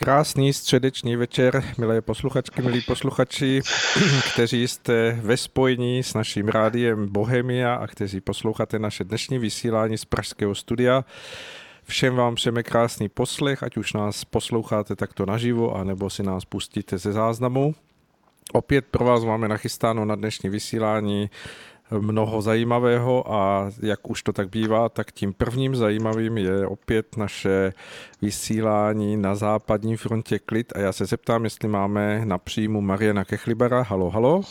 Krásný středeční večer, milé posluchačky, milí posluchači, kteří jste ve spojení s naším rádiem Bohemia a kteří posloucháte naše dnešní vysílání z Pražského studia. Všem vám přejeme krásný poslech, ať už nás posloucháte takto naživo, anebo si nás pustíte ze záznamu. Opět pro vás máme nachystáno na dnešní vysílání mnoho zajímavého a jak už to tak bývá, tak tím prvním zajímavým je opět naše vysílání na západní frontě klid a já se zeptám, jestli máme na příjmu Mariana Kechlibera. Halo, halo.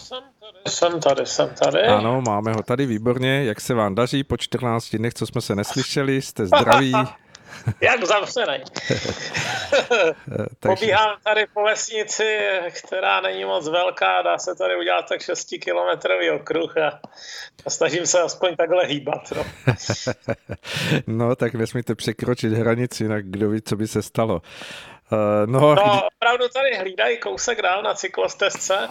Jsem tady, jsem tady. Ano, máme ho tady, výborně. Jak se vám daří po 14 dnech, co jsme se neslyšeli? Jste zdraví? Jak zavřený. Pobíhám tady po vesnici, která není moc velká, dá se tady udělat tak 6 kilometrový okruh a, a snažím se aspoň takhle hýbat. No. no, tak nesmíte překročit hranici, jinak kdo ví, co by se stalo. Uh, no, no, opravdu tady hlídají kousek dál na cyklostezce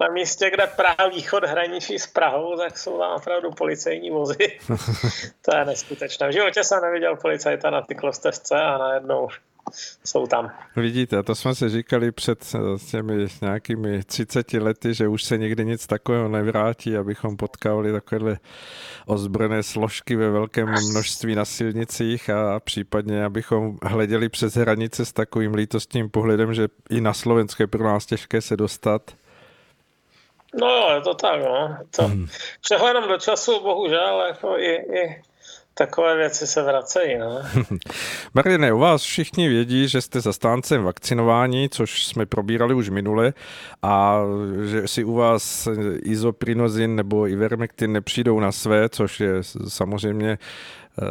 na místě, kde Praha východ hraničí s Prahou, tak jsou tam opravdu policejní vozy. to je neskutečné. V životě jsem neviděl policajta na cyklostezce a najednou jsou tam. Vidíte, to jsme se říkali před eh, těmi nějakými 30 lety, že už se nikdy nic takového nevrátí, abychom potkávali takové ozbrojené složky ve velkém množství na silnicích a případně abychom hleděli přes hranice s takovým lítostním pohledem, že i na Slovenské pro nás těžké se dostat. No je to tak, no. To hmm. přehledem do času, bohužel, jako i, i takové věci se vracejí. No. Marlene, u vás všichni vědí, že jste zastáncem vakcinování, což jsme probírali už minule, a že si u vás izoprinozin nebo ivermectin nepřijdou na své, což je samozřejmě eh,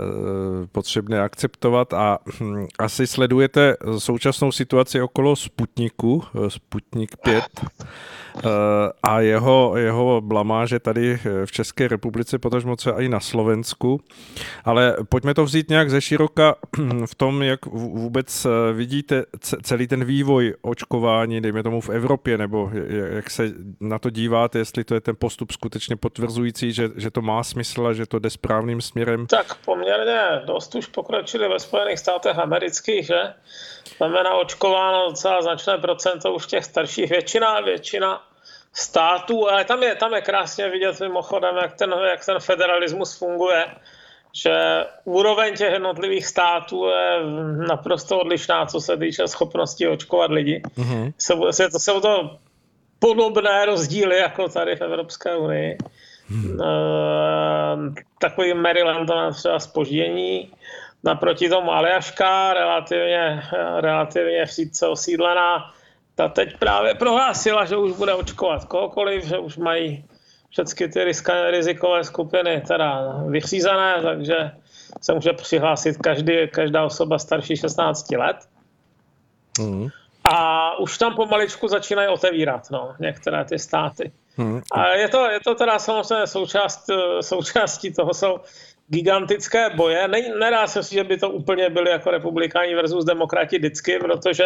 potřebné akceptovat a hm, asi sledujete současnou situaci okolo Sputniku, Sputnik 5, Eh, a jeho, jeho blamáže tady eh, v České republice, potažmo třeba i na Slovensku. Ale pojďme to vzít nějak ze široka v tom, jak vůbec eh, vidíte celý ten vývoj očkování, dejme tomu v Evropě, nebo jak se na to díváte, jestli to je ten postup skutečně potvrzující, že, že to má smysl a že to jde správným směrem? Tak poměrně dost už pokročili ve Spojených státech amerických, že? Znamená očkováno docela značné procento už těch starších. Většina, většina států, ale tam je, tam je krásně vidět mimochodem, jak ten, jak ten federalismus funguje, že úroveň těch jednotlivých států je naprosto odlišná, co se týče schopnosti očkovat lidi. Mm-hmm. Jsou, to, jsou to podobné rozdíly jako tady v Evropské unii. Hmm. Takový Maryland to má třeba spoždění. Naproti tomu Aljaška, relativně, relativně vždyť osídlená, ta teď právě prohlásila, že už bude očkovat kohokoliv, že už mají všechny ty rizikové skupiny teda vyřízené, takže se může přihlásit každý, každá osoba starší 16 let. Mm. A už tam pomaličku začínají otevírat no, některé ty státy. Mm. A je to, je to teda samozřejmě součást, součástí toho jsou gigantické boje. Ne, nedá se si, že by to úplně byly jako republikáni versus demokrati vždycky, protože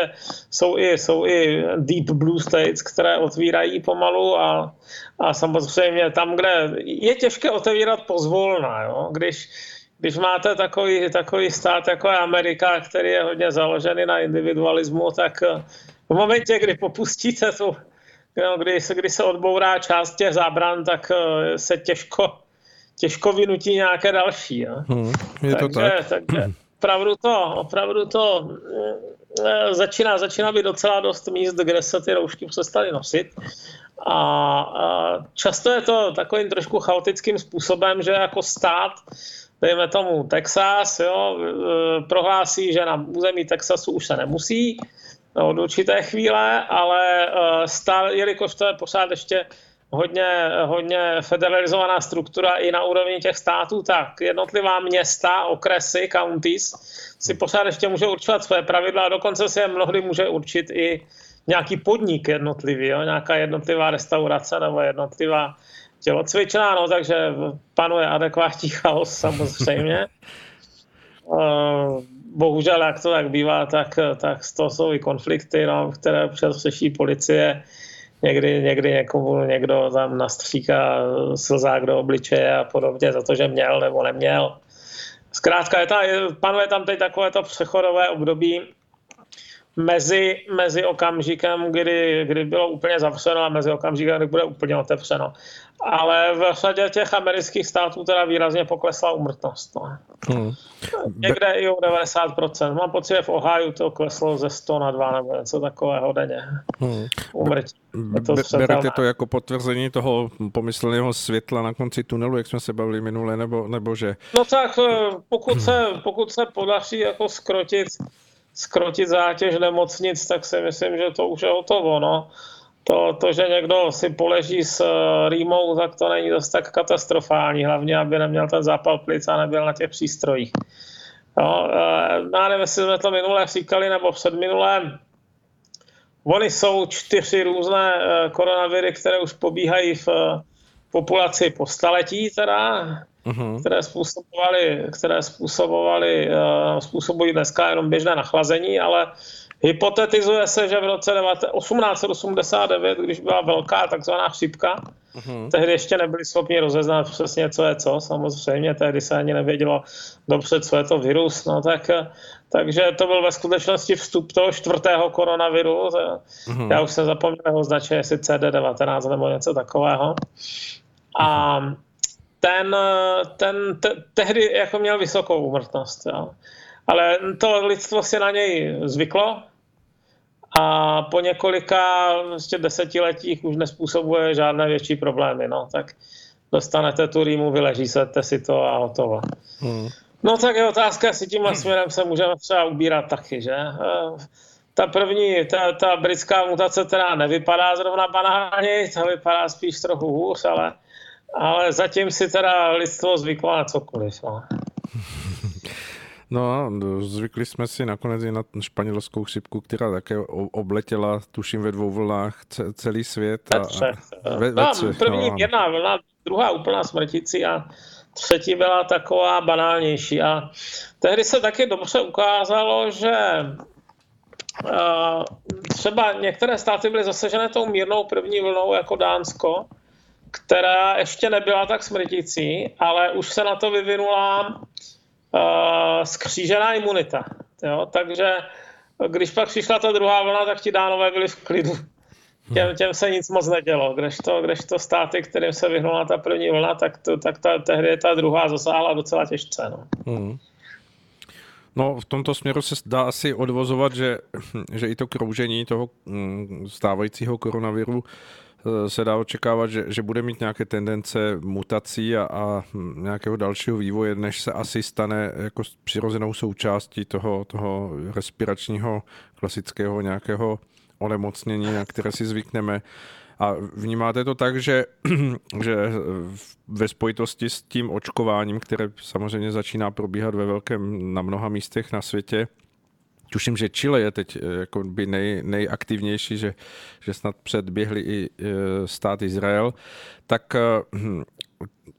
jsou i, jsou i deep blue states, které otvírají pomalu a, a samozřejmě tam, kde je těžké otevírat pozvolna, jo? Když, když máte takový, takový stát jako je Amerika, který je hodně založený na individualismu, tak v momentě, kdy popustíte tu, kdy, kdy se odbourá část těch zábran, tak se těžko těžko vynutí nějaké další. Jo. Hmm, je to takže, tak. takže opravdu to, opravdu to e, začíná, začíná být docela dost míst, kde se ty roušky přestaly nosit. A, a často je to takovým trošku chaotickým způsobem, že jako stát, dejme tomu Texas, jo, e, prohlásí, že na území Texasu už se nemusí od určité chvíle, ale stále, jelikož to je pořád ještě hodně, hodně federalizovaná struktura i na úrovni těch států, tak jednotlivá města, okresy, counties si pořád ještě může určovat své pravidla a dokonce si je mnohdy může určit i nějaký podnik jednotlivý, jo? nějaká jednotlivá restaurace nebo jednotlivá tělocvičná, no, takže panuje adekvátní chaos samozřejmě. Eh, bohužel, jak to tak bývá, tak, tak to jsou i konflikty, no, které přes policie někdy, někdy někomu někdo tam nastříká slzák do obličeje a podobně za to, že měl nebo neměl. Zkrátka je ta, panuje tam teď takové to přechodové období, mezi, mezi okamžikem, kdy, kdy bylo úplně zavřeno a mezi okamžikem, kdy bude úplně otevřeno. Ale v řadě těch amerických států teda výrazně poklesla umrtnost. No. Hmm. Někde i o 90%. Mám pocit, že v Ohio to kleslo ze 100 na 2 nebo něco takového denně. Hmm. Umrtí. To berete to jako potvrzení toho pomyslného světla na konci tunelu, jak jsme se bavili minule, nebo, nebo že? No tak eh, pokud se, pokud se podaří jako skrotit skrotit zátěž nemocnic, tak si myslím, že to už je hotovo. No. To, to, že někdo si poleží s eh, rýmou, tak to není dost tak katastrofální, hlavně aby neměl ten zápal plic a nebyl na těch přístrojích. No, já nevím, jestli jsme to minule říkali nebo před minulém. Ony jsou čtyři různé eh, koronaviry, které už pobíhají v populaci po staletí teda uh-huh. které způsobovaly, které způsobovaly, uh, způsobují dneska jenom běžné nachlazení, ale hypotetizuje se, že v roce 1889, když byla velká takzvaná chřipka, uh-huh. tehdy ještě nebyli schopni rozeznat přesně, co je co, samozřejmě, tehdy se ani nevědělo dobře, co je to virus, no tak takže to byl ve skutečnosti vstup toho čtvrtého koronaviru. Uh-huh. Já už jsem zapomněl označit, jestli CD19 nebo něco takového. A ten, ten te, tehdy jako měl vysokou úmrtnost. Jo. Ale to lidstvo si na něj zvyklo a po několika vlastně desetiletích už nespůsobuje žádné větší problémy. No. Tak dostanete tu rýmu, vyleží se si to a hotovo. Hmm. No tak je otázka, jestli tímhle směrem se můžeme třeba ubírat taky, že? Eh, ta první, ta, ta britská mutace teda nevypadá zrovna banálně, ta vypadá spíš trochu hůř, ale ale zatím si teda lidstvo zvyklo na cokoliv. No. No, zvykli jsme si nakonec i na španělskou chřipku, která také obletěla, tuším, ve dvou vlnách celý svět. A, ve třech. Ve, ve třech první no. jedna vlna, druhá úplná smrtící a třetí byla taková banálnější. A tehdy se taky dobře ukázalo, že uh, třeba některé státy byly zasažené tou mírnou první vlnou, jako Dánsko, která ještě nebyla tak smrtící, ale už se na to vyvinula uh, skřížená imunita. Jo? Takže když pak přišla ta druhá vlna, tak ti dánové byli v klidu. Těm, těm se nic moc nedělo. Kdežto, kdežto státy, kterým se vyhnula ta první vlna, tak, to, tak ta, tehdy ta druhá zasáhla docela těžce. No. Hmm. No, v tomto směru se dá asi odvozovat, že, že i to kroužení toho mm, stávajícího koronaviru se dá očekávat, že, že bude mít nějaké tendence mutací a, a nějakého dalšího vývoje, než se asi stane jako přirozenou součástí toho, toho respiračního klasického nějakého onemocnění, na které si zvykneme. A vnímáte to tak, že, že ve spojitosti s tím očkováním, které samozřejmě začíná probíhat ve velkém na mnoha místech na světě, tuším, že Chile je teď eh, jako by nej, nejaktivnější, že, že snad předběhli i eh, stát Izrael, tak hm,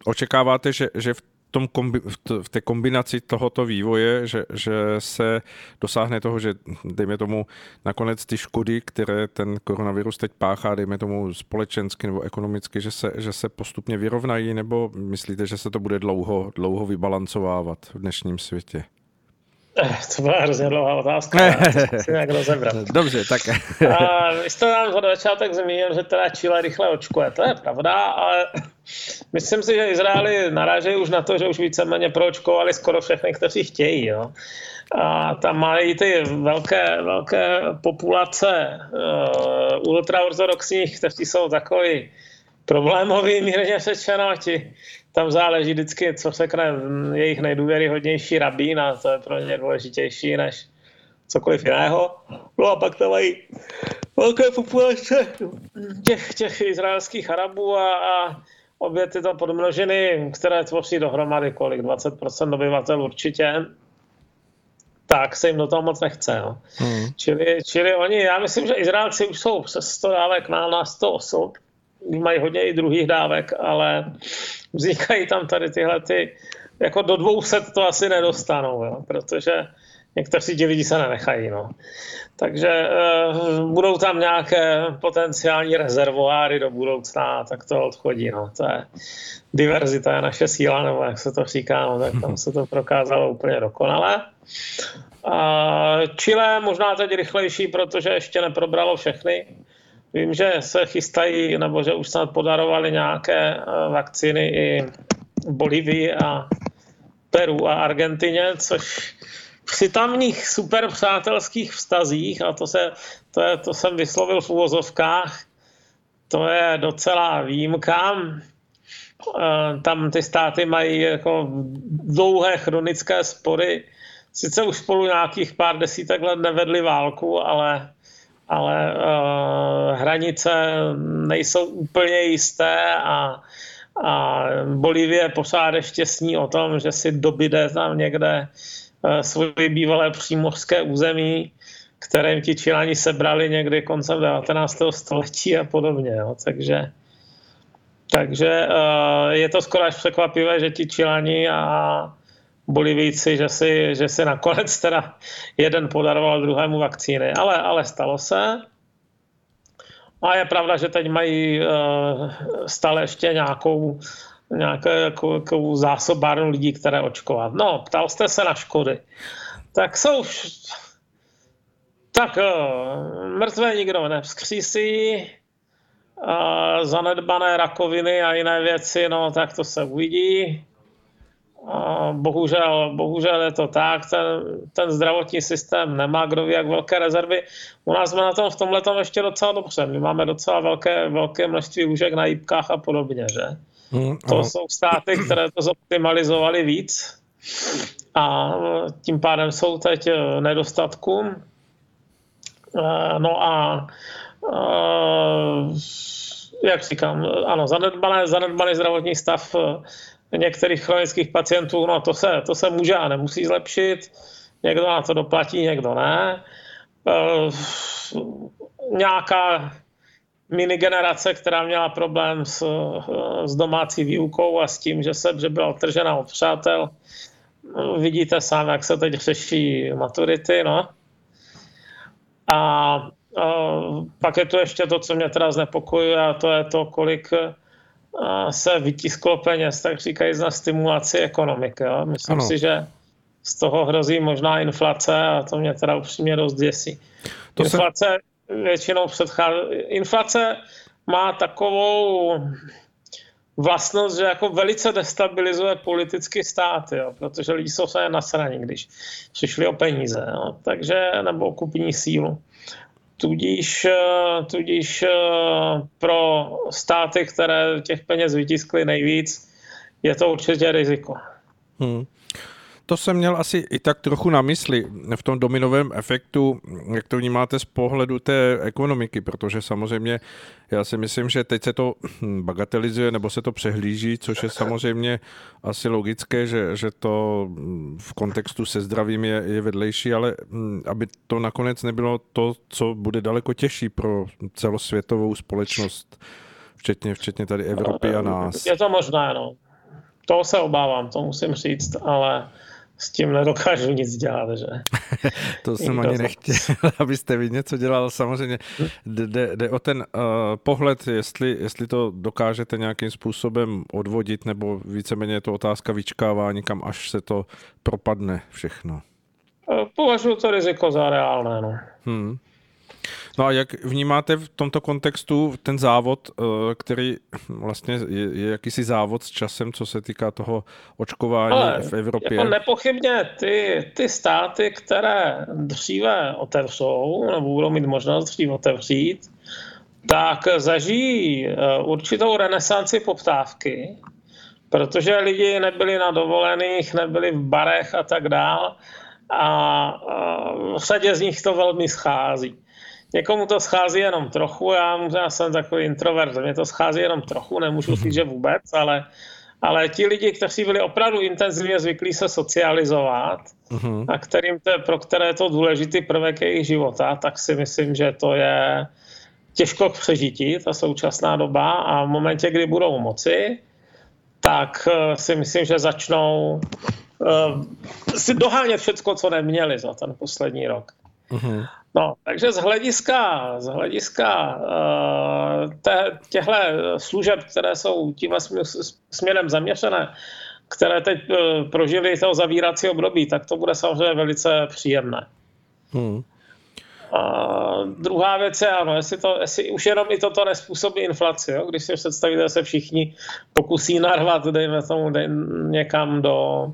očekáváte, že, že v tom kombi, v té kombinaci tohoto vývoje, že, že se dosáhne toho, že dejme tomu nakonec ty škody, které ten koronavirus teď páchá, dejme tomu společensky nebo ekonomicky, že se, že se postupně vyrovnají, nebo myslíte, že se to bude dlouho, dlouho vybalancovávat v dnešním světě? To byla hrozně dlouhá otázka. si nějak rozebrat. Dobře, tak. A vy jste nám za začátek zmínil, že teda Chile rychle očkuje. To je pravda, ale myslím si, že Izraeli narážejí už na to, že už víceméně proočkovali skoro všechny, kteří chtějí. Jo. A tam mají ty velké, velké populace uh, ultraortodoxních, kteří jsou takový problémový, mírně řečeno, ti tam záleží vždycky, co řekne jejich nejdůvěryhodnější rabín a to je pro ně důležitější než cokoliv jiného. No a pak tam mají velké populace těch, těch izraelských Arabů a, a obě tyto podmnožiny, které tvoří dohromady kolik, 20% obyvatel určitě, tak se jim do toho moc nechce. No. Hmm. Čili, čili oni, já myslím, že Izraelci už jsou přes 100 dávek na, na 100 osob, mají hodně i druhých dávek, ale vznikají tam tady tyhle ty, jako do 200 to asi nedostanou, jo, protože někteří ti lidi se nenechají. No. Takže uh, budou tam nějaké potenciální rezervoáry do budoucna, tak to odchodí. No. To je diverzita je naše síla, nebo jak se to říká, no, tak tam se to prokázalo úplně dokonale. A Chile možná teď rychlejší, protože ještě neprobralo všechny. Vím, že se chystají, nebo že už snad podarovali nějaké eh, vakcíny i Bolívii a Peru a Argentině, což při tamních super přátelských vztazích, a to, se, to, je, to jsem vyslovil v úvozovkách, to je docela výjimka. Eh, tam ty státy mají jako dlouhé chronické spory. Sice už spolu nějakých pár desítek let nevedli válku, ale, ale uh, hranice nejsou úplně jisté a, a Bolívie pořád ještě sní o tom, že si dobyde tam někde uh, svoje bývalé přímořské území, které ti Čilani sebrali někdy koncem 19. století a podobně. Jo. Takže takže uh, je to skoro až překvapivé, že ti Čilani a Bolivijci, že si, že si nakonec teda jeden podaroval druhému vakcíny. Ale, ale stalo se. A je pravda, že teď mají uh, stále ještě nějakou, nějakou, zásobárnu lidí, které očkovat. No, ptal jste se na škody. Tak jsou... Tak uh, mrtvé nikdo nevzkřísí, zanedbané rakoviny a jiné věci, no tak to se uvidí. Bohužel, bohužel je to tak, ten, ten zdravotní systém nemá kdo ví jak velké rezervy. U nás jsme na tom v tomhle ještě docela dobře. My máme docela velké, velké množství lůžek na jípkách a podobně, že? Hmm, to jsou státy, které to zoptimalizovali víc a tím pádem jsou teď nedostatku. No a jak říkám, ano, zanedbaný, zanedbaný zdravotní stav eh, některých chronických pacientů, no to se, to se může a nemusí zlepšit. Někdo na to doplatí, někdo ne. Eh, nějaká mini generace, která měla problém s, eh, s domácí výukou a s tím, že se že byla odtržena od přátel. Vidíte sám, jak se teď řeší maturity. No. A pak je to ještě to, co mě teda znepokojuje a to je to, kolik se vytisklo peněz, tak říkají na stimulaci ekonomiky. Jo. Myslím ano. si, že z toho hrozí možná inflace a to mě teda upřímně dost děsí. To inflace se... většinou předchází. Inflace má takovou vlastnost, že jako velice destabilizuje politický stát, jo, protože lidi jsou se nasraní, když přišli o peníze, jo, takže, nebo o kupní sílu. Tudíž, eh, tudíž eh, pro státy, které těch peněz vytiskly nejvíc, je to určitě riziko. Hmm. To jsem měl asi i tak trochu na mysli v tom dominovém efektu, jak to vnímáte z pohledu té ekonomiky, protože samozřejmě já si myslím, že teď se to bagatelizuje nebo se to přehlíží, což je samozřejmě asi logické, že, že to v kontextu se zdravím je, je vedlejší, ale hm, aby to nakonec nebylo to, co bude daleko těžší pro celosvětovou společnost, včetně, včetně tady Evropy a nás. Je to možné, no. To se obávám, to musím říct, ale s tím nedokážu nic dělat, že? to jsem ani nechtěl, abyste vy něco dělal. Samozřejmě jde, jde o ten uh, pohled, jestli, jestli to dokážete nějakým způsobem odvodit, nebo víceméně je to otázka vyčkávání, kam až se to propadne všechno. Eh, považuji to riziko za reálné, no. Hmm. No a jak vnímáte v tomto kontextu ten závod, eh, který vlastně je, je jakýsi závod s časem, co se týká toho očkování Ale v Evropě? Jako nepochybně ty, ty státy, které dříve otevřou, nebo budou mít možnost dříve otevřít, tak zažijí eh, určitou renesanci poptávky, protože lidi nebyli na dovolených, nebyli v barech a tak dál a v sadě z nich to velmi schází. Někomu to schází jenom trochu, já, já jsem takový introvert, mě to schází jenom trochu, nemůžu říct, že vůbec, ale, ale ti lidi, kteří byli opravdu intenzivně zvyklí se socializovat uh-huh. a kterým to, pro které je to důležitý prvek jejich života, tak si myslím, že to je těžko k přežití, ta současná doba a v momentě, kdy budou moci, tak eh, si myslím, že začnou si dohánět všechno, co neměli za ten poslední rok. Uh-huh. No, takže z hlediska, z hlediska uh, těchto služeb, které jsou tímhle směrem zaměřené, které teď uh, prožili toho zavírací období, tak to bude samozřejmě velice příjemné. Hmm. A druhá věc je, ano, jestli, to, jestli už jenom i toto nespůsobí inflaci, jo? když si představíte, že se všichni pokusí narvat, dejme tomu, dej, někam do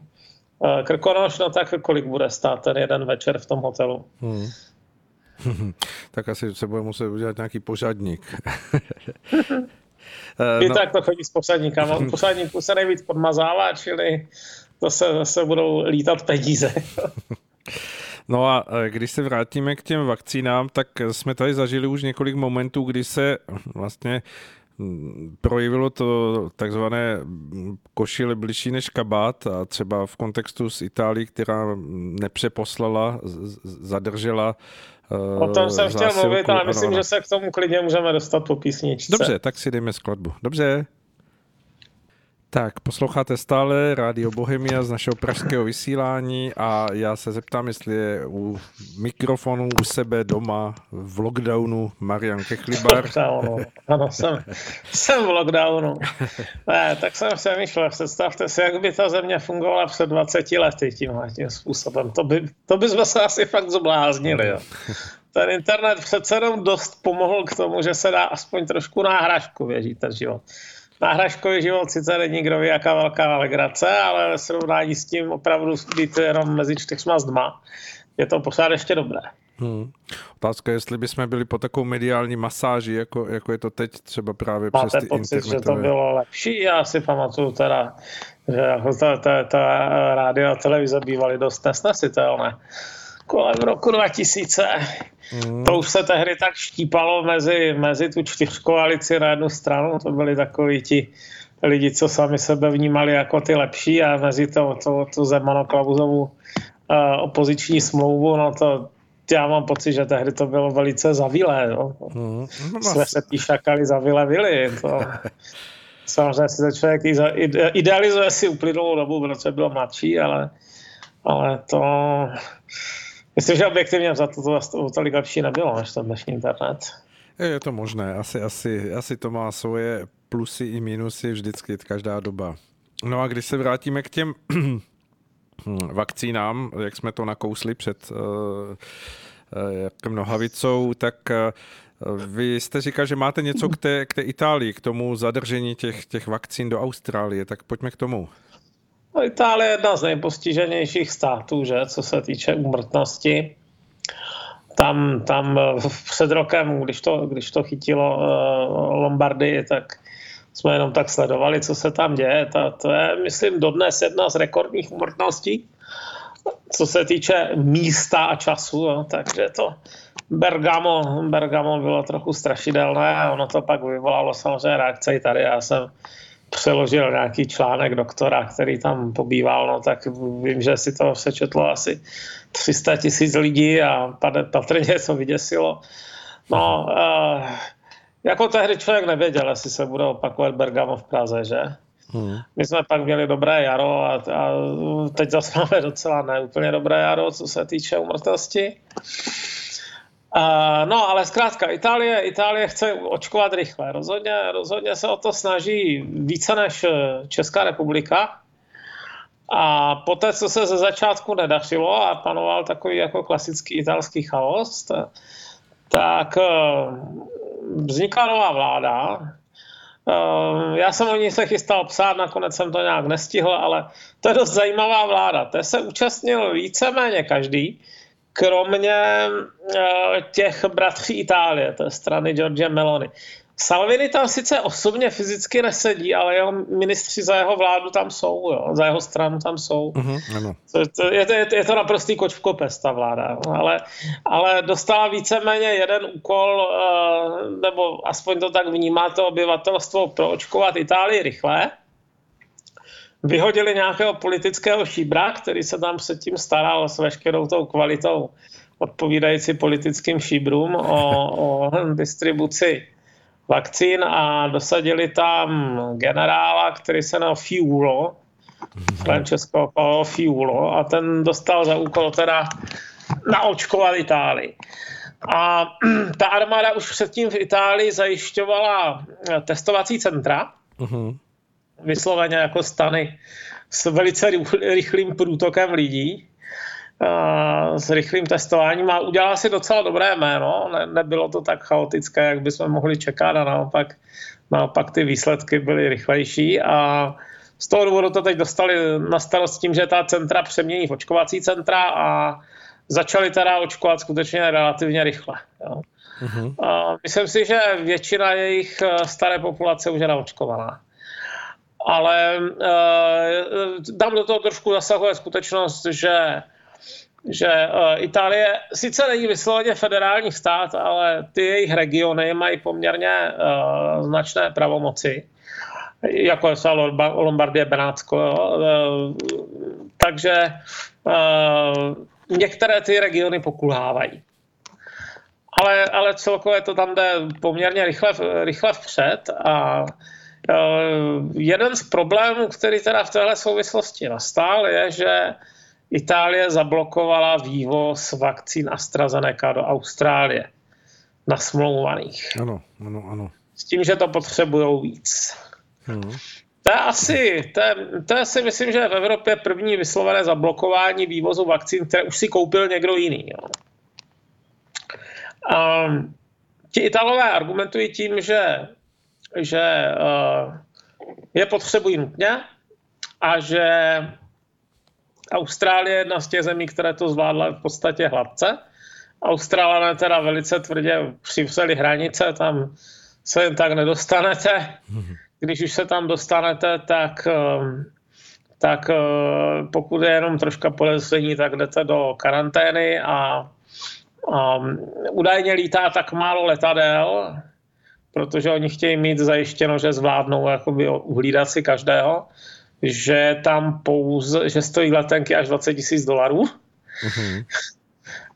uh, Krkonoš, no tak kolik bude stát ten jeden večer v tom hotelu? Hmm. tak asi se bude muset udělat nějaký pořadník. I no. tak to chodí s posadníkama. U posadníků se nejvíc podmazává, čili to se zase budou lítat peníze. No a e, když se vrátíme k těm vakcínám, tak jsme tady zažili už několik momentů, kdy se vlastně projevilo to takzvané košile bližší než kabát a třeba v kontextu s Itálií, která nepřeposlala, zadržela O tom jsem zásilku, chtěl mluvit, ale myslím, že se k tomu klidně můžeme dostat po písničce. Dobře, tak si dejme skladbu. Dobře. Tak, posloucháte stále Rádio Bohemia z našeho pražského vysílání a já se zeptám, jestli je u mikrofonu u sebe doma v lockdownu Marian Kechlibar. Lockdownu. Ano, jsem, jsem v lockdownu. Ne, tak jsem přemýšlel, představte si, jak by ta země fungovala před 20 lety tímhle tím způsobem. To by, to by jsme se asi fakt zbláznili. Jo. Ten internet přece jenom dost pomohl k tomu, že se dá aspoň trošku náhražku věřit ten život náhražkový život sice není kdo ví, jaká velká alegrace, ale ve srovnání s tím opravdu být jenom mezi čtyřma zdma, je to pořád ještě dobré. Hmm. Otázka je, jestli bychom byli po takovou mediální masáži, jako, jako je to teď třeba právě Máte přes ty pocit, internetové... že to bylo lepší? Já si pamatuju teda, že jako ta, ta, ta rádio a televize bývaly dost nesnesitelné. Kolem roku 2000 Mm. To už se tehdy tak štípalo mezi, mezi tu čtyřkoalici na jednu stranu, to byli takoví ti lidi, co sami sebe vnímali jako ty lepší a mezi to, to, to Zemano-Klausovu uh, opoziční smlouvu, no to já mám pocit, že tehdy to bylo velice zavilé. No. Mm. Jsme se tí šakali zavilé vily. To, samozřejmě si to člověk idealizuje si uplynulou dobu, protože byl mladší, ale, ale to Myslím, že objektivně za to, to tolik lepší nebylo než ten dnešní internet. Je to možné, asi, asi, asi to má svoje plusy i minusy vždycky, každá doba. No a když se vrátíme k těm vakcínám, jak jsme to nakousli před uh, nohavicou, tak uh, vy jste říkal, že máte něco k té, k té Itálii, k tomu zadržení těch, těch vakcín do Austrálie, tak pojďme k tomu. No, Itálie je jedna z nejpostiženějších států, že, co se týče úmrtnosti. Tam, tam před rokem, když to, když to chytilo uh, Lombardii, tak jsme jenom tak sledovali, co se tam děje. To, to je, myslím, dodnes jedna z rekordních úmrtností, co se týče místa a času. Jo. Takže to Bergamo, Bergamo bylo trochu strašidelné a ono to pak vyvolalo samozřejmě reakce i tady. Já jsem přeložil nějaký článek doktora, který tam pobýval, no tak vím, že si to sečetlo asi 300 tisíc lidí a patrně to vyděsilo. No, uh, jako tehdy člověk nevěděl, jestli se bude opakovat Bergamo v Praze, že? Hmm. My jsme pak měli dobré jaro a, a teď zase máme docela neúplně dobré jaro, co se týče umrtnosti. Uh, no, ale zkrátka, Itálie, Itálie chce očkovat rychle. Rozhodně, rozhodně se o to snaží více než eh, Česká republika. A poté, co se ze začátku nedařilo a panoval takový jako klasický italský chaos, tak eh, vznikla nová vláda. Eh, já jsem o ní se chystal psát, nakonec jsem to nějak nestihl, ale to je dost zajímavá vláda. Té se účastnil víceméně každý kromě eh, těch bratří Itálie, té strany George Meloni. Salvini tam sice osobně fyzicky nesedí, ale jeho ministři za jeho vládu tam jsou, jo, za jeho stranu tam jsou. Ano. Je, to, je, je to naprostý koč v kopec, ta vláda. Ale, ale dostala víceméně jeden úkol, eh, nebo aspoň to tak vnímá to obyvatelstvo, proočkovat Itálii rychle vyhodili nějakého politického šíbra, který se tam předtím staral s veškerou tou kvalitou odpovídající politickým šíbrům o, o distribuci vakcín a dosadili tam generála, který se jmenoval Fiulo, Francesco Fiulo a ten dostal za úkol teda naočkovat Itálii. A ta armáda už předtím v Itálii zajišťovala testovací centra, uh-huh. Vysloveně jako stany s velice rychlým průtokem lidí, s rychlým testováním a udělala si docela dobré jméno. Ne, nebylo to tak chaotické, jak bychom mohli čekat a naopak, naopak ty výsledky byly rychlejší a z toho důvodu to teď dostali na starost tím, že ta centra přemění v očkovací centra a začali teda očkovat skutečně relativně rychle. Jo. Uh-huh. A myslím si, že většina jejich eh, staré populace už je naočkovaná. Ale uh, dám do toho trošku zasahuje skutečnost, že že uh, Itálie sice není vysloveně federální stát, ale ty jejich regiony mají poměrně uh, značné pravomoci, jako je třeba Lombardie, Benátsko. Uh, takže některé ty regiony pokulhávají. Ale, ale celkově to tam jde poměrně rychle, rychle vpřed a jeden z problémů, který teda v téhle souvislosti nastal, je, že Itálie zablokovala vývoz vakcín AstraZeneca do Austrálie nasmlouvaných. Ano, ano, ano. S tím, že to potřebují víc. Hmm. To je asi, to je, to je si myslím, že v Evropě první vyslovené zablokování vývozu vakcín, které už si koupil někdo jiný. Jo. Um, ti Italové argumentují tím, že, že uh, je potřebují nutně a že Austrálie je jedna z těch zemí, které to zvládla v podstatě hladce. Australané teda velice tvrdě přivřeli hranice, tam se jen tak nedostanete. Když už se tam dostanete, tak, ehm, tak ehm, pokud je jenom troška podezření, tak jdete do karantény a, a údajně lítá tak málo letadel, protože oni chtějí mít zajištěno, že zvládnou jakoby uhlídat si každého že tam pouze, že stojí letenky až 20 tisíc dolarů. Mm-hmm.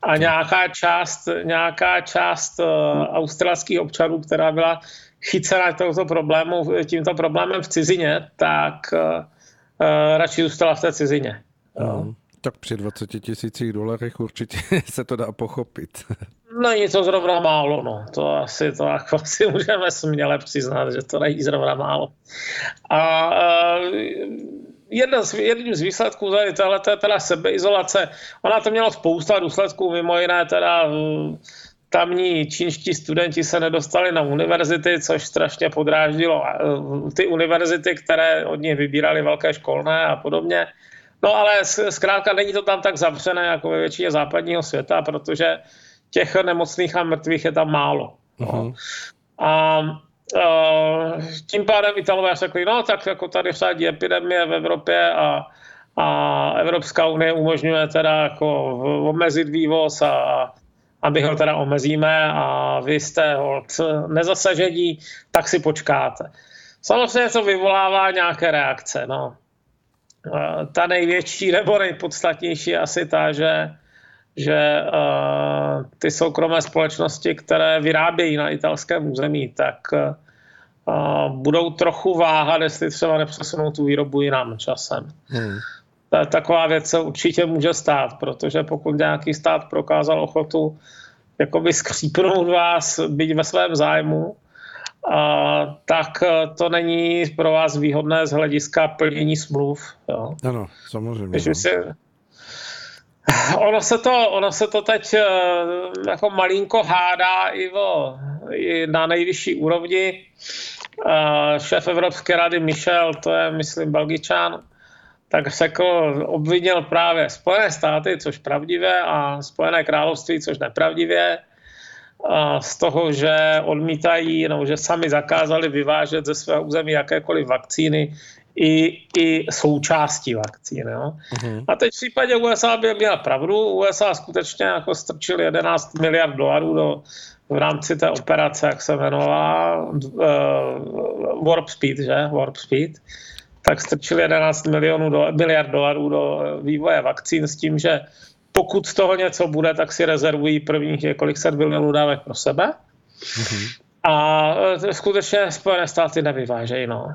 A nějaká část, nějaká část uh, australských občanů, která byla chycena tohoto problému, tímto problémem v cizině, tak uh, uh, radši zůstala v té cizině. Mm. Tak při 20 tisících dolarech určitě se to dá pochopit. Není to zrovna málo, no. To asi, to jako si můžeme směle přiznat, že to není zrovna málo. A uh, jeden z, jedním z výsledků tady tohle je teda sebeizolace. Ona to měla spousta důsledků, mimo jiné teda uh, tamní čínští studenti se nedostali na univerzity, což strašně podráždilo uh, ty univerzity, které od nich vybírali velké školné a podobně. No ale zkrátka není to tam tak zavřené jako ve většině západního světa, protože těch nemocných a mrtvých je tam málo. Uh-huh. A uh, tím pádem Italové řekli, no tak jako tady řádí epidemie v Evropě a, a Evropská unie umožňuje teda jako omezit vývoz a, a my ho teda omezíme a vy jste hold nezasažení, tak si počkáte. Samozřejmě to vyvolává nějaké reakce. No. Ta největší nebo nejpodstatnější je asi ta, že že uh, ty soukromé společnosti, které vyrábějí na italském území, tak uh, budou trochu váhat, jestli třeba nepřesunou tu výrobu jinam časem. Hmm. Taková věc se určitě může stát, protože pokud nějaký stát prokázal ochotu jakoby skřípnout vás, být ve svém zájmu, a, tak to není pro vás výhodné z hlediska plnění smluv. Jo. Ano, samozřejmě. Když no. si, Ono se to, ono se to teď eh, jako malinko hádá i, o, i na nejvyšší úrovni. Eh, šéf Evropské rady Michel, to je, myslím, Belgičan, tak se jako obvinil právě Spojené státy, což pravdivě, a Spojené království, což nepravdivě, z toho, že odmítají, no, že sami zakázali vyvážet ze svého území jakékoliv vakcíny, i, i součástí vakcíny. Jo. Uh-huh. A teď v případě USA by měla pravdu. USA skutečně jako strčili 11 miliard dolarů do, v rámci té operace, jak se jmenovala, uh, Warp Speed, že? Warp Speed. Tak strčili 11 milionů do, miliard dolarů do vývoje vakcín s tím, že pokud z toho něco bude, tak si rezervují prvních několik set milionů dávek pro sebe. Uh-huh. A skutečně Spojené státy nevyvážejí. No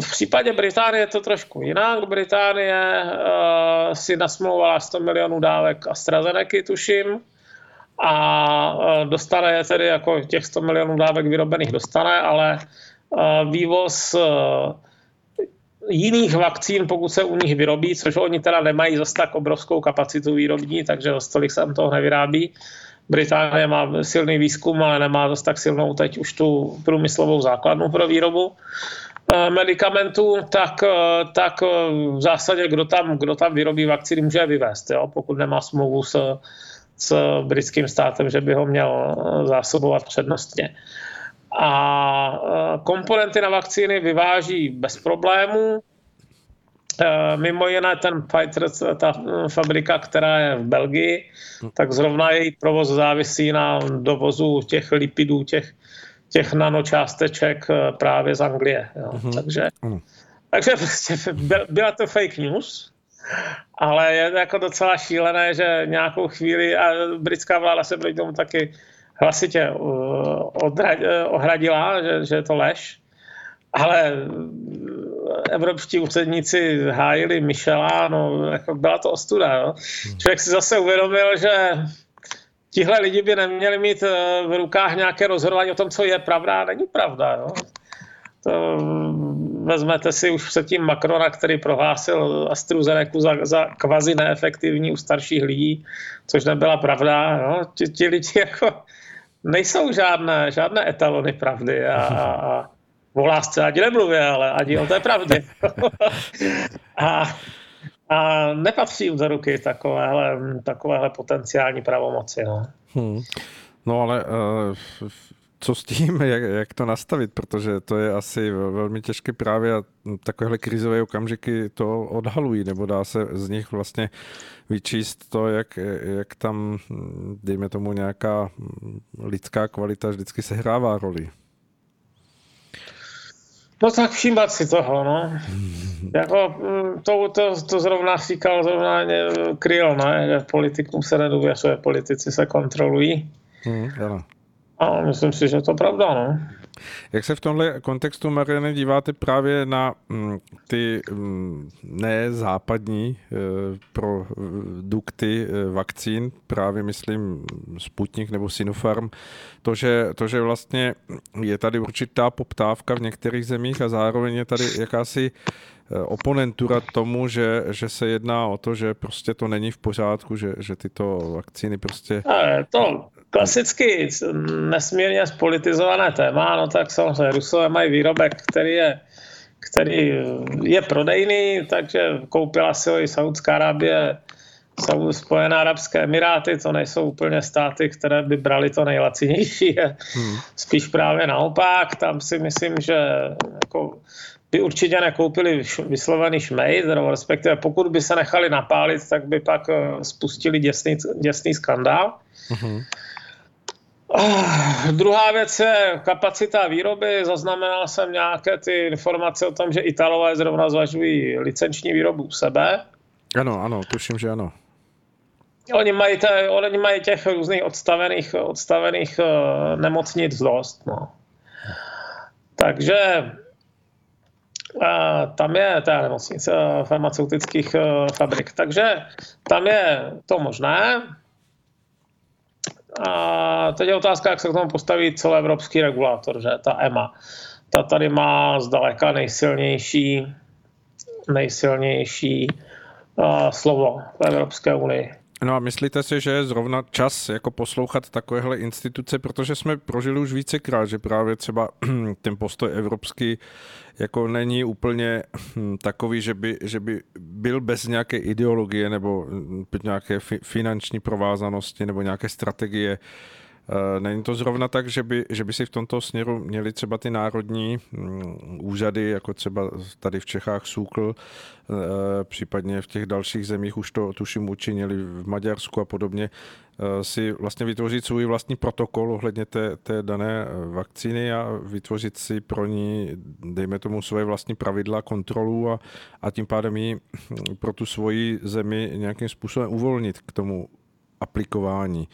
V případě Británie je to trošku jinak. Británie uh, si nasmlouvala 100 milionů dávek AstraZeneca, tuším, a uh, dostane je tedy jako těch 100 milionů dávek vyrobených dostane, ale uh, vývoz uh, jiných vakcín, pokud se u nich vyrobí, což oni teda nemají zase tak obrovskou kapacitu výrobní, takže za stolik se toho nevyrábí. Británie má silný výzkum, ale nemá zase tak silnou teď už tu průmyslovou základnu pro výrobu eh, medicamentů, tak, eh, tak eh, v zásadě kdo tam, kdo tam vyrobí vakcíny, může je vyvést, jo? pokud nemá smlouvu s, s britským státem, že by ho měl zásobovat přednostně a komponenty na vakcíny vyváží bez problémů. Mimo jiné ten Pfizer, ta fabrika, která je v Belgii, tak zrovna její provoz závisí na dovozu těch lipidů, těch, těch nanočásteček e, právě z Anglie. Jo. Mm-hmm. Takže, mm. takže prostě byla to fake news, ale je jako docela šílené, že nějakou chvíli, a britská vláda se proti tomu taky hlasitě uh, ohradila, že, že je to lež, ale evropští úředníci hájili Michela, no jako byla to ostuda. No. Člověk si zase uvědomil, že tihle lidi by neměli mít uh, v rukách nějaké rozhodování o tom, co je pravda a není pravda. No. To, vezmete si už předtím Macrona, který prohlásil AstraZeneca za, za kvazi neefektivní u starších lidí, což nebyla pravda. No. Ti, ti lidi jako nejsou žádné, žádné etalony pravdy a, a, a o lásce ani nemluvě, ale ani o té pravdě. a, a nepatří jim do ruky takovéhle, takovéhle potenciální pravomoci. No. Hmm. No ale uh, co s tím, jak, jak to nastavit, protože to je asi velmi těžké právě a takovéhle krizové okamžiky to odhalují, nebo dá se z nich vlastně vyčíst to, jak, jak tam, dejme tomu, nějaká lidská kvalita vždycky sehrává roli. No tak všímat si toho, no. jako, to, to, to zrovna říkal zrovna Kryl, ne? že politikům se nedůvěřuje, politici se kontrolují. Hmm, ano. A myslím si, že to pravda, no. Jak se v tomhle kontextu, Mariane, díváte právě na mm, ty mm, nezápadní e, produkty e, vakcín, právě myslím Sputnik nebo Sinopharm, to že, to, že vlastně je tady určitá poptávka v některých zemích a zároveň je tady jakási e, oponentura tomu, že, že se jedná o to, že prostě to není v pořádku, že, že tyto vakcíny prostě... To, klasicky nesmírně spolitizované téma, no tak samozřejmě Rusové mají výrobek, který je, který je prodejný, takže koupila si ho i Saudská Arábie, jsou Spojené arabské emiráty, to nejsou úplně státy, které by brali to nejlacinější, hmm. spíš právě naopak, tam si myslím, že jako by určitě nekoupili vyslovený šmejd, nebo respektive pokud by se nechali napálit, tak by pak eh, spustili děsný, děsný skandál. Hmm. Uh, druhá věc je kapacita výroby. Zaznamenal jsem nějaké ty informace o tom, že Italové zrovna zvažují licenční výrobu u sebe. Ano, ano, tuším, že ano. Oni mají, te, oni mají těch různých odstavených, odstavených uh, nemocnic dost. No. Takže uh, tam je ta nemocnice uh, farmaceutických fabrik. Takže tam je to možné. A teď je otázka, jak se k tomu postaví celoevropský regulátor, že ta EMA. Ta tady má zdaleka nejsilnější, nejsilnější uh, slovo v Evropské unii. No a myslíte si, že je zrovna čas jako poslouchat takovéhle instituce, protože jsme prožili už vícekrát, že právě třeba ten postoj evropský jako není úplně hm, takový, že by, že by byl bez nějaké ideologie nebo hm, nějaké finanční provázanosti nebo nějaké strategie není to zrovna tak, že by, že by si v tomto směru měli třeba ty národní mm, úřady, jako třeba tady v Čechách SÚKL, eh, případně v těch dalších zemích už to tuším učinili v Maďarsku a podobně, eh, si vlastně vytvořit svůj vlastní protokol ohledně té, té dané vakcíny a vytvořit si pro ní, dejme tomu, svoje vlastní pravidla, kontrolu a, a tím pádem ji hm, pro tu svoji zemi nějakým způsobem uvolnit k tomu aplikování.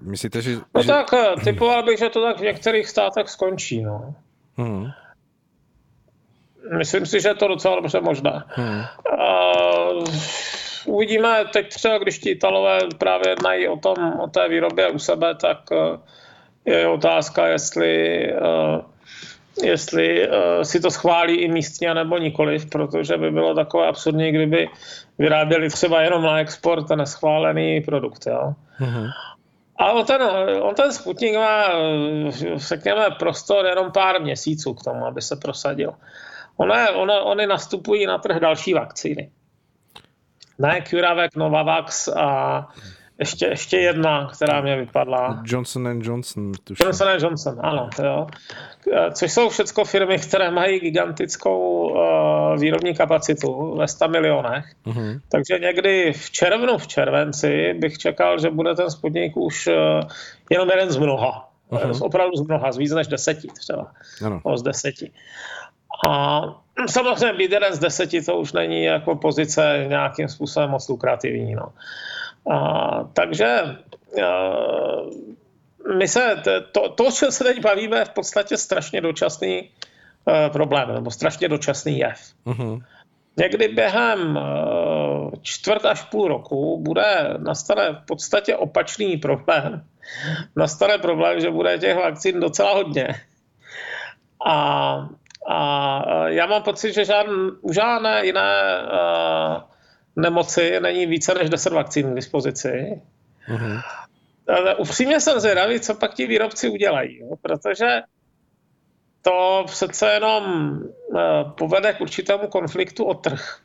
Myslíte, že... No že... tak, eh, typoval bych, že to tak v některých státech skončí, no. Hmm. Myslím si, že je to docela dobře možné. Hmm. Uh, uvidíme teď třeba, když ti Italové právě jednají o, tom, o té výrobě u sebe, tak je otázka, jestli, jestli si to schválí i místně nebo nikoliv, protože by bylo takové absurdní, kdyby vyráběli třeba jenom na export a neschválený produkt. Jo? Mm-hmm. A on ten, on ten Sputnik má, řekněme, prostor jenom pár měsíců k tomu, aby se prosadil. One, one, one nastupují na trh další vakcíny. Ne CureVac, Novavax a ještě, ještě jedna, která mě vypadla. Johnson Johnson. Tuším. Johnson Johnson, ano. Jo. Což jsou všechno firmy, které mají gigantickou uh, výrobní kapacitu ve 100 milionech. Uh-huh. Takže někdy v červnu, v červenci bych čekal, že bude ten spodník už uh, jenom jeden z mnoha. Uh-huh. Z opravdu z mnoha, z víc než deseti třeba. Ano. O z deseti. A samozřejmě být jeden z deseti to už není jako pozice nějakým způsobem moc lukrativní. No. A, takže my se, to, to, o čem se teď bavíme, je v podstatě strašně dočasný uh, problém, nebo strašně dočasný jev. Uh-huh. Někdy během uh, čtvrt až půl roku bude nastane v podstatě opačný problém. Nastane problém, že bude těch vakcín docela hodně. A, a já mám pocit, že žádn, žádné jiné uh, nemoci není více než 10 vakcín k dispozici. Uh-huh. Ale upřímně jsem zvědavý, co pak ti výrobci udělají, jo? protože to přece jenom uh, povede k určitému konfliktu o trh.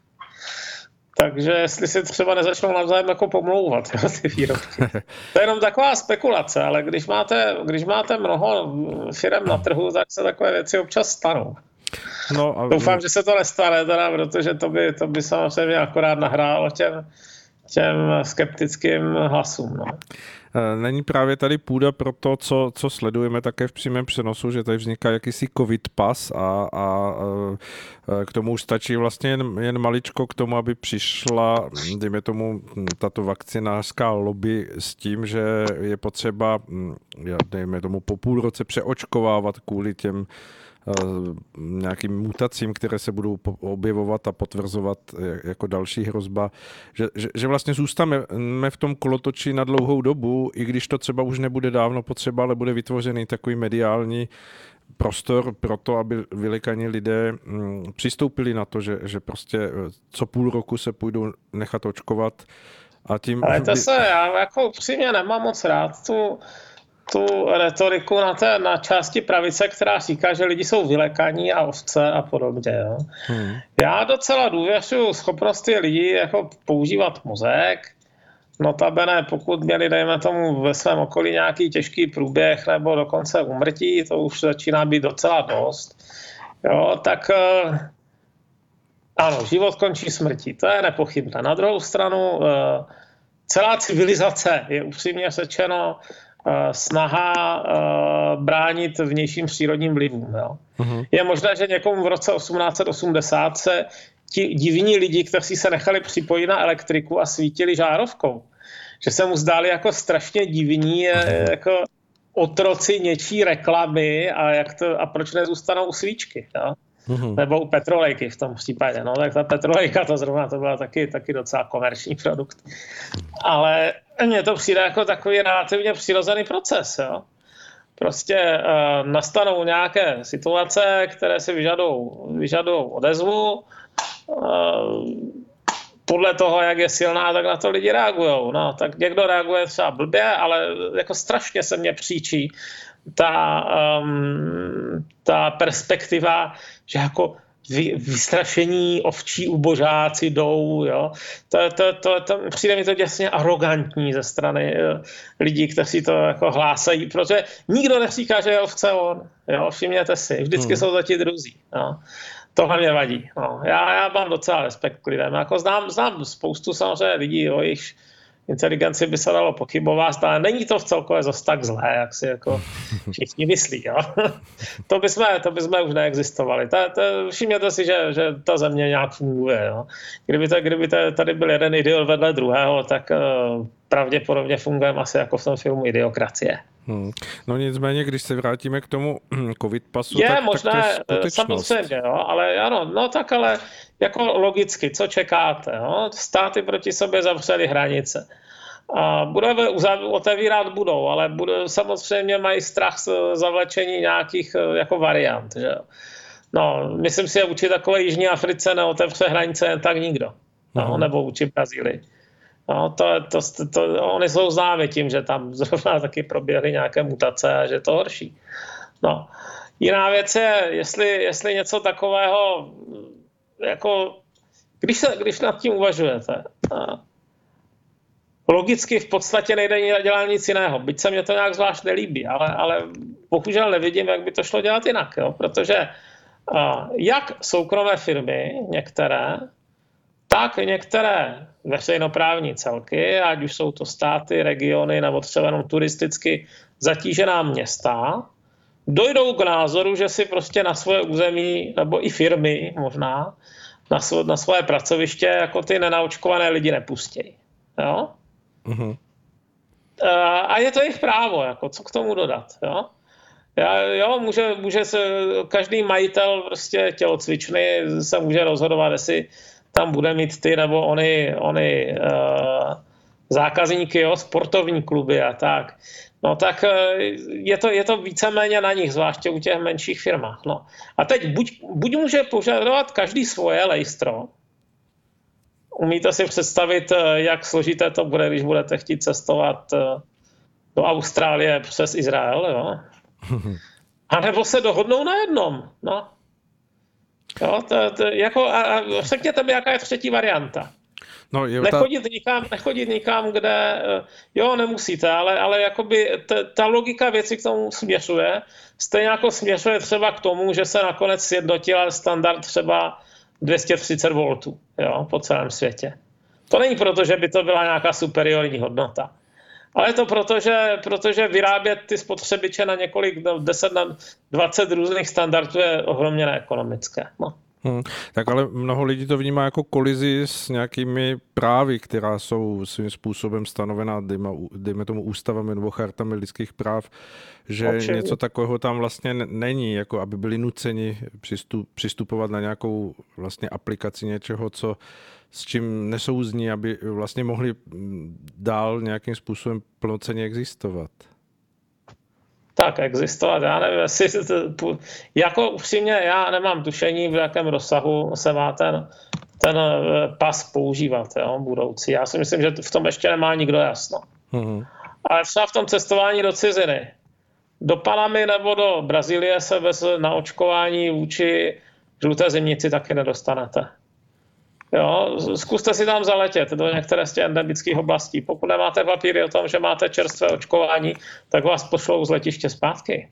Takže jestli si třeba nezačnou navzájem jako pomlouvat, jo, ty výrobky. To je jenom taková spekulace, ale když máte, když máte mnoho firm na trhu, tak se takové věci občas stanou. No, a... Doufám, že se to nestane, teda, protože to by, to by samozřejmě akorát nahrálo těm, těm skeptickým hlasům. No. E, není právě tady půda pro to, co, co sledujeme také v přímém přenosu, že tady vzniká jakýsi covid pas a, a, a e, k tomu už stačí vlastně jen, jen maličko k tomu, aby přišla, dejme tomu, tato vakcinářská lobby s tím, že je potřeba, dejme tomu, po půl roce přeočkovávat kvůli těm Eh, nějakým mutacím, které se budou objevovat a potvrzovat jako další hrozba, že, že, že vlastně zůstaneme v tom kolotoči na dlouhou dobu, i když to třeba už nebude dávno potřeba, ale bude vytvořený takový mediální prostor pro to, aby vylikaní lidé mm, přistoupili na to, že, že prostě eh, co půl roku se půjdou nechat očkovat a tím... Ale to se, já jako upřímně nemám moc rád tu tu retoriku na, té, na části pravice, která říká, že lidi jsou vylekaní a ovce a podobně. Jo. Hmm. Já docela důvěřuji schopnosti lidí jako používat mozek, Notabene, pokud měli, dejme tomu, ve svém okolí nějaký těžký průběh nebo dokonce umrtí, to už začíná být docela dost, jo, tak eh, ano, život končí smrtí, to je nepochybné. Na druhou stranu, eh, celá civilizace je upřímně řečeno snaha uh, bránit vnějším přírodním vlivům. Jo. Uh-huh. Je možné, že někomu v roce 1880 se ti divní lidi, kteří se nechali připojit na elektriku a svítili žárovkou, že se mu zdáli jako strašně divní, uh-huh. jako otroci něčí reklamy a, jak to, a proč nezůstanou u svíčky. Jo. Mm-hmm. Nebo u petrolejky v tom případě. No, tak ta petrolejka to zrovna to byla taky, taky docela komerční produkt. Ale mně to přijde jako takový relativně přirozený proces. Jo? Prostě uh, nastanou nějaké situace, které si vyžadou, vyžadou odezvu. Uh, podle toho, jak je silná, tak na to lidi reagují. No, tak někdo reaguje třeba blbě, ale jako strašně se mně příčí ta, um, ta perspektiva, že jako vy, vystrašení ovčí ubožáci jdou, jo. To, to, to, to, přijde mi to děsně arrogantní ze strany jo, lidí, kteří to jako hlásají, protože nikdo neříká, že je ovce on, jo, všimněte si, vždycky hmm. jsou to ti druzí, jo. Tohle mě vadí. No. Já, já mám docela respekt k lidem. Jako znám, znám spoustu samozřejmě lidí, o jejich inteligenci by se dalo pochybovat, ale není to v celkové zase tak zlé, jak si jako všichni myslí. Jo? to, by jsme, to by jsme už neexistovali. Ta, ta, všimněte si, že, že ta země nějak funguje. Jo? Kdyby, to, kdyby to, tady byl jeden idiot vedle druhého, tak uh, pravděpodobně fungujeme asi jako v tom filmu Idiokracie. Hmm. No nicméně, když se vrátíme k tomu covid pasu, je tak, možné, tak to je samozřejmě, jo, ale ano, no tak ale jako logicky, co čekáte, jo? státy proti sobě zavřely hranice. A budeme otevírat budou, ale bude, samozřejmě mají strach z zavlečení nějakých eh, jako variant. Že? No, myslím si, že vůči takové Jižní Africe neotevře hranice jen tak nikdo. No, uh-huh. nebo vůči Brazílii. No, to, to, to, to, oni jsou známi tím, že tam zrovna taky proběhly nějaké mutace a že to horší. No. Jiná věc je, jestli, jestli něco takového, jako, když, se, když nad tím uvažujete, logicky v podstatě nejde dělat nic jiného, byť se mě to nějak zvlášť nelíbí, ale, ale bohužel nevidím, jak by to šlo dělat jinak, jo? protože jak soukromé firmy, některé, tak některé veřejnoprávní celky, ať už jsou to státy, regiony nebo třeba jenom turisticky zatížená města, dojdou k názoru, že si prostě na svoje území, nebo i firmy možná, na, svo, na svoje pracoviště jako ty nenaočkované lidi nepustí. Jo? Mm-hmm. A je to jejich právo, jako, co k tomu dodat. Jo? Já, jo, může, může se, každý majitel prostě tělocvičny se může rozhodovat, jestli tam bude mít ty nebo ony, ony uh, zákazníky, jo, sportovní kluby a tak. No tak uh, je to, je to víceméně na nich, zvláště u těch menších firmách. No. A teď buď, buď může požadovat každý svoje lejstro, Umíte si představit, eh, jak složité to bude, když budete chtít cestovat do Austrálie přes Izrael, jo? A nebo se dohodnou na jednom, no. Jo, to, to, jako, a, a řekněte mi, jaká je třetí varianta. No, je nechodit, nikam, nechodit nikam, kde, eh, jo, nemusíte, ale, ale jakoby t, ta logika věci k tomu směřuje. Stejně jako směřuje třeba k tomu, že se nakonec sjednotil standard třeba 230 V jo, po celém světě. To není proto, že by to byla nějaká superiorní hodnota. Ale je to proto, že, protože vyrábět ty spotřebiče na několik, 10 na 20 různých standardů je ohromně neekonomické. No. Hmm, tak ale mnoho lidí to vnímá jako kolizi s nějakými právy, která jsou svým způsobem stanovená, dejme, dejme tomu ústavami nebo chartami lidských práv, že Občení. něco takového tam vlastně není, jako aby byli nuceni přistup, přistupovat na nějakou vlastně aplikaci něčeho, co s čím nesouzní, aby vlastně mohli dál nějakým způsobem plnoceně existovat tak existovat. Já nevím, jestli jako upřímně já nemám tušení, v jakém rozsahu se má ten, ten eh, pas používat jo, budoucí. Já si myslím, že v tom ještě nemá nikdo jasno. Mm-hmm. Ale třeba v tom cestování do ciziny. Do Panamy nebo do Brazílie se bez naočkování vůči žluté zimnici taky nedostanete. Jo, zkuste si tam zaletět do některé z těch endemických oblastí. Pokud nemáte papíry o tom, že máte čerstvé očkování, tak vás pošlou z letiště zpátky.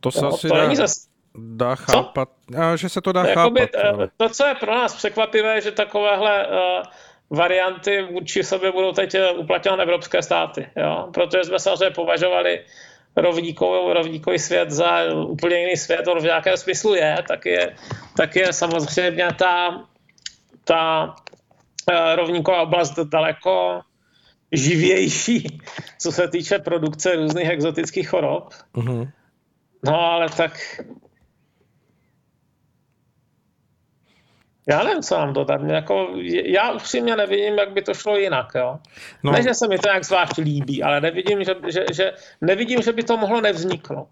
To se jo, asi to dá, není zas... dá chápat, co? že se to dá Jakoby, chápat. Eh, ale... To, co je pro nás překvapivé, že takovéhle uh, varianty vůči sobě budou teď eh, uplatňovat evropské státy. Jo? Protože jsme samozřejmě považovali rovníkový, rovníkový svět za úplně jiný svět, on v nějakém smyslu je, tak je, tak je samozřejmě ta ta eh, rovníková oblast daleko živější, co se týče produkce různých exotických chorob. Mm-hmm. No ale tak Já nevím, co mám dodat. Jako, já upřímně nevidím, jak by to šlo jinak. Jo? No. Ne, že se mi to nějak zvlášť líbí, ale nevidím že, že, že, nevidím, že by to mohlo nevzniknout.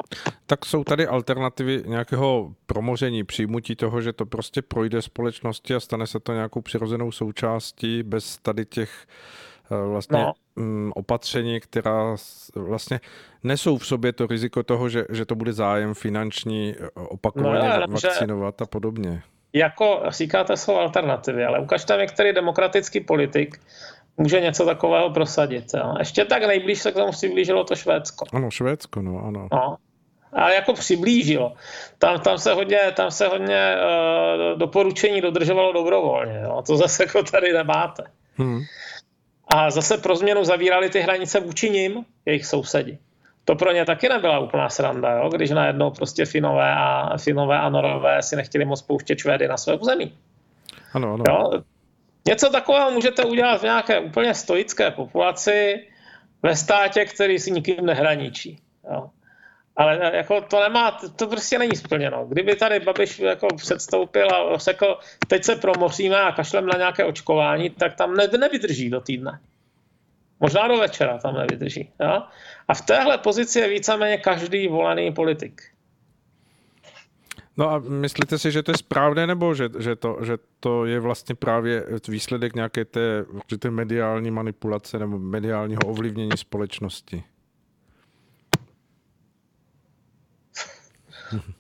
Tak jsou tady alternativy nějakého promoření, přijmutí toho, že to prostě projde společnosti a stane se to nějakou přirozenou součástí bez tady těch eh, vlastně no. Mm, opatření, která vlastně nesou v sobě to riziko toho, že, že to bude zájem finanční eh, opakovaně no, vakcinovat a podobně jako říkáte, jsou alternativy, ale ukažte mi, který demokratický politik může něco takového prosadit. Jo. Ještě tak nejblíž se k tomu přiblížilo to Švédsko. Ano, Švédsko, no, ano. No. A jako přiblížilo. Tam, tam se hodně, tam se hodně uh, doporučení dodržovalo dobrovolně. Jo. To zase jako tady nemáte. Hmm. A zase pro změnu zavírali ty hranice vůči nim, jejich sousedi to pro ně taky nebyla úplná sranda, jo? když najednou prostě Finové a, Finové a Norové si nechtěli moc pouštět Švédy na své území. Ano, ano. Jo? Něco takového můžete udělat v nějaké úplně stoické populaci, ve státě, který si nikým nehraničí. Jo. Ale jako to nemá, to prostě není splněno. Kdyby tady Babiš jako předstoupil a řekl, teď se promoříme a kašlem na nějaké očkování, tak tam ne, nevydrží do týdne. Možná do večera tam nevydrží. Jo? A v téhle pozici je víceméně každý volený politik. No a myslíte si, že to je správné, nebo že, že, to, že to je vlastně právě výsledek nějaké té, té mediální manipulace nebo mediálního ovlivnění společnosti?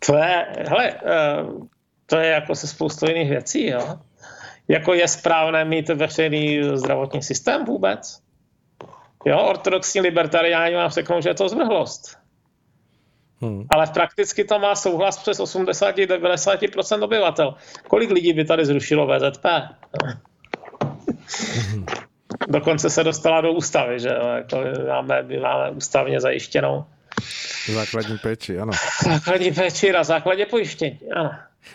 To je, hele, eh, to je jako se spoustou jiných věcí, jo. Jako je správné mít veřejný zdravotní systém vůbec? Jo, ortodoxní libertariáni vám řeknou, že je to zvrhlost. Hmm. Ale prakticky to má souhlas přes 80-90% obyvatel. Kolik lidí by tady zrušilo VZP? Hmm. Dokonce se dostala do ústavy, že jako máme, my máme ústavně zajištěnou Základní péči, ano. Základní péči na základě pojištění, ano.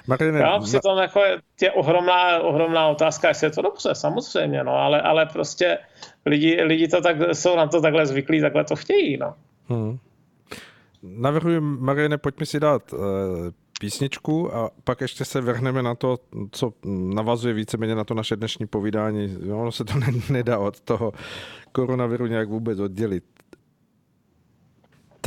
Martine, Já si to jako je, je ohromná, ohromná otázka, jestli je to dobře, samozřejmě, no, ale, ale prostě lidi, lidi to tak, jsou na to takhle zvyklí, takhle to chtějí, no. Hmm. Navrhuji, Mariene, pojďme si dát uh, písničku a pak ještě se vrhneme na to, co navazuje víceméně na to naše dnešní povídání. Ono se to nedá od toho koronaviru nějak vůbec oddělit.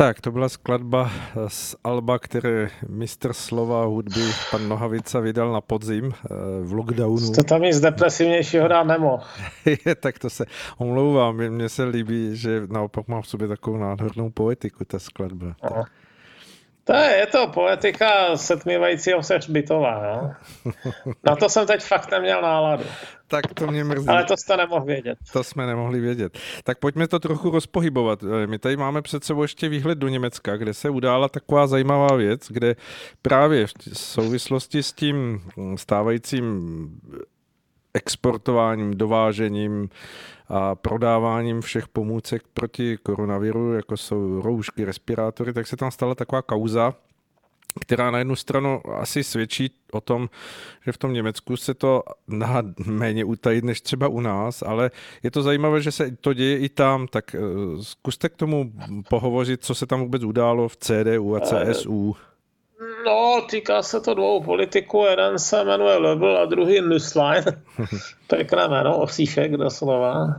Tak, to byla skladba z Alba, které mistr slova hudby pan Nohavica vydal na podzim eh, v lockdownu. To tam nic depresivnějšího dát nemohl. tak to se omlouvám, mně se líbí, že naopak mám v sobě takovou nádhernou poetiku, ta skladba. Aha. To je, je to poetika setmívajícího se hřbitova. No? Na to jsem teď fakt neměl náladu. Tak to mě mrzí. Ale to jste nemohl vědět. To jsme nemohli vědět. Tak pojďme to trochu rozpohybovat. My tady máme před sebou ještě výhled do Německa, kde se udála taková zajímavá věc, kde právě v souvislosti s tím stávajícím exportováním, dovážením a prodáváním všech pomůcek proti koronaviru, jako jsou roušky, respirátory, tak se tam stala taková kauza, která na jednu stranu asi svědčí o tom, že v tom Německu se to dá méně utajit než třeba u nás, ale je to zajímavé, že se to děje i tam, tak eh, zkuste k tomu pohovořit, co se tam vůbec událo v CDU a CSU. No, týká se to dvou politiků, jeden se jmenuje Lebel a druhý Nusslein. Pěkné jméno, osíšek doslova.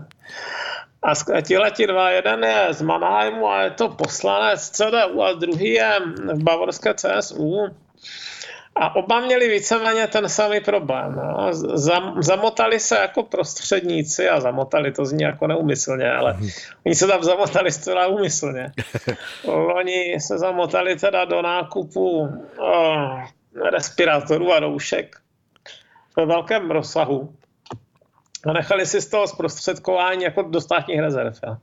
A tihle ti dva, jeden je z Mannheimu a je to poslanec CDU a druhý je v bavorské CSU. A oba měli víceméně ten samý problém. No. Zam, zamotali se jako prostředníci a zamotali, to zní jako neumyslně, ale mhm. oni se tam zamotali zcela úmyslně. Oni se zamotali teda do nákupu oh, respirátorů a roušek ve velkém rozsahu a nechali si z toho zprostředkování jako do státních rezerv. Ja.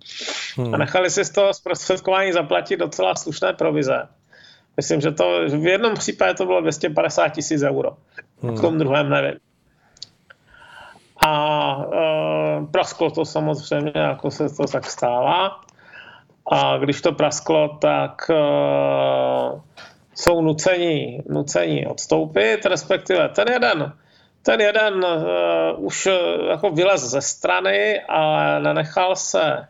Hmm. A nechali si z toho zprostředkování zaplatit docela slušné provize. Myslím, že to v jednom případě to bylo 250 tisíc euro. Hmm. V tom druhém nevím. A e, prasklo to samozřejmě, jako se to tak stává. A když to prasklo, tak e, jsou nuceni, nuceni odstoupit, respektive ten jeden ten jeden uh, už jako vylez ze strany, ale nenechal se,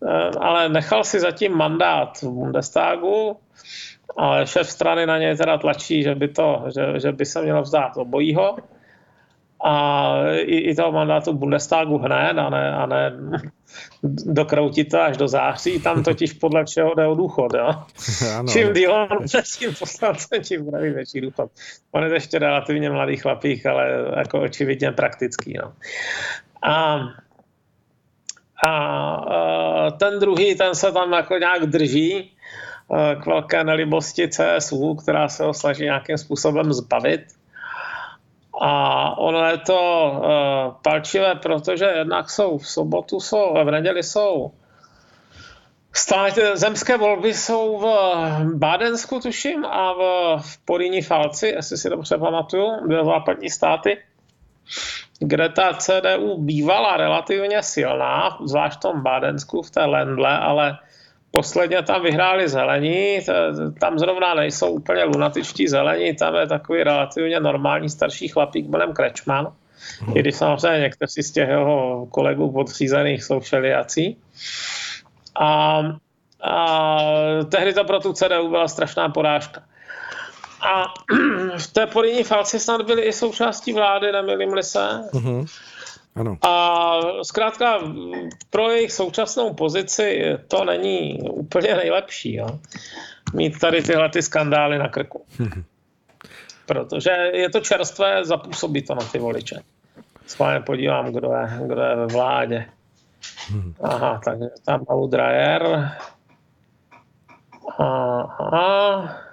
uh, ale nechal si zatím mandát v Bundestagu, ale šéf strany na něj teda tlačí, že by, to, že, že by se mělo vzdát obojího a i, i toho mandátu Bundestagu hned a ne, a ne dokroutit to až do září, tam totiž podle všeho jde o důchod. Jo? Ano. Čím díl on tím poslancem, tím bude větší důchod. On je ještě relativně mladý chlapík, ale jako očividně praktický. No. A, a, a ten druhý, ten se tam jako nějak drží k velké nelibosti CSU, která se ho snaží nějakým způsobem zbavit. A ono je to uh, palčivé, protože jednak jsou v sobotu, jsou, v neděli jsou stát, zemské volby jsou v Bádensku, tuším, a v, v Poríní Falci, jestli si dobře pamatuju, dvě západní státy, kde ta CDU bývala relativně silná, zvlášť v tom Bádensku, v té Lendle, ale Posledně tam vyhráli zelení, tam zrovna nejsou úplně lunatičtí zelení, tam je takový relativně normální starší chlapík jménem Krečman, hmm. i když samozřejmě někteří z těch jeho kolegů podřízených jsou všelijací. A, a tehdy to pro tu CDU byla strašná porážka. A v té polinní falci snad byli i součástí vlády, nemilím se. Uh-huh. Ano. A zkrátka pro jejich současnou pozici to není úplně nejlepší. Jo? Mít tady tyhle ty skandály na krku. Protože je to čerstvé, zapůsobí to na ty voliče. Schválně podívám, kdo je, kdo je ve vládě. Uh-huh. Aha, tak tam Paul Dreyer. Aha.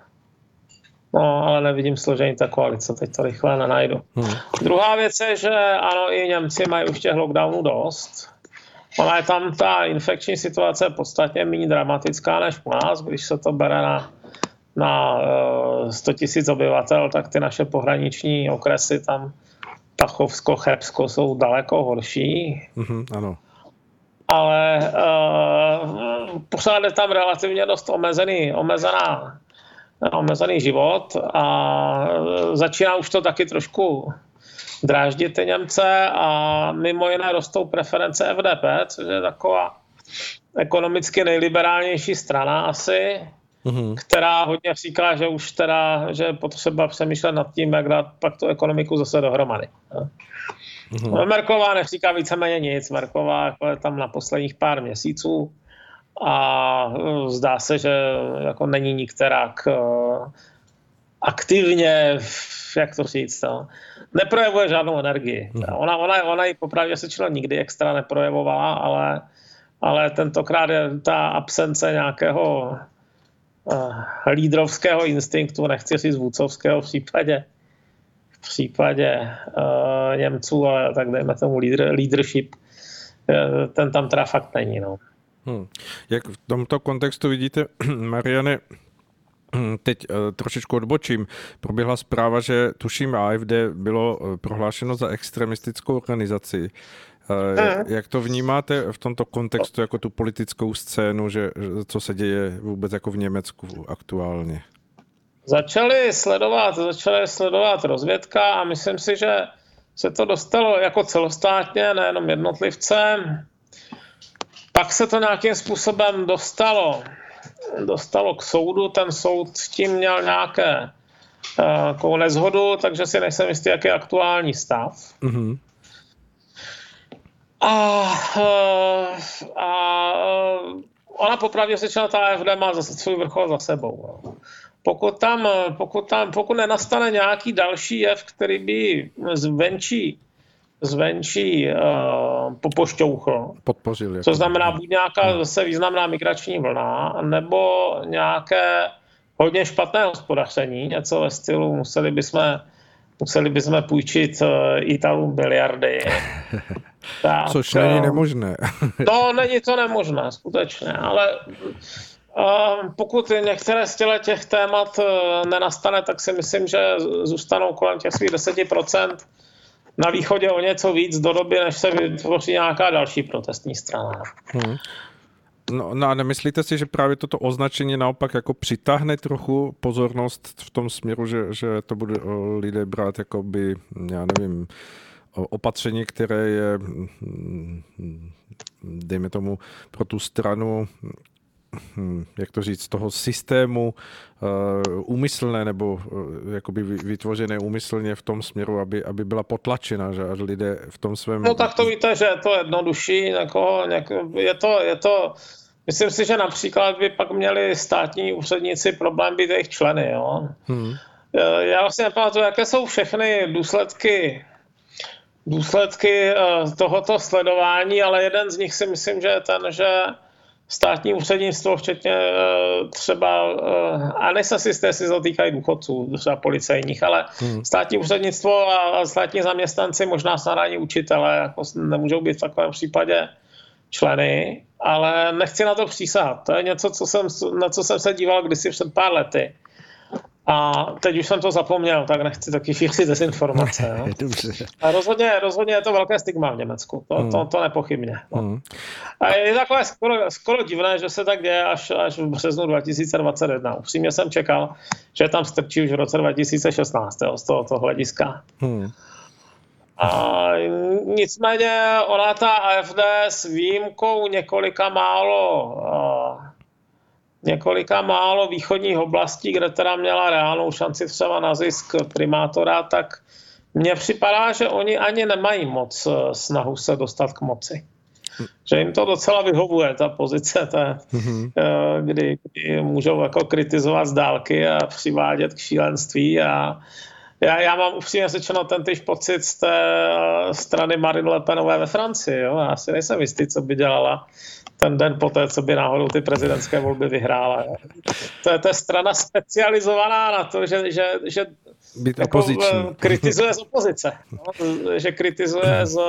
No, ale nevidím složení té koalice, teď to rychle nenajdu. Hmm. Druhá věc je, že ano, i Němci mají už těch lockdownů dost. Ona je tam ta infekční situace podstatně méně dramatická než u nás, když se to bere na, na 100 eh, tisíc obyvatel, tak ty naše pohraniční okresy tam Pachovsko, Chebsko jsou daleko horší. Mm-hmm, ano. Ale uh, pořád je tam relativně dost omezený, omezená omezený život a začíná už to taky trošku dráždit ty Němce a mimo jiné rostou preference FDP, což je taková ekonomicky nejliberálnější strana asi, mm-hmm. která hodně říká, že už teda, že je potřeba přemýšlet nad tím, jak dát pak tu ekonomiku zase dohromady. Mm-hmm. Merková neříká víceméně nic. Merková jako je tam na posledních pár měsíců a e, zdá se, že jako není nikterak e, aktivně, jak to říct, no, neprojevuje žádnou energii. Hmm. Ona, ona, ona ji popravdě se čilo nikdy extra neprojevovala, ale, ale tentokrát je ta absence nějakého uh, lídrovského instinktu, nechci říct vůcovského v případě, v případě uh, Němců, ale tak dejme tomu leader, leadership, ten tam teda fakt není. No. Hmm. Jak v tomto kontextu vidíte, Mariane, Teď eh, trošičku odbočím. Proběhla zpráva, že tuším AFD bylo eh, prohlášeno za extremistickou organizaci. Hmm. Jak to vnímáte v tomto kontextu jako tu politickou scénu, že co se děje vůbec jako v Německu aktuálně? Začali sledovat, začali sledovat rozvědka a myslím si, že se to dostalo jako celostátně, nejenom jednotlivcem. Pak se to nějakým způsobem dostalo, dostalo k soudu, ten soud s tím měl nějaké uh, nezhodu, takže si nejsem jistý, jaký je aktuální stav. Mm-hmm. A, uh, a ona popravdě se ta AFD má zase svůj vrchol za sebou. No. Pokud tam, pokud tam, pokud nenastane nějaký další jev, který by zvenčí zvenčí uh, popošťouchl. Podpořil. Co znamená buď nějaká hmm. zase významná migrační vlna, nebo nějaké hodně špatné hospodaření, něco ve stylu museli bychom, museli bychom půjčit uh, Italům miliardy. tak, Což není nemožné. to není to nemožné, skutečně, ale pokud některé z těch témat nenastane, tak si myslím, že zůstanou kolem těch svých 10%, na východě o něco víc do doby, než se vytvoří nějaká další protestní strana. Hmm. No, no a nemyslíte si, že právě toto označení naopak jako přitáhne trochu pozornost v tom směru, že, že to bude lidé brát jako by, já nevím, opatření, které je, dejme tomu, pro tu stranu jak to říct, toho systému uh, úmyslné nebo uh, jakoby vytvořené úmyslně v tom směru, aby, aby byla potlačena, že až lidé v tom svém... No tak to víte, že je to jednodušší, jako, je to, je to, myslím si, že například by pak měli státní úředníci problém být jejich členy, jo. Hmm. Já vlastně nepamatuju, jaké jsou všechny důsledky důsledky eh, tohoto sledování, ale jeden z nich si myslím, že je ten, že státní úřednictvo, včetně eh, třeba, eh, a nejsem si jistý, jestli se týkají důchodců, třeba policejních, ale hmm. státní úřednictvo a státní zaměstnanci, možná snad ani učitele, jako nemůžou být v takovém případě členy, ale nechci na to přísahat. To je něco, co jsem, na co jsem se díval kdysi před pár lety. A teď už jsem to zapomněl, tak nechci taky šířit dezinformace. No. A rozhodně, rozhodně je to velké stigma v Německu, to, hmm. to, to nepochybně. No. Hmm. A je takové skoro, skoro divné, že se tak děje až, až v březnu 2021. Upřímně jsem čekal, že tam strčí už v roce 2016 jo, z tohoto hlediska. Hmm. A nicméně ona ta AFD s výjimkou několika málo několika málo východních oblastí, kde teda měla reálnou šanci třeba na zisk primátora, tak mně připadá, že oni ani nemají moc eh, snahu se dostat k moci. Že jim to docela vyhovuje, ta pozice, té, mm-hmm. kdy, kdy můžou jako kritizovat z dálky a přivádět k šílenství a já, já mám upřímně řečeno ten tyž pocit z té eh, strany Marine Le Penové ve Francii. Jo? Já si nejsem jistý, co by dělala ten den poté, co by náhodou ty prezidentské volby vyhrála. To je, to je strana specializovaná na to, že, že, že Být jako kritizuje z opozice. No? Že kritizuje z,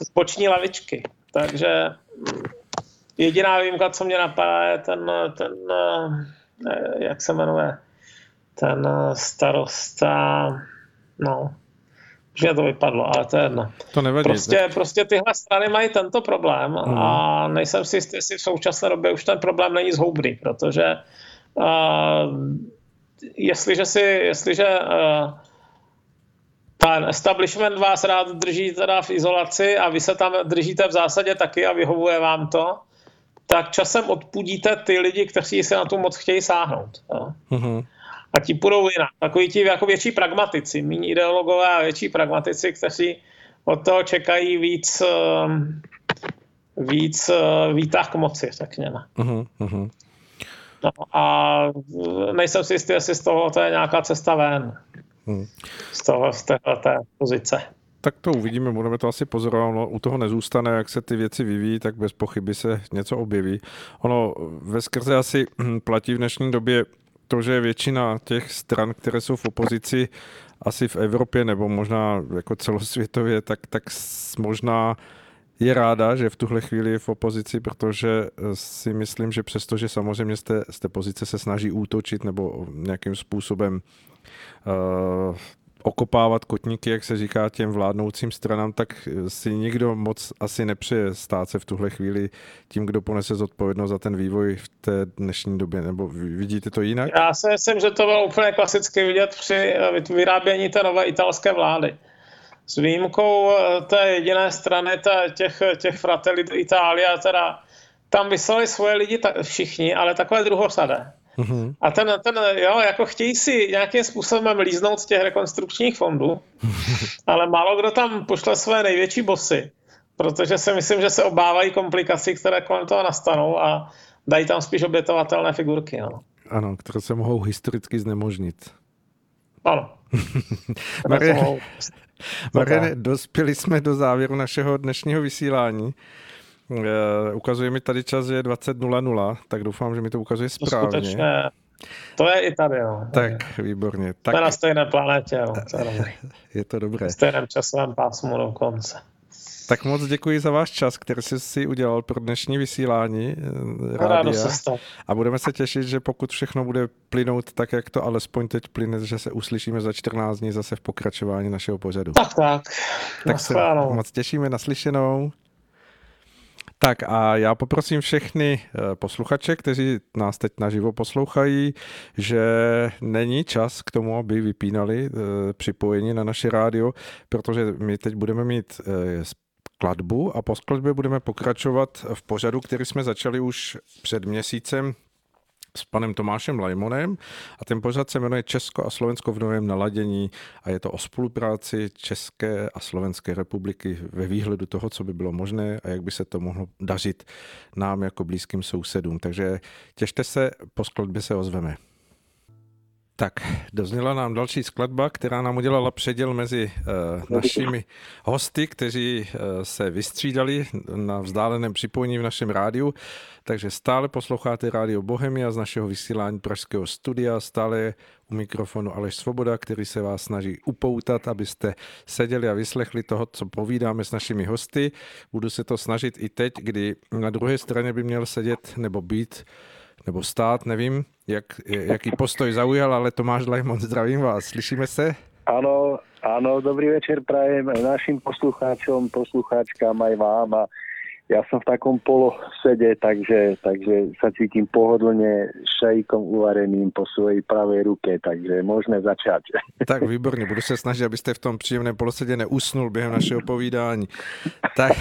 z boční lavičky. Takže jediná výjimka, co mě napadá, je ten, ten eh, jak se jmenuje, ten starosta, no, už mě to vypadlo, ale to je jedno. To nevadí. Prostě, prostě tyhle strany mají tento problém mm. a nejsem si jistý, jestli v současné době už ten problém není zhoubný, protože uh, jestliže si, jestliže uh, ten establishment vás rád drží teda v izolaci a vy se tam držíte v zásadě taky a vyhovuje vám to, tak časem odpudíte ty lidi, kteří si na tu moc chtějí sáhnout. Jo. Mm-hmm a ti půjdou jinak. Takový ti jako větší pragmatici, méně ideologové a větší pragmatici, kteří od toho čekají víc, ehm, víc eh, výtah k moci, řekněme. Uh-huh, No a nejsem si jistý, jestli z toho to je nějaká cesta ven. Uh-huh. Z toho, z té pozice. Tak to uvidíme, budeme to asi pozorovat. No, u toho nezůstane, jak se ty věci vyvíjí, tak bez pochyby se něco objeví. Ono ve skrze asi platí v dnešní době to, že většina těch stran, které jsou v opozici, asi v Evropě nebo možná jako celosvětově, tak, tak možná je ráda, že v tuhle chvíli je v opozici, protože si myslím, že přestože samozřejmě z té, z té pozice se snaží útočit nebo nějakým způsobem uh, okopávat kotníky, jak se říká těm vládnoucím stranám, tak si nikdo moc asi nepřeje stát se v tuhle chvíli tím, kdo ponese zodpovědnost za ten vývoj v té dnešní době. Nebo vidíte to jinak? Já si myslím, že to bylo úplně klasicky vidět při vyrábění té nové italské vlády. S výjimkou eh, té jediné strany těch, těch Fratelli d'Italia, teda tam vyslali svoje lidi všichni, ale takové druhosadé. Mm-hmm. A ten, ten, jo, jako chtějí si nějakým způsobem líznout z těch rekonstrukčních fondů, ale málo kdo tam pošle své největší bosy, protože si myslím, že se obávají komplikací, které kolem toho nastanou a dají tam spíš obětovatelné figurky. No. Ano, které se mohou historicky znemožnit. Ano. Mariane, Mariane, dospěli jsme do závěru našeho dnešního vysílání. Uh, ukazuje mi tady čas, že je 20.00, tak doufám, že mi to ukazuje správně. To skutečně, to je i tady, jo. Tak, výborně. Tak... Jsme na stejné planetě, jo. je to dobré. V stejném časovém pásmu do konce. Tak moc děkuji za váš čas, který jsi si udělal pro dnešní vysílání eh, rádia. A budeme se těšit, že pokud všechno bude plynout tak, jak to alespoň teď plyne, že se uslyšíme za 14 dní zase v pokračování našeho pořadu. Tak, tak. Tak se moc těšíme na slyšenou. Tak a já poprosím všechny eh, posluchače, kteří nás teď naživo poslouchají, že není čas k tomu, aby vypínali eh, připojení na naše rádio, protože my teď budeme mít eh, skladbu a po skladbě budeme pokračovat v pořadu, který jsme začali už před měsícem s panem Tomášem Lajmonem a ten pořad se jmenuje Česko a Slovensko v novém naladění a je to o spolupráci České a Slovenské republiky ve výhledu toho, co by bylo možné a jak by se to mohlo dařit nám jako blízkým sousedům. Takže těšte se, po skladbě se ozveme. Tak, dozněla nám další skladba, která nám udělala předěl mezi uh, našimi hosty, kteří uh, se vystřídali na vzdáleném připojení v našem rádiu. Takže stále posloucháte Rádio Bohemia z našeho vysílání Pražského studia, stále u mikrofonu Aleš Svoboda, který se vás snaží upoutat, abyste seděli a vyslechli toho, co povídáme s našimi hosty. Budu se to snažit i teď, kdy na druhé straně by měl sedět nebo být nebo stát, nevím, jak, jaký postoj zaujal, ale Tomáš Lajmon, zdravím vás, slyšíme se? Áno, áno, dobrý večer prajem našim poslucháčom, poslucháčkám aj vám a ja som v takom polosede, takže, takže sa cítim pohodlne šajíkom uvareným po svojej pravej ruke, takže môžeme začať. Tak výborně, budu se snažit, abyste v tom příjemném polosedě neusnul během našeho povídání. Tak,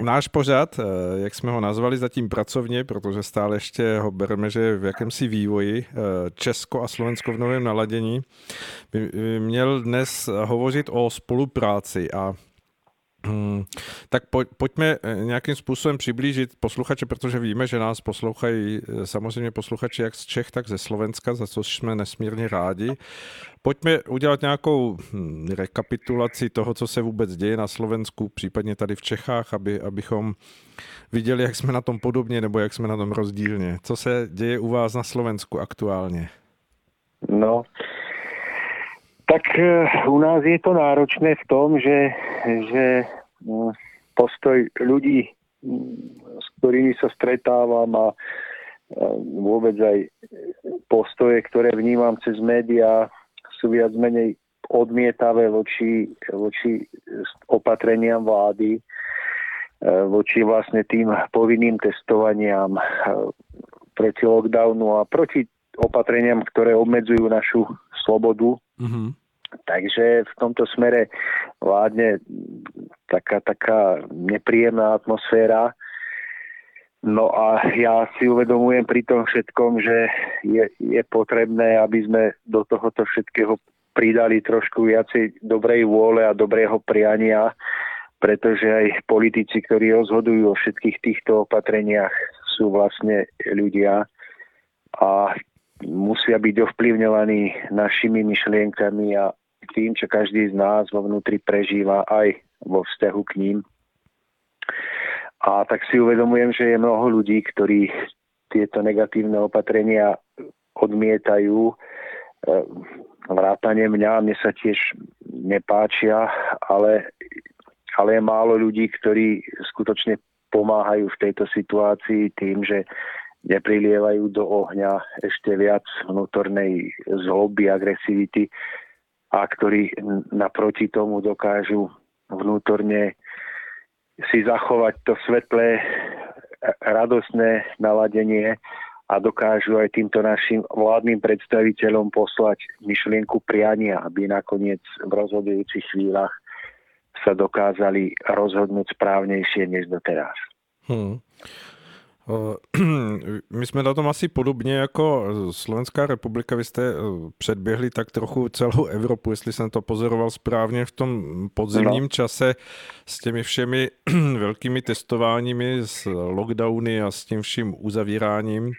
náš pořad, eh, jak jsme ho nazvali zatím pracovně, protože stále ještě ho bereme, že v jakémsi vývoji eh, Česko a Slovensko v novém naladění, by měl dnes hovořit o spolupráci a Hmm, tak poj, pojďme eh, nějakým způsobem přiblížit posluchače, protože víme, že nás poslouchají samozřejmě posluchači jak z Čech, tak ze Slovenska, za co jsme nesmírně rádi. Pojďme udělat nějakou hm, rekapitulaci toho, co se vůbec děje na Slovensku, případně tady v Čechách, aby, abychom viděli, jak jsme na tom podobně nebo jak jsme na tom rozdílně. Co se děje u vás na Slovensku aktuálně? No, tak eh, u nás je to náročné v tom, že, že hm, postoj ľudí, hm, s ktorými sa stretávam a vôbec aj postoje, ktoré vnímam cez médiá, sú viac menej odmietavé voči, voči opatreniam vlády, e, voči vlastne tým povinným testovaniam e, proti lockdownu a proti opatreniam, ktoré obmedzujú našu slobodu. Mm-hmm. Takže v tomto smere vládne taká, taká nepríjemná atmosféra. No a ja si uvedomujem pri tom všetkom, že je, je potrebné, aby sme do tohoto všetkého pridali trošku viacej dobrej vôle a dobrého priania, pretože aj politici, ktorí rozhodujú o všetkých týchto opatreniach, sú vlastne ľudia a musia byť ovplyvňovaní našimi myšlienkami a tým, čo každý z nás vo vnútri prežíva aj vo vzťahu k ním. A tak si uvedomujem, že je mnoho ľudí, ktorí tieto negatívne opatrenia odmietajú. E, vrátane mňa, mne sa tiež nepáčia, ale, ale je málo ľudí, ktorí skutočne pomáhajú v tejto situácii tým, že neprilievajú do ohňa ešte viac vnútornej zloby, agresivity a ktorí naproti tomu dokážu vnútorne si zachovať to svetlé, radostné naladenie a dokážu aj týmto našim vládnym predstaviteľom poslať myšlienku priania, aby nakoniec v rozhodujúcich chvíľach sa dokázali rozhodnúť správnejšie než doteraz. Hmm. My jsme na tom asi podobně jako Slovenská republika. Vy jste předběhli tak trochu celou Evropu, jestli jsem to pozoroval správně v tom podzimním no. čase s těmi všemi velkými testováními, s lockdowny a s tím vším uzavíráním.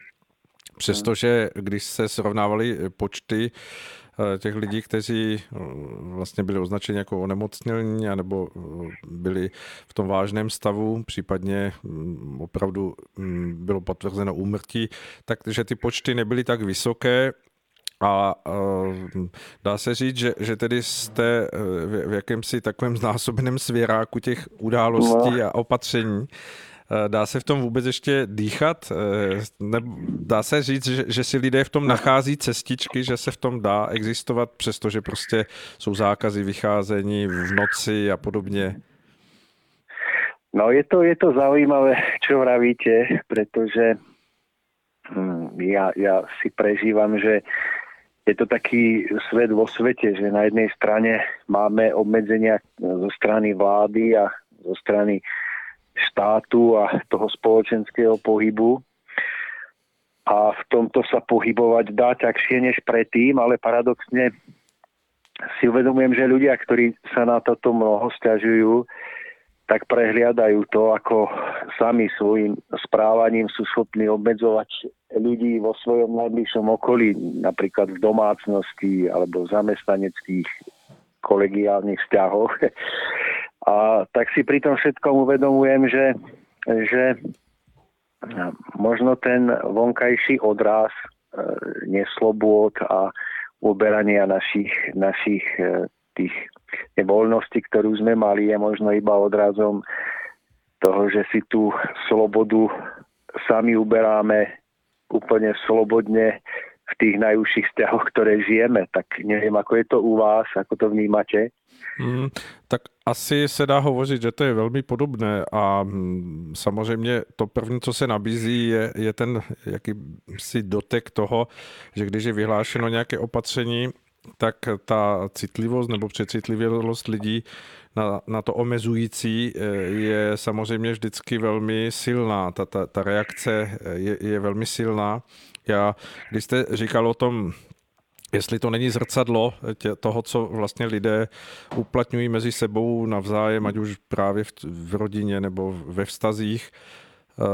Přestože když se srovnávali počty Eh, těch lidí, kteří eh, vlastně byli označeni jako onemocnění nebo eh, byli v tom vážném stavu, případně mm, opravdu mm, bylo potvrzeno úmrtí, takže ty počty nebyly tak vysoké, a dá se říct, že, že tedy jste v, v jakémsi takovém znásobeném svěráku těch událostí no. a opatření. Eh, dá se v tom vůbec ještě dýchat? Eh, dá se říct, že, že si lidé v tom nachází cestičky, že se v tom dá existovat, přestože prostě jsou zákazy vycházení v noci a podobně? No je to, je to zaujímavé, čo vravíte, pretože hm, ja si prežívam, že je to taký svet vo svete, že na jednej strane máme obmedzenia zo strany vlády a zo strany štátu a toho spoločenského pohybu. A v tomto sa pohybovať dá ťažšie než predtým, ale paradoxne si uvedomujem, že ľudia, ktorí sa na toto mnoho stiažujú, tak prehliadajú to, ako sami svojim správaním sú schopní obmedzovať ľudí vo svojom najbližšom okolí, napríklad v domácnosti alebo v zamestnaneckých kolegiálnych vzťahoch. A tak si pri tom všetkom uvedomujem, že, že možno ten vonkajší odraz e, neslobôd a uberania našich, našich e, tých voľností, ktorú sme mali, je možno iba odrazom toho, že si tú slobodu sami uberáme úplne slobodne v tých najúžších vzťahoch, ktoré žijeme. Tak neviem, ako je to u vás, ako to vnímate. Hmm, tak asi se dá hovořit, že to je velmi podobné a hm, samozřejmě to první, co se nabízí, je, je ten jakýsi dotek toho, že když je vyhlášeno nějaké opatření, tak ta citlivost nebo přecitlivělost lidí na, na to omezující eh, je samozřejmě vždycky velmi silná. Ta, ta, ta reakce eh, je, je velmi silná. Já, když jste říkal o tom, jestli to není zrcadlo tě, toho, co vlastně lidé uplatňují mezi sebou navzájem, ať už právě v, v rodině nebo ve vztazích, uh,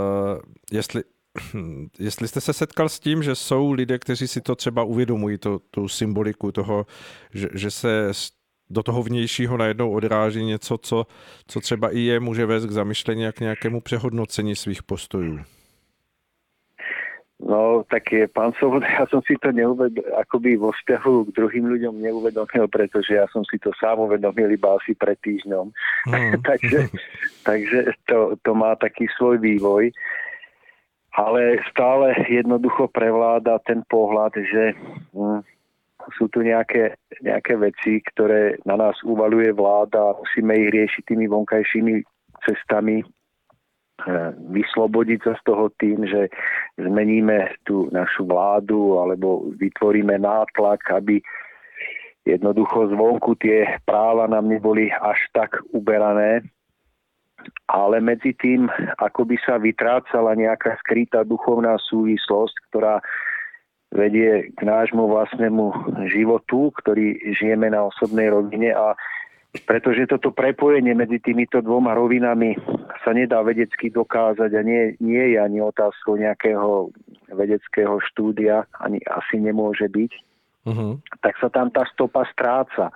jestli, jestli jste se setkal s tím, že jsou lidé, kteří si to třeba uvědomují, to, tu symboliku toho, že, že se do toho vnějšího najednou odráží něco, co, co třeba i je může vést k zamyšlení a k nějakému přehodnocení svých postojů. No, tak je, pán Svoboda, ja som si to neuvedol, akoby vo vzťahu k druhým ľuďom neuvedomil, pretože ja som si to sám uvedomil iba asi pred týždňom. Mm. takže takže to, to má taký svoj vývoj. Ale stále jednoducho prevláda ten pohľad, že hm, sú tu nejaké, nejaké veci, ktoré na nás uvaluje vláda a musíme ich riešiť tými vonkajšími cestami, vyslobodiť sa z toho tým, že zmeníme tú našu vládu alebo vytvoríme nátlak, aby jednoducho zvonku tie práva nám neboli až tak uberané, ale medzi tým, ako by sa vytrácala nejaká skrytá duchovná súvislosť, ktorá vedie k nášmu vlastnému životu, ktorý žijeme na osobnej rovine a pretože toto prepojenie medzi týmito dvoma rovinami sa nedá vedecky dokázať a nie, nie je ani otázkou nejakého vedeckého štúdia, ani asi nemôže byť, uh-huh. tak sa tam tá stopa stráca.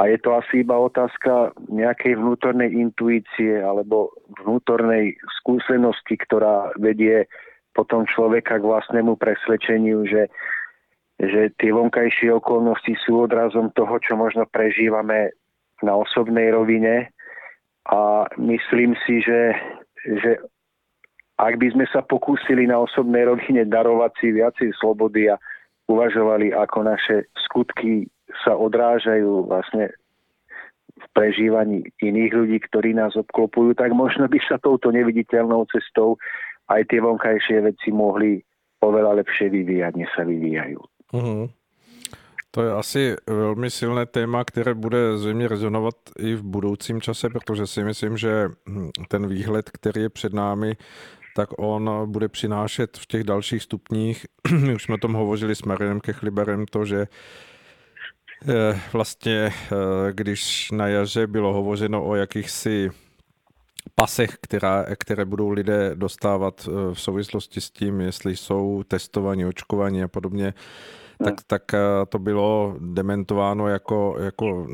A je to asi iba otázka nejakej vnútornej intuície alebo vnútornej skúsenosti, ktorá vedie potom človeka k vlastnému presvedčeniu, že, že tie vonkajšie okolnosti sú odrazom toho, čo možno prežívame na osobnej rovine a myslím si, že, že ak by sme sa pokúsili na osobnej rovine darovať si viacej slobody a uvažovali, ako naše skutky sa odrážajú vlastne v prežívaní iných ľudí, ktorí nás obklopujú, tak možno by sa touto neviditeľnou cestou aj tie vonkajšie veci mohli oveľa lepšie vyvíjať, než sa vyvíjajú. Uh-huh. To je asi velmi silné téma, které bude zřejmě rezonovat i v budoucím čase, protože si myslím, že hm, ten výhled, který je před námi, tak on bude přinášet v těch dalších stupních. Už jsme o tom hovořili s Marinem Kechliberem, to, že eh, vlastně, eh, když na jaře bylo hovořeno o jakýchsi pasech, která, které budou lidé dostávat eh, v souvislosti s tím, jestli jsou testovaní, očkovaní a podobně, tak, tak eh, to bylo dementováno jako, jako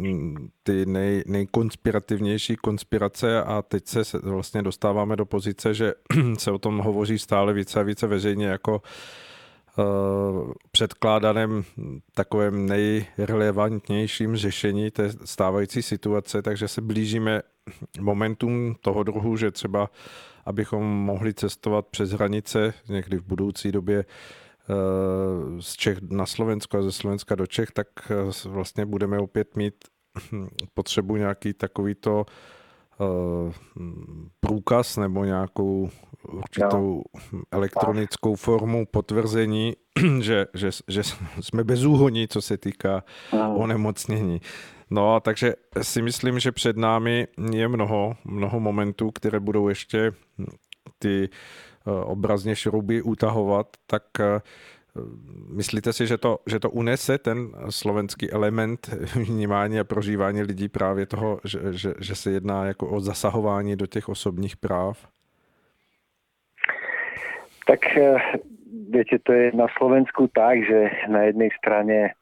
ty nej, nejkonspirativnější konspirace a teď se vlastně dostáváme do pozice, že se o tom hovoří stále více a více veřejně jako uh, předkládaném takovém nejrelevantnějším řešení té stávající situace, takže se blížíme momentům toho druhu, že třeba abychom mohli cestovat přes hranice někdy v budoucí době Eh, z Čech na Slovensko a ze Slovenska do Čech, tak eh, vlastně budeme opět mít potřebu nějaký takovýto eh, průkaz nebo nějakou určitou no. elektronickou formu potvrzení, že, že, že jsme bezúhoní, co se týká no. onemocnění. No, takže si myslím, že před námi je mnoho, mnoho momentů, které budou ještě ty Eh, obrazně šrouby utahovat, tak eh, myslíte si, že to, že to unese ten slovenský element vnímání a prožívání lidí právě toho, že, že, že se jedná jako o zasahování do těch osobních práv? Tak eh, viete, to je na Slovensku tak, že na jednej strane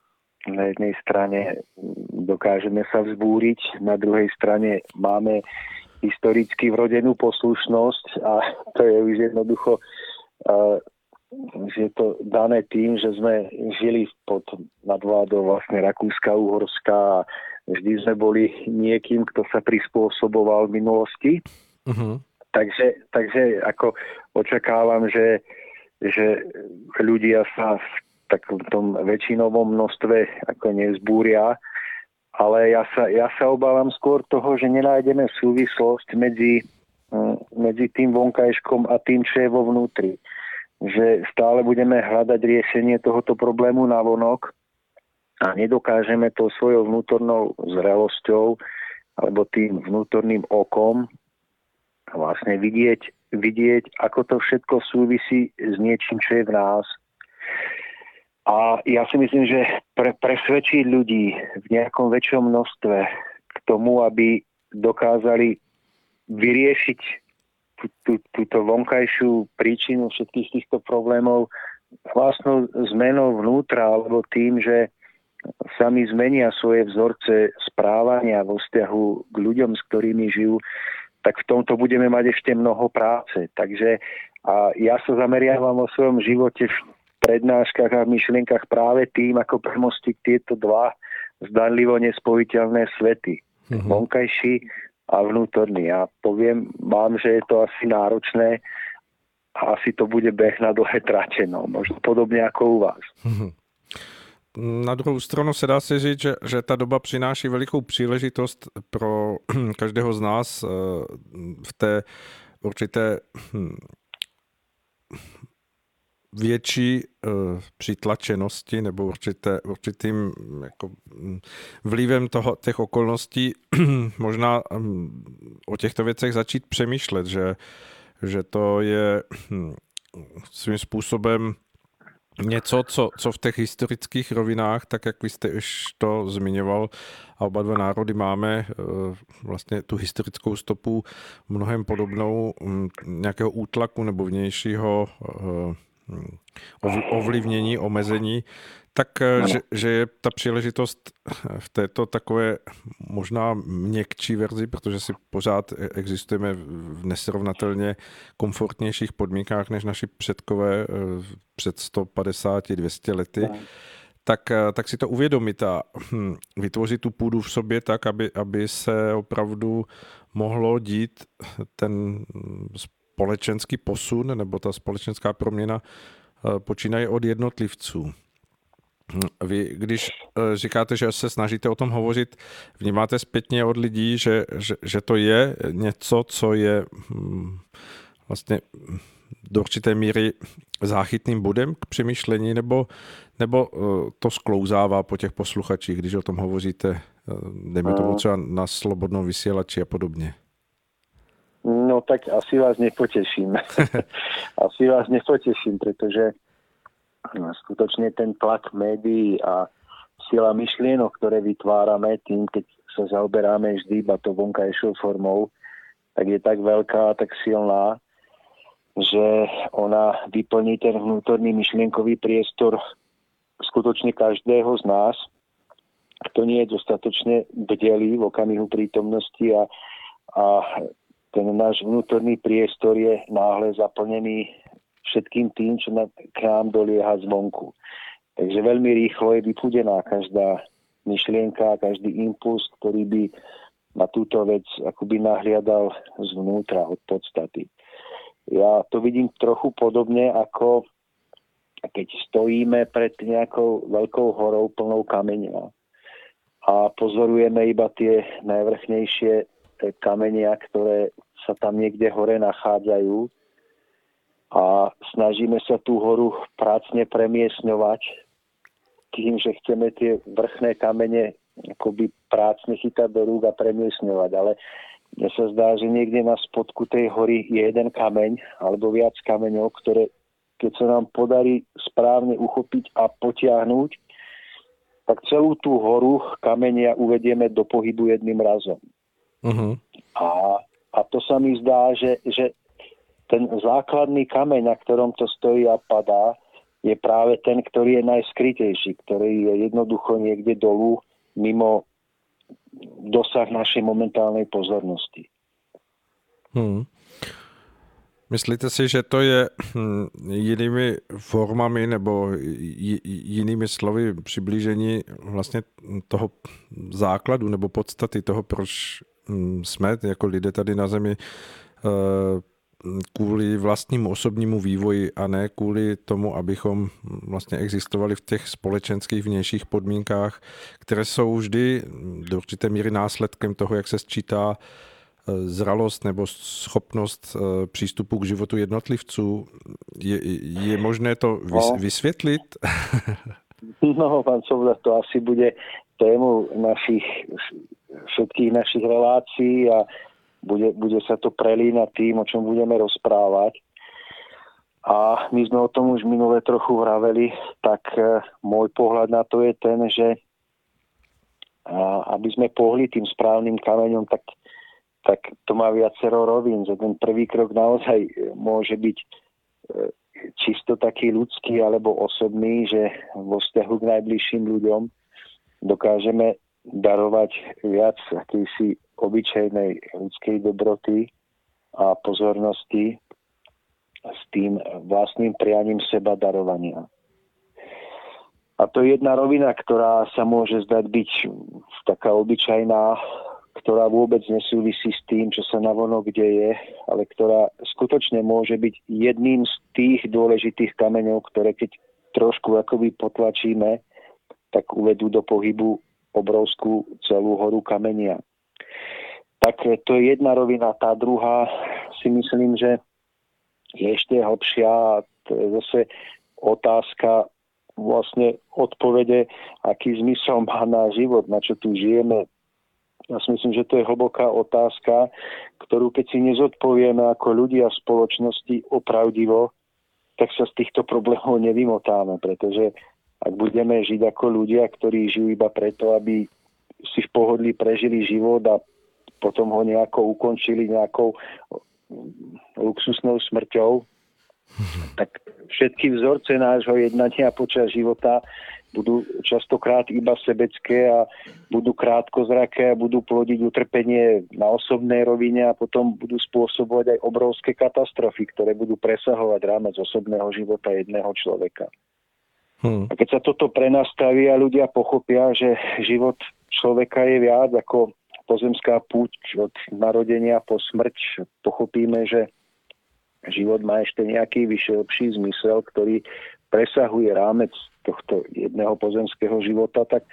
na jednej strane dokážeme sa vzbúriť, na druhej strane máme historicky vrodenú poslušnosť a to je už jednoducho že je to dané tým, že sme žili pod nadvládou vlastne Rakúska, Uhorska a vždy sme boli niekým, kto sa prispôsoboval v minulosti. Uh-huh. Takže, takže ako očakávam, že, že ľudia sa tom väčšinovom množstve ako nezbúria. Ale ja sa, ja sa obávam skôr toho, že nenájdeme súvislosť medzi, mm, medzi tým vonkajškom a tým, čo je vo vnútri. Že stále budeme hľadať riešenie tohoto problému na vonok a nedokážeme to svojou vnútornou zrelosťou alebo tým vnútorným okom vlastne vidieť, vidieť, ako to všetko súvisí s niečím, čo je v nás. A ja si myslím, že pre, presvedčiť ľudí v nejakom väčšom množstve k tomu, aby dokázali vyriešiť tú, tú, túto vonkajšiu príčinu všetkých týchto problémov vlastnou zmenou vnútra alebo tým, že sami zmenia svoje vzorce správania vo vzťahu k ľuďom, s ktorými žijú, tak v tomto budeme mať ešte mnoho práce. Takže a ja sa zameriavam vo svojom živote prednáškach a v myšlienkach práve tým, ako premostiť tieto dva zdanlivo nespojiteľné svety. Mm-hmm. Vonkajší a vnútorný. A poviem vám, že je to asi náročné a asi to bude beh na dlhé trate, no, možno podobně jako u vás. Mm-hmm. Na druhou stranu se dá si říct, že, že ta doba přináší velikou příležitost pro každého z nás eh, v té určité hm, větší uh, přitlačenosti nebo určité, určitým jako, hm, vlivem toho, těch okolností možná um, o těchto věcech začít přemýšlet, že, že to je hm, svým způsobem něco, co, co v těch historických rovinách, tak jak vy jste už to zmiňoval, a oba dva národy máme eh, vlastně tu historickou stopu mnohem podobnou hm, nějakého útlaku nebo vnějšího eh, ovlivnění, omezení, tak eh, že, že je ta příležitost v této takové možná měkčí verzi, protože si pořád existujeme v nesrovnatelně komfortnějších podmínkách než naši předkové před 150-200 lety, tak, eh, tak si to uvědomit a hm, vytvořit tu půdu v sobě tak, aby, aby se opravdu mohlo dít ten společenský posun nebo ta společenská proměna eh, počínaje od jednotlivců. Hm, vy, když eh, říkáte, že se snažíte o tom hovořit, vnímáte zpětně od lidí, že, že, že to je něco, co je hm, vlastně do určité míry záchytným bodem k přemýšlení, nebo, nebo eh, to sklouzává po těch posluchačích, když o tom hovoříte, dejme tomu třeba na slobodnom vysielači a podobně? No tak asi vás nepoteším. asi vás nepoteším, protože no, skutočne ten tlak médií a sila myšlienok, ktoré vytvárame tým, keď sa zaoberáme vždy iba to vonkajšou formou, tak je tak veľká, tak silná, že ona vyplní ten vnútorný myšlienkový priestor skutočne každého z nás, kto nie je dostatočne bdelý v okamihu prítomnosti a, a ten náš vnútorný priestor je náhle zaplnený všetkým tým, čo k nám dolieha zvonku. Takže veľmi rýchlo je vypudená každá myšlienka, každý impuls, ktorý by na túto vec akoby nahliadal zvnútra od podstaty. Ja to vidím trochu podobne ako keď stojíme pred nejakou veľkou horou plnou kamenia a pozorujeme iba tie najvrchnejšie kamenia, ktoré sa tam niekde hore nachádzajú a snažíme sa tú horu prácne premiesňovať tým, že chceme tie vrchné kamene akoby prácne chytať do rúk a premiesňovať. Ale mne sa zdá, že niekde na spodku tej hory je jeden kameň alebo viac kameňov, ktoré keď sa nám podarí správne uchopiť a potiahnuť, tak celú tú horu kamenia uvedieme do pohybu jedným razom. Uh-huh. A, a to sa mi zdá, že, že ten základný kameň, na ktorom to stojí a padá, je práve ten, ktorý je najskrytejší, ktorý je jednoducho niekde dolu, mimo dosah našej momentálnej pozornosti. Hmm. Myslíte si, že to je hm, jinými formami nebo jinými slovy přiblížení vlastně toho základu nebo podstaty toho, proč jsme jako lidé tady na Zemi eh, kvůli vlastnímu osobnímu vývoji a ne kvůli tomu, abychom vlastně existovali v těch společenských vnějších podmínkách, které jsou vždy do určité míry následkem toho, jak se sčítá eh, zralost nebo schopnost eh, přístupu k životu jednotlivců. Je, je možné to no. vysvětlit? No, pán Covda, to asi bude tému našich, všetkých našich relácií a bude, bude sa to prelínať tým, o čom budeme rozprávať. A my sme o tom už minule trochu vraveli, tak e, môj pohľad na to je ten, že aby sme pohli tým správnym kameňom, tak, tak to má viacero rovín. Že ten prvý krok naozaj môže byť e, čisto taký ľudský alebo osobný, že vo vzťahu k najbližším ľuďom dokážeme darovať viac akýsi obyčajnej ľudskej dobroty a pozornosti s tým vlastným prianím seba darovania. A to je jedna rovina, ktorá sa môže zdať byť taká obyčajná, ktorá vôbec nesúvisí s tým, čo sa navonok deje, ale ktorá skutočne môže byť jedným z tých dôležitých kameňov, ktoré keď trošku akoby potlačíme, tak uvedú do pohybu obrovskú celú horu kamenia. Tak to je jedna rovina. Tá druhá si myslím, že je ešte hlbšia. To je zase otázka vlastne odpovede, aký zmysel má na život, na čo tu žijeme. Ja si myslím, že to je hlboká otázka, ktorú keď si nezodpovieme ako ľudia v spoločnosti opravdivo, tak sa z týchto problémov nevymotáme, pretože ak budeme žiť ako ľudia, ktorí žijú iba preto, aby si v pohodlí prežili život a potom ho nejako ukončili nejakou luxusnou smrťou, tak všetky vzorce nášho jednania počas života budú častokrát iba sebecké a budú krátkozraké a budú plodiť utrpenie na osobnej rovine a potom budú spôsobovať aj obrovské katastrofy, ktoré budú presahovať rámec osobného života jedného človeka. Hmm. A keď sa toto prenastaví a ľudia pochopia, že život človeka je viac ako pozemská púť od narodenia po smrť, pochopíme, že život má ešte nejaký vyšší zmysel, ktorý presahuje rámec tohto jedného pozemského života, tak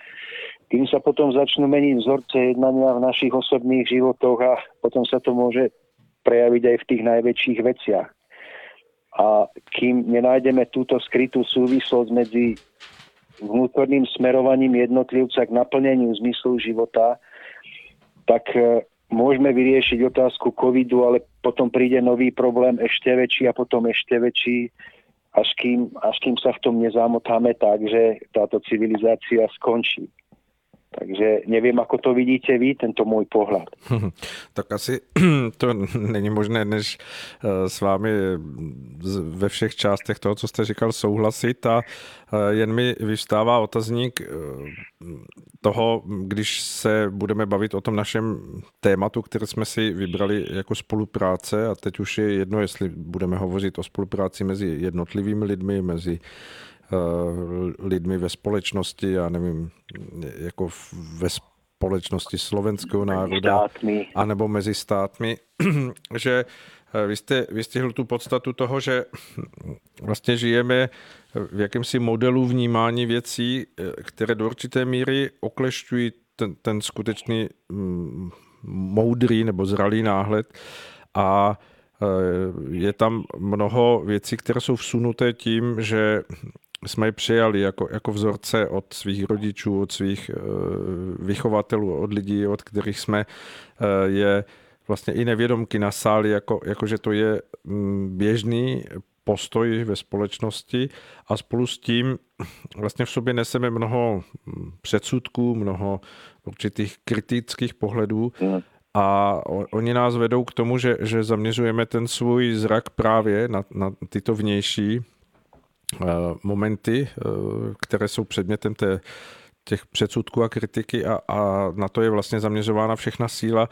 tým sa potom začnú meniť vzorce jednania v našich osobných životoch a potom sa to môže prejaviť aj v tých najväčších veciach. A kým nenájdeme túto skrytú súvislosť medzi vnútorným smerovaním jednotlivca k naplneniu zmyslu života, tak e, môžeme vyriešiť otázku covidu, ale potom príde nový problém ešte väčší a potom ešte väčší, až kým, až kým sa v tom nezamotáme tak, že táto civilizácia skončí. Takže nevím, ako to vidíte vy, tento můj pohled. tak asi to není možné, než eh, s vámi ve všech částech toho, co jste říkal, souhlasit a eh, jen mi vystává otazník eh, toho, když se budeme bavit o tom našem tématu, které jsme si vybrali jako spolupráce a teď už je jedno, jestli budeme hovořit o spolupráci mezi jednotlivými lidmi, mezi lidmi ve společnosti, já nevím, jako ve společnosti slovenského národa, anebo mezi státmi, že eh, vy jste vystihl tu podstatu toho, že vlastně žijeme v jakémsi modelu vnímání věcí, eh, které do určité míry oklešťují ten, ten skutečný mm, moudrý nebo zralý náhled. A je tam mnoho věcí, které jsou vsunuté tím, že jsme je přijali jako, jako vzorce od svých rodičů, od svých uh, vychovatelů, od lidí, od kterých jsme uh, je vlastně i nevědomky nasáli, jako, jako že to je mm, běžný postoj ve společnosti. A spolu s tím vlastně v sobě neseme mnoho mm, předsudků, mnoho určitých kritických pohledů. A oni nás vedou k tomu, že, že zaměřujeme ten svůj zrak právě na, na tyto vnější Eh, momenty, eh, které jsou předmětem té, těch předsudků a kritiky a, a na to je vlastně zaměřována všechna síla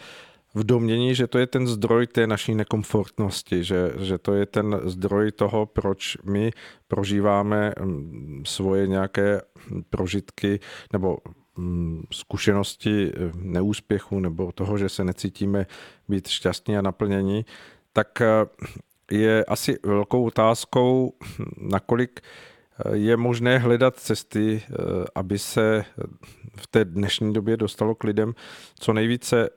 v domění, že to je ten zdroj té naší nekomfortnosti, že, že to je ten zdroj toho, proč my prožíváme mm, svoje nějaké prožitky nebo mm, zkušenosti eh, neúspěchu nebo toho, že se necítíme být šťastní a naplnění, tak je asi velkou otázkou, nakolik je možné hledat cesty, aby se v té dnešní době dostalo k lidem co nejvíce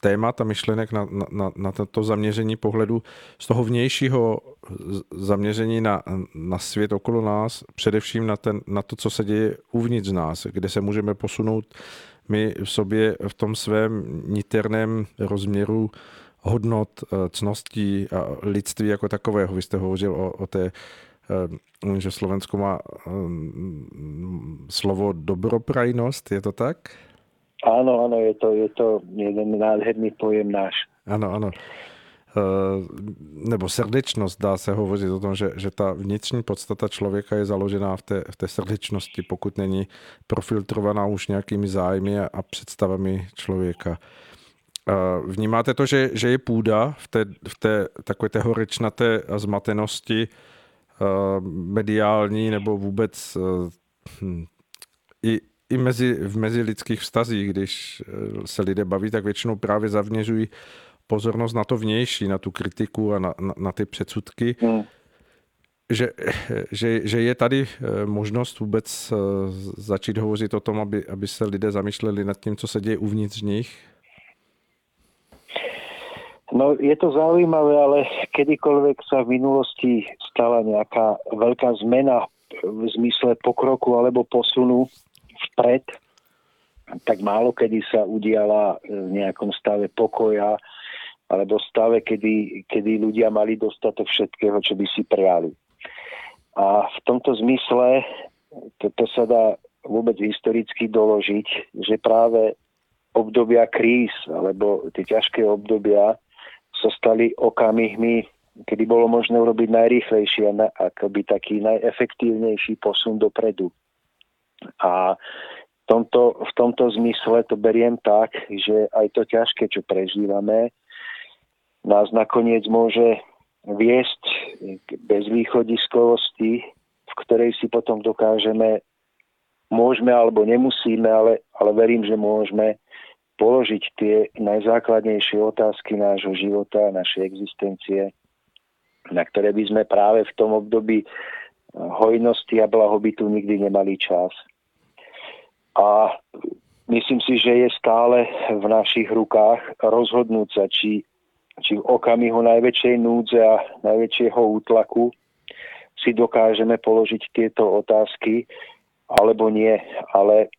témat a myšlenek na, na, na toto zaměření pohledu z toho vnějšího zaměření na, na svět okolo nás, především na, ten, na to, co se děje uvnitř nás, kde se můžeme posunout my v sobě v tom svém niterném rozměru hodnot, eh, cností a lidství jako takového. Vy jste hovořil o, o té eh, že Slovensko má eh, slovo dobroprajnost, je to tak? Áno, áno, je to, je to jeden nádherný pojem náš. Ano, ano. nebo srdečnost, dá se hovořit o tom, že, že ta vnitřní podstata člověka je založená v té, v té srdečnosti, pokud není profiltrovaná už nějakými zájmy a představami člověka. Vnímáte to, že, že je půda v té, v té takové té horečnaté zmatenosti mediální nebo vůbec hm, i, i mezi, v mezilidských vztazích, když se lidé baví, tak většinou právě zavněžují pozornost na to vnější, na tu kritiku a na, na, na ty předsudky. Hmm. Že, že, že je tady možnost vůbec začít hovořit o tom, aby, aby se lidé zamýšleli nad tím, co se děje uvnitř nich? No je to zaujímavé, ale kedykoľvek sa v minulosti stala nejaká veľká zmena v zmysle pokroku alebo posunu vpred, tak málo kedy sa udiala v nejakom stave pokoja alebo stave, kedy, kedy ľudia mali dostatok všetkého, čo by si prijali. A v tomto zmysle toto sa dá vôbec historicky doložiť, že práve obdobia kríz alebo tie ťažké obdobia sa stali okamihmi, kedy bolo možné urobiť najrýchlejší a akoby taký najefektívnejší posun dopredu. A v tomto, v tomto zmysle to beriem tak, že aj to ťažké, čo prežívame, nás nakoniec môže viesť k bezvýchodiskovosti, v ktorej si potom dokážeme, môžeme alebo nemusíme, ale, ale verím, že môžeme položiť tie najzákladnejšie otázky nášho života, našej existencie, na ktoré by sme práve v tom období hojnosti a blahobytu nikdy nemali čas. A myslím si, že je stále v našich rukách rozhodnúť sa, či, či v okamihu najväčšej núdze a najväčšieho útlaku si dokážeme položiť tieto otázky, alebo nie. Ale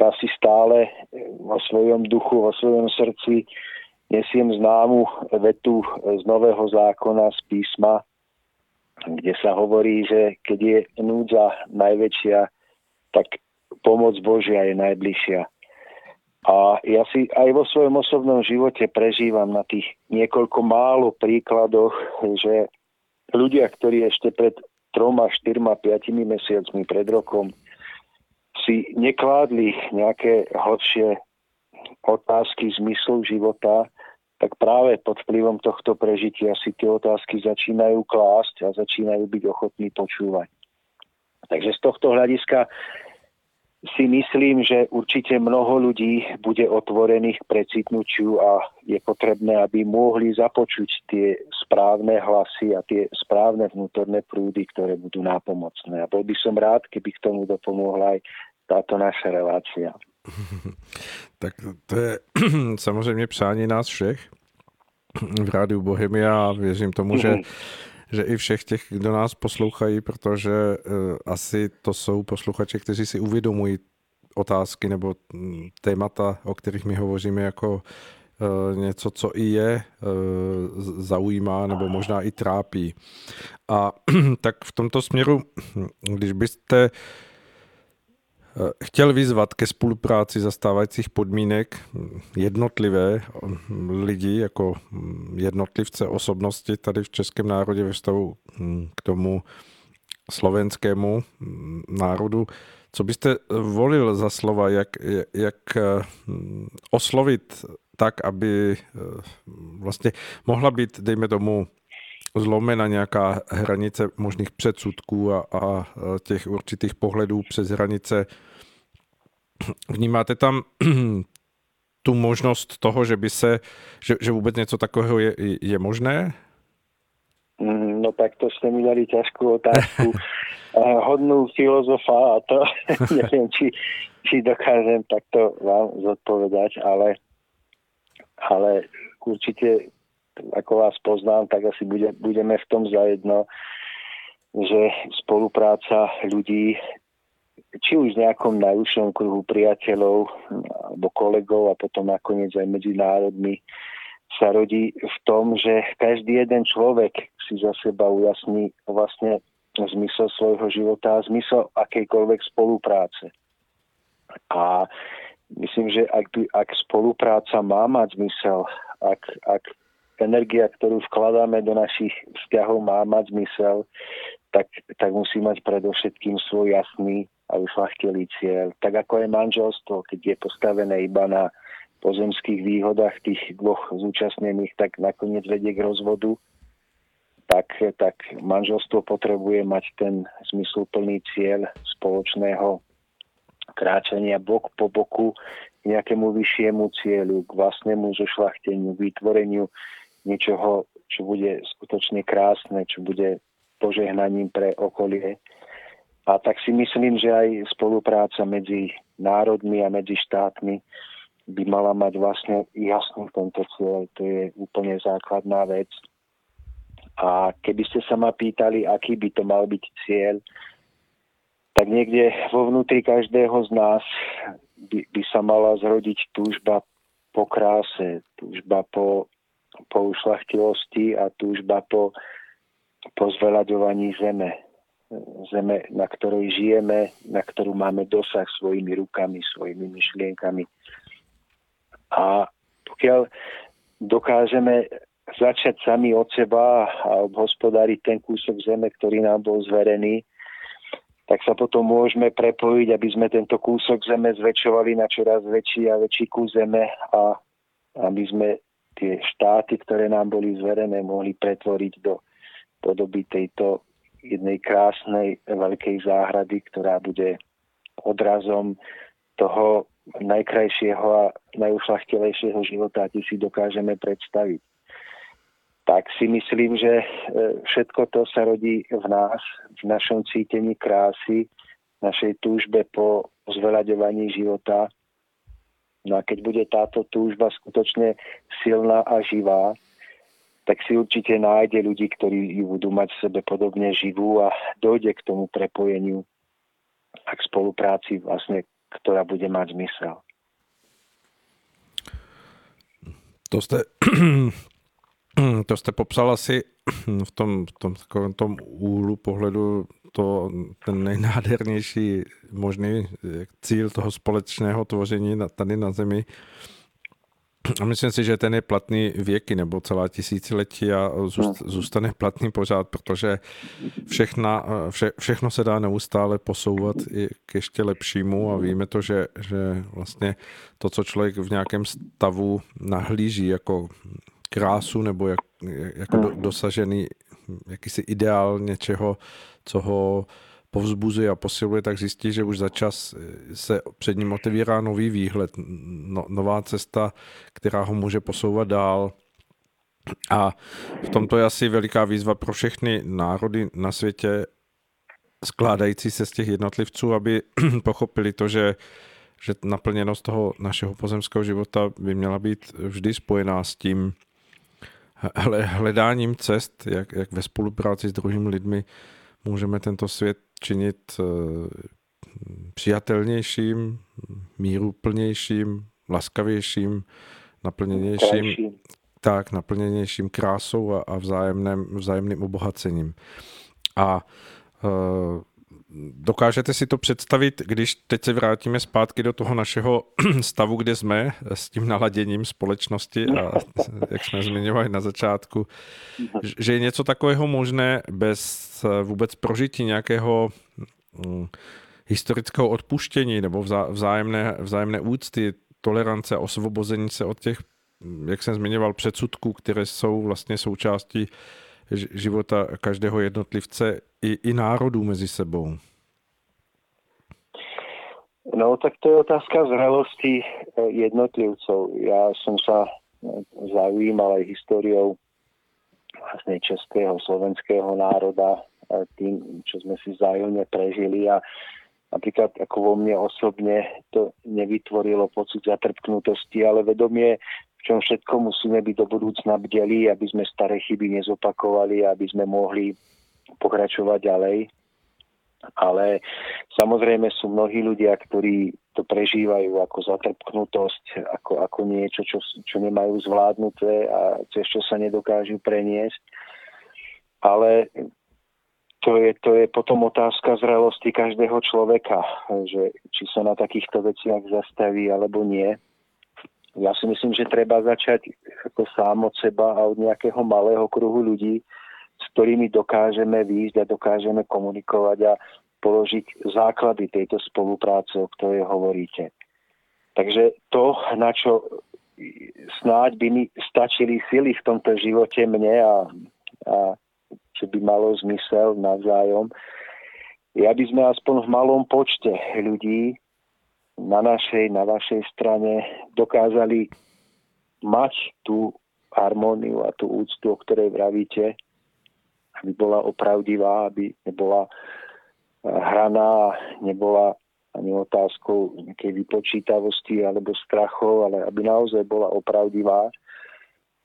ja si stále vo svojom duchu, vo svojom srdci nesiem známu vetu z Nového zákona, z písma, kde sa hovorí, že keď je núdza najväčšia, tak pomoc Božia je najbližšia. A ja si aj vo svojom osobnom živote prežívam na tých niekoľko málo príkladoch, že ľudia, ktorí ešte pred troma, štyrma, piatimi mesiacmi pred rokom si nekládli nejaké hlbšie otázky zmyslu života, tak práve pod vplyvom tohto prežitia si tie otázky začínajú klásť a začínajú byť ochotní počúvať. Takže z tohto hľadiska si myslím, že určite mnoho ľudí bude otvorených k precitnutiu a je potrebné, aby mohli započuť tie správne hlasy a tie správne vnútorné prúdy, ktoré budú nápomocné. A bol by som rád, keby k tomu dopomohla aj táto naša relácia. tak to je samozřejmě přání nás všech v Rádiu Bohemia a věřím tomu, že že i všech těch, kdo nás poslouchají, protože uh, asi to jsou posluchači, kteří si uvědomují otázky nebo mm, témata, o kterých my hovoříme jako uh, něco, co i je uh, zaujímá nebo možná i trápí. A tak v tomto směru, když byste chtěl vyzvat ke spolupráci zastávajících podmínek jednotlivé lidi jako jednotlivce osobnosti tady v českém národě ve vztahu k tomu slovenskému národu. Co byste volil za slova, jak, jak oslovit tak, aby vlastně mohla být, dejme tomu, zlomena nějaká hranice možných předsudků a, a těch určitých pohledů přes hranice. Vnímáte tam tu možnost toho, že by se, že, že vůbec něco takového je, je možné? Mm, no tak to ste mi dali ťažkú otázku, hodnú filozofa a to neviem, či, či dokážem takto vám zodpovedať, ale, ale určite ako vás poznám, tak asi bude, budeme v tom zajedno, že spolupráca ľudí, či už v nejakom najúžšom kruhu priateľov alebo kolegov a potom nakoniec aj medzi národmi, sa rodí v tom, že každý jeden človek si za seba ujasní vlastne zmysel svojho života a zmysel akejkoľvek spolupráce. A myslím, že ak, by, ak spolupráca má mať zmysel, ak, ak energia, ktorú vkladáme do našich vzťahov má mať zmysel, tak, tak musí mať predovšetkým svoj jasný a ušlachtilý cieľ. Tak ako je manželstvo, keď je postavené iba na pozemských výhodách tých dvoch zúčastnených, tak nakoniec vedie k rozvodu, tak, tak manželstvo potrebuje mať ten zmysluplný cieľ spoločného kráčania bok po boku k nejakému vyššiemu cieľu, k vlastnému zošlachteniu, vytvoreniu niečoho, čo bude skutočne krásne, čo bude požehnaním pre okolie. A tak si myslím, že aj spolupráca medzi národmi a medzi štátmi by mala mať vlastne jasný tento cieľ. To je úplne základná vec. A keby ste sa ma pýtali, aký by to mal byť cieľ, tak niekde vo vnútri každého z nás by, by sa mala zrodiť túžba po kráse, túžba po, po ušlachtilosti a túžba po, po zveľaďovaní zeme. Zeme, na ktorej žijeme, na ktorú máme dosah svojimi rukami, svojimi myšlienkami. A pokiaľ dokážeme začať sami od seba a obhospodáriť ten kúsok zeme, ktorý nám bol zverený, tak sa potom môžeme prepojiť, aby sme tento kúsok zeme zväčšovali na čoraz väčší a väčší kus zeme a aby sme tie štáty, ktoré nám boli zverené, mohli pretvoriť do podoby tejto jednej krásnej veľkej záhrady, ktorá bude odrazom toho najkrajšieho a najušlachtilejšieho života, aký si dokážeme predstaviť. Tak si myslím, že e, všetko to sa rodí v nás, v našom cítení krásy, našej túžbe po zveľaďovaní života. No a keď bude táto túžba skutočne silná a živá, tak si určite nájde ľudí, ktorí ju budú mať v sebe podobne živú a dojde k tomu prepojeniu a k spolupráci vlastne ktorá bude mať zmysel. To jste, to jste popsal asi v tom, v tom takovém tom úhlu pohledu to, ten nejnádhernější možný cíl toho společného tvoření tady na Zemi, a myslím si, že ten je platný věky nebo celá tisíciletí a zůstane platný pořád, protože všechna, vše, všechno se dá neustále posouvat i k ještě lepšímu a víme to, že, že vlastně to, co člověk v nějakém stavu nahlíží jako krásu nebo jak, jako do, dosažený jakýsi ideál něčeho, co ho povzbuzuje a posiluje, tak zjistí, že už za čas eh, se před ním otevírá nový výhled, no, nová cesta, která ho může posouvat dál. A v tomto je asi veliká výzva pro všechny národy na světě, skládající se z těch jednotlivců, aby pochopili to, že, že naplněnost toho našeho pozemského života by měla být vždy spojená s tím hledáním cest, jak, jak ve spolupráci s druhými lidmi můžeme tento svět činit eh, přijatelnějším, míruplnějším, laskavějším, naplněnějším, tak, naplněnějším krásou a, a vzájemným, vzájemným obohacením. A uh, dokážete si to představit, když teď se vrátíme zpátky do toho našeho stavu, kde jsme s tím naladěním společnosti a jak jsme zmiňovali na začátku, že je něco takového možné bez vůbec prožití nějakého mm, historického odpuštění nebo vzájemné, vzájemné úcty, tolerance osvobození se od těch, jak jsem zmiňoval, předsudků, které jsou vlastně součástí života každého jednotlivce i, i národů mezi sebou? No, tak to je otázka zrelosti eh, jednotlivcov. Ja som sa eh, zaujímal aj históriou vlastne českého, slovenského národa tým, čo sme si vzájomne prežili a napríklad ako vo mne osobne to nevytvorilo pocit zatrpknutosti, ale vedomie, v čom všetko musíme byť do budúcna bdeli, aby sme staré chyby nezopakovali, aby sme mohli pokračovať ďalej. Ale samozrejme sú mnohí ľudia, ktorí to prežívajú ako zatrpknutosť, ako, ako niečo, čo, čo nemajú zvládnuté a cez čo sa nedokážu preniesť. Ale to je, to je potom otázka zrelosti každého človeka, že či sa na takýchto veciach zastaví alebo nie. Ja si myslím, že treba začať ako sám od seba a od nejakého malého kruhu ľudí, s ktorými dokážeme výjsť a dokážeme komunikovať a položiť základy tejto spolupráce, o ktorej hovoríte. Takže to, na čo snáď by mi stačili sily v tomto živote mne a, a čo by malo zmysel navzájom, je, aby sme aspoň v malom počte ľudí na našej, na vašej strane dokázali mať tú harmóniu a tú úctu, o ktorej vravíte, aby bola opravdivá, aby nebola eh, hraná, nebola ani otázkou nejakej vypočítavosti alebo strachov, ale aby naozaj bola opravdivá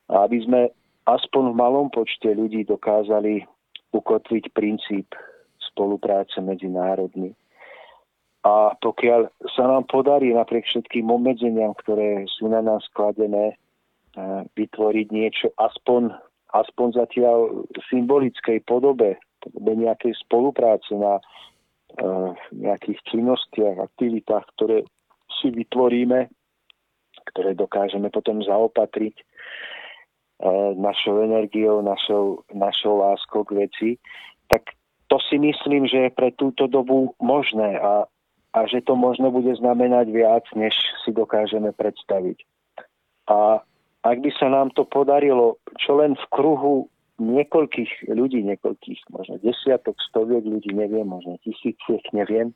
a aby sme aspoň v malom počte ľudí dokázali ukotviť princíp spolupráce medzi národmi. A pokiaľ sa nám podarí napriek všetkým obmedzeniam, ktoré sú na nás skladené, eh, vytvoriť niečo aspoň, aspoň zatiaľ v symbolickej podobe, podobe nejakej spolupráce na uh, nejakých činnostiach, aktivitách, ktoré si vytvoríme, ktoré dokážeme potom zaopatriť E, našou energiou, našou, našou láskou k veci, tak to si myslím, že je pre túto dobu možné. A, a že to možno bude znamenať viac, než si dokážeme predstaviť. A ak by sa nám to podarilo, čo len v kruhu niekoľkých ľudí, niekoľkých, možno desiatok, stoviek ľudí, neviem, možno tisíciek, neviem.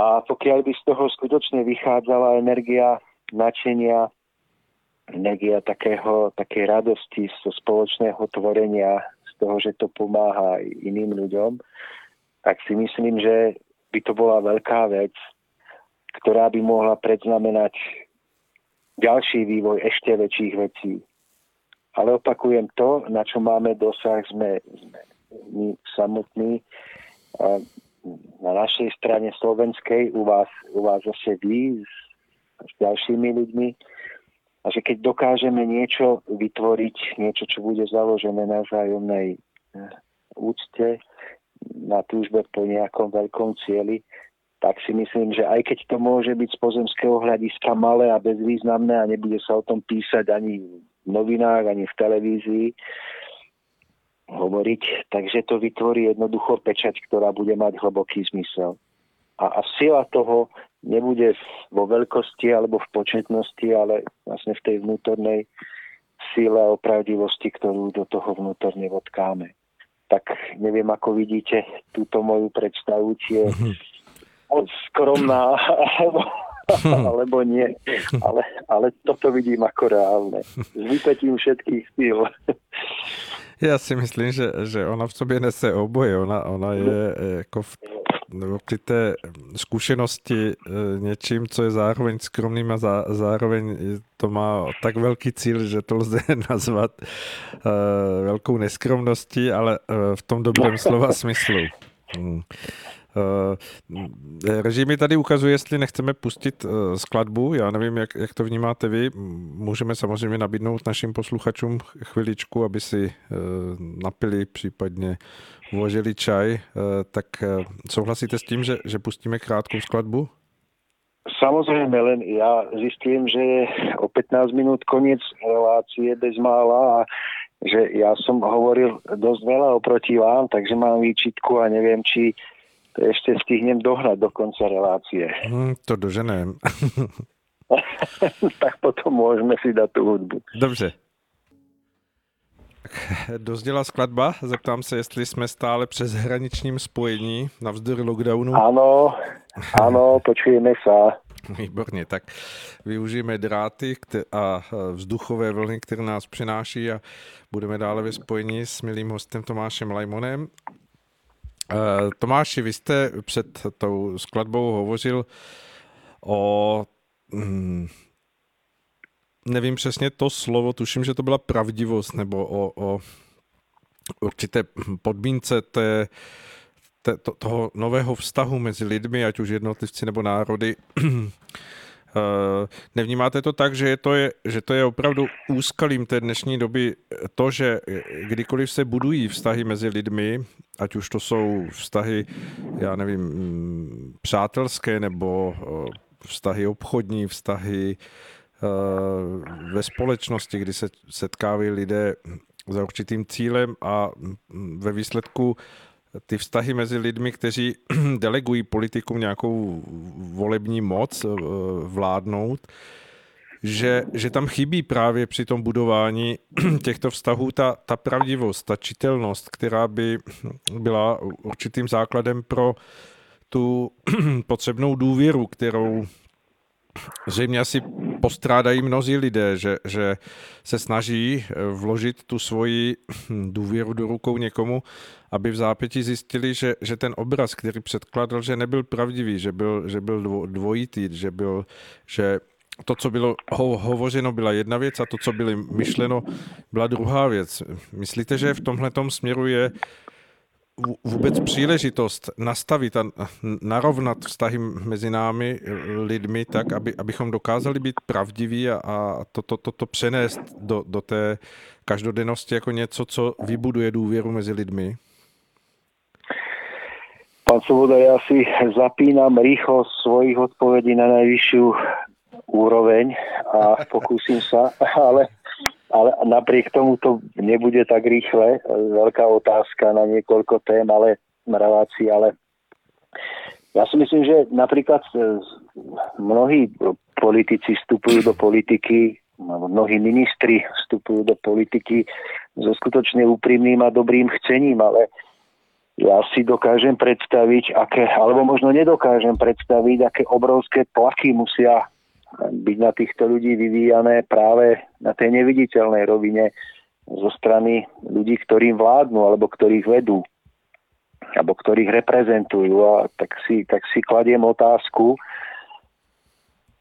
A pokiaľ by z toho skutočne vychádzala energia načenia, energia takého, takej radosti zo spoločného tvorenia, z toho, že to pomáha iným ľuďom, tak si myslím, že by to bola veľká vec, ktorá by mohla predznamenať ďalší vývoj ešte väčších vecí. Ale opakujem to, na čo máme dosah, sme, sme my samotní na našej strane slovenskej, u vás, u vás zase vy s, s ďalšími ľuďmi, a že keď dokážeme niečo vytvoriť, niečo, čo bude založené na vzájomnej eh, úcte, na túžbe po nejakom veľkom cieli, tak si myslím, že aj keď to môže byť z pozemského hľadiska malé a bezvýznamné a nebude sa o tom písať ani v novinách, ani v televízii, hovoriť, takže to vytvorí jednoducho pečať, ktorá bude mať hlboký zmysel. A, a sila toho nebude vo veľkosti alebo v početnosti, ale vlastne v tej vnútornej síle a opravdivosti, ktorú do toho vnútorne vodkáme. Tak neviem, ako vidíte túto moju predstavu, či je mhm. moc skromná, alebo, alebo nie. Ale, ale toto vidím ako reálne. S vypetím všetkých síl. Já si myslím, že, že ona v sobě nese oboje. Ona, ona je jako v nebo při té zkušenosti eh, něčím, co je zároveň skromným a zá, zároveň to má tak velký cíl, že to lze nazvat uh, velkou neskromností, ale v tom dobrém slova smyslu. Hmm. Uh, režim mi tady ukazuje, jestli nechceme pustit uh, skladbu. Já nevím, jak, jak to vnímáte vy. Můžeme samozřejmě nabídnout našim posluchačům chviličku, aby si uh, napili, případně uvažili čaj. Tak souhlasíte s tím, že, že pustíme krátkou skladbu? Samozrejme, len ja zistím, že je o 15 minút koniec relácie bez mála a že ja som hovoril dosť veľa oproti vám, takže mám výčitku a neviem, či to ešte stihnem dohnať do konca relácie. Hmm, to doženem. tak potom môžeme si dať tú hudbu. Dobře. Dozděla skladba, zeptám se, jestli jsme stále přes hraničním spojení navzdory lockdownu. Áno, áno, počujeme sa. Výborně, tak využijeme dráty a vzduchové vlny, které nás přináší a budeme dále ve spojení s milým hostem Tomášem Lajmonem. Tomáši, vy jste před tou skladbou hovořil o hm, nevím přesně to slovo, tuším, že to byla pravdivost nebo o, o určité podmínce té, té, to, toho nového vztahu mezi lidmi, ať už jednotlivci nebo národy. Eh, nevnímáte to tak, že, je to je, že to je opravdu úskalím té dnešní doby to, že kdykoliv se budují vztahy mezi lidmi, ať už to jsou vztahy, já nevím, mm, přátelské nebo eh, vztahy obchodní, vztahy Eh, ve společnosti, kdy se setkávají lidé za určitým cílem a ve výsledku ty vztahy mezi lidmi, kteří delegují politikům nějakou volební moc eh, vládnout, že, že tam chybí právě při tom budování těchto vztahů ta, ta pravdivost, ta čitelnost, která by byla určitým základem pro tu potřebnou důvěru, kterou zřejmě asi postrádají mnozí lidé, že, že se snaží eh, vložit tu svoji hm, důvěru do rukou někomu, aby v zápěti zjistili, že, že ten obraz, který předkladal, že nebyl pravdivý, že byl, že byl dvojitý, že byl, že to, co bylo ho, hovořeno, byla jedna věc a to, co bylo myšleno, byla druhá věc. Myslíte, že v tomhle směru je vůbec příležitost nastavit a narovnat vztahy mezi námi lidmi tak, aby, abychom dokázali být pravdiví a, a to, to, to, to přenést do, do té každodennosti jako něco, co vybuduje důvěru mezi lidmi? Pán Svoboda, ja si zapínam rýchlo svojich odpovedí na najvyššiu úroveň a pokúsim sa, ale ale napriek tomu to nebude tak rýchle. Veľká otázka na niekoľko tém, ale relácií, ale ja si myslím, že napríklad e, mnohí politici vstupujú do politiky, mnohí ministri vstupujú do politiky so skutočne úprimným a dobrým chcením, ale ja si dokážem predstaviť, aké, alebo možno nedokážem predstaviť, aké obrovské tlaky musia byť na týchto ľudí vyvíjané práve na tej neviditeľnej rovine zo strany ľudí, ktorým vládnu alebo ktorých vedú alebo ktorých reprezentujú. A tak si, tak si kladiem otázku,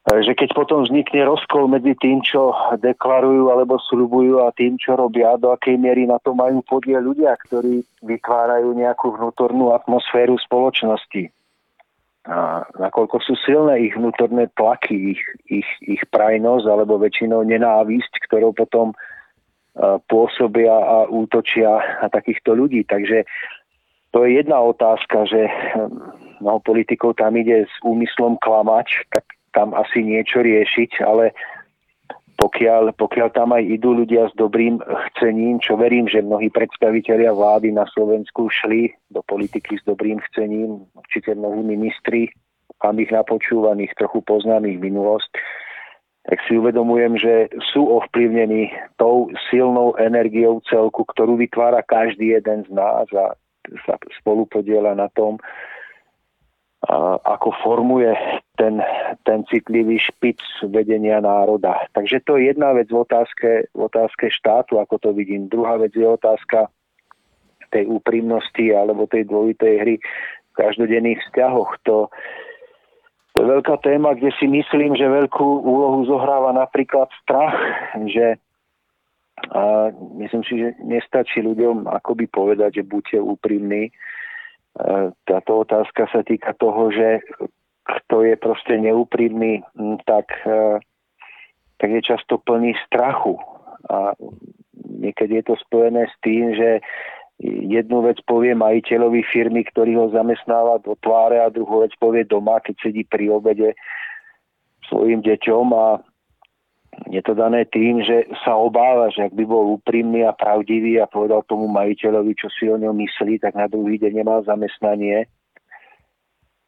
že keď potom vznikne rozkol medzi tým, čo deklarujú alebo slubujú a tým, čo robia, do akej miery na to majú podiel ľudia, ktorí vytvárajú nejakú vnútornú atmosféru spoločnosti a nakoľko sú silné ich vnútorné tlaky, ich, ich, ich prajnosť alebo väčšinou nenávisť, ktorou potom pôsobia a útočia na takýchto ľudí. Takže to je jedna otázka, že mnoho politikov tam ide s úmyslom klamať, tak tam asi niečo riešiť, ale pokiaľ, pokiaľ tam aj idú ľudia s dobrým chcením, čo verím, že mnohí predstavitelia vlády na Slovensku šli do politiky s dobrým chcením, určite mnohí ministri, mám ich napočúvaných, trochu poznám ich minulosť, tak si uvedomujem, že sú ovplyvnení tou silnou energiou celku, ktorú vytvára každý jeden z nás a sa spolu podiela na tom, ako formuje ten, ten citlivý špic vedenia národa. Takže to je jedna vec v otázke, v otázke štátu, ako to vidím. Druhá vec je otázka tej úprimnosti alebo tej dvojitej hry v každodenných vzťahoch. To, to je veľká téma, kde si myslím, že veľkú úlohu zohráva napríklad strach, že a myslím si, že nestačí ľuďom akoby povedať, že buďte úprimní, Táto otázka sa týka toho, že kto je proste neúprimný, tak, e, tak je často plný strachu. A niekedy je to spojené s tým, že jednu vec povie majiteľovi firmy, ktorý ho zamestnáva do tváre a druhú vec povie doma, keď sedí pri obede svojim deťom a je to dané tým, že sa obáva, že ak by bol úprimný a pravdivý a povedal tomu majiteľovi, čo si o ňom myslí, tak na druhý deň nemal zamestnanie.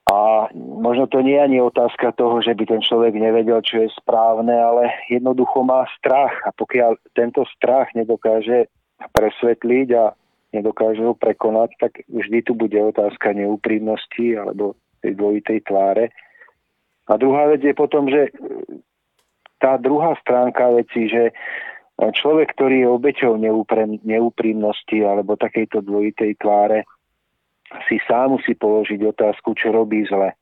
A možno to nie je ani otázka toho, že by ten človek nevedel, čo je správne, ale jednoducho má strach. A pokiaľ tento strach nedokáže presvetliť a nedokáže ho prekonať, tak vždy tu bude otázka neúprimnosti alebo tej dvojitej tváre. A druhá vec je potom, že tá druhá stránka veci, že človek, ktorý je obeťou neúprimnosti alebo takejto dvojitej tváre, si sám musí položiť otázku, čo robí zle,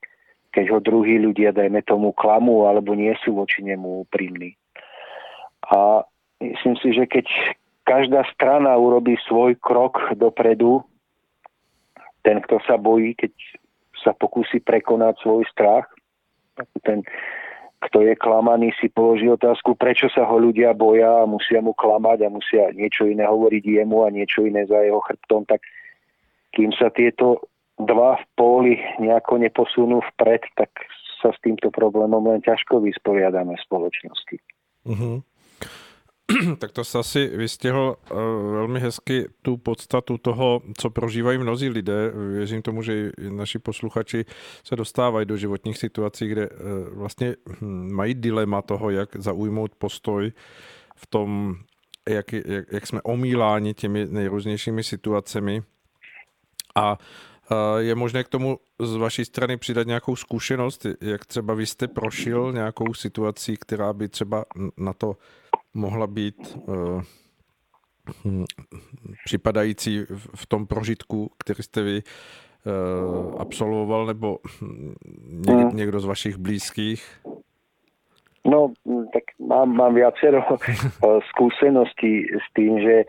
keď ho druhí ľudia, dajme tomu, klamú alebo nie sú voči nemu úprimní. A myslím si, že keď každá strana urobí svoj krok dopredu, ten, kto sa bojí, keď sa pokusí prekonať svoj strach, ten, kto je klamaný, si položí otázku, prečo sa ho ľudia boja a musia mu klamať a musia niečo iné hovoriť jemu a niečo iné za jeho chrbtom, tak kým sa tieto dva v póli nejako neposunú vpred, tak sa s týmto problémom len ťažko vysporiadame v spoločnosti. Uh-huh. tak to se asi vystihl uh, velmi hezky tu podstatu toho, co prožívají mnozí lidé. Věřím tomu, že naši posluchači se dostávají do životních situací, kde uh, vlastně hm, mají dilema toho, jak zaujmout postoj v tom, jak, jak, jak jsme omíláni těmi nejrůznějšími situacemi. A je možné k tomu z vaší strany přidat nějakou zkušenost, jak třeba vy jste prošil nějakou situací, která by třeba na to mohla být uh, připadající v tom prožitku, který jste vy uh, absolvoval, nebo někdo, hmm. někdo z vašich blízkých? No, tak mám, mám viacero skúseností s tým, že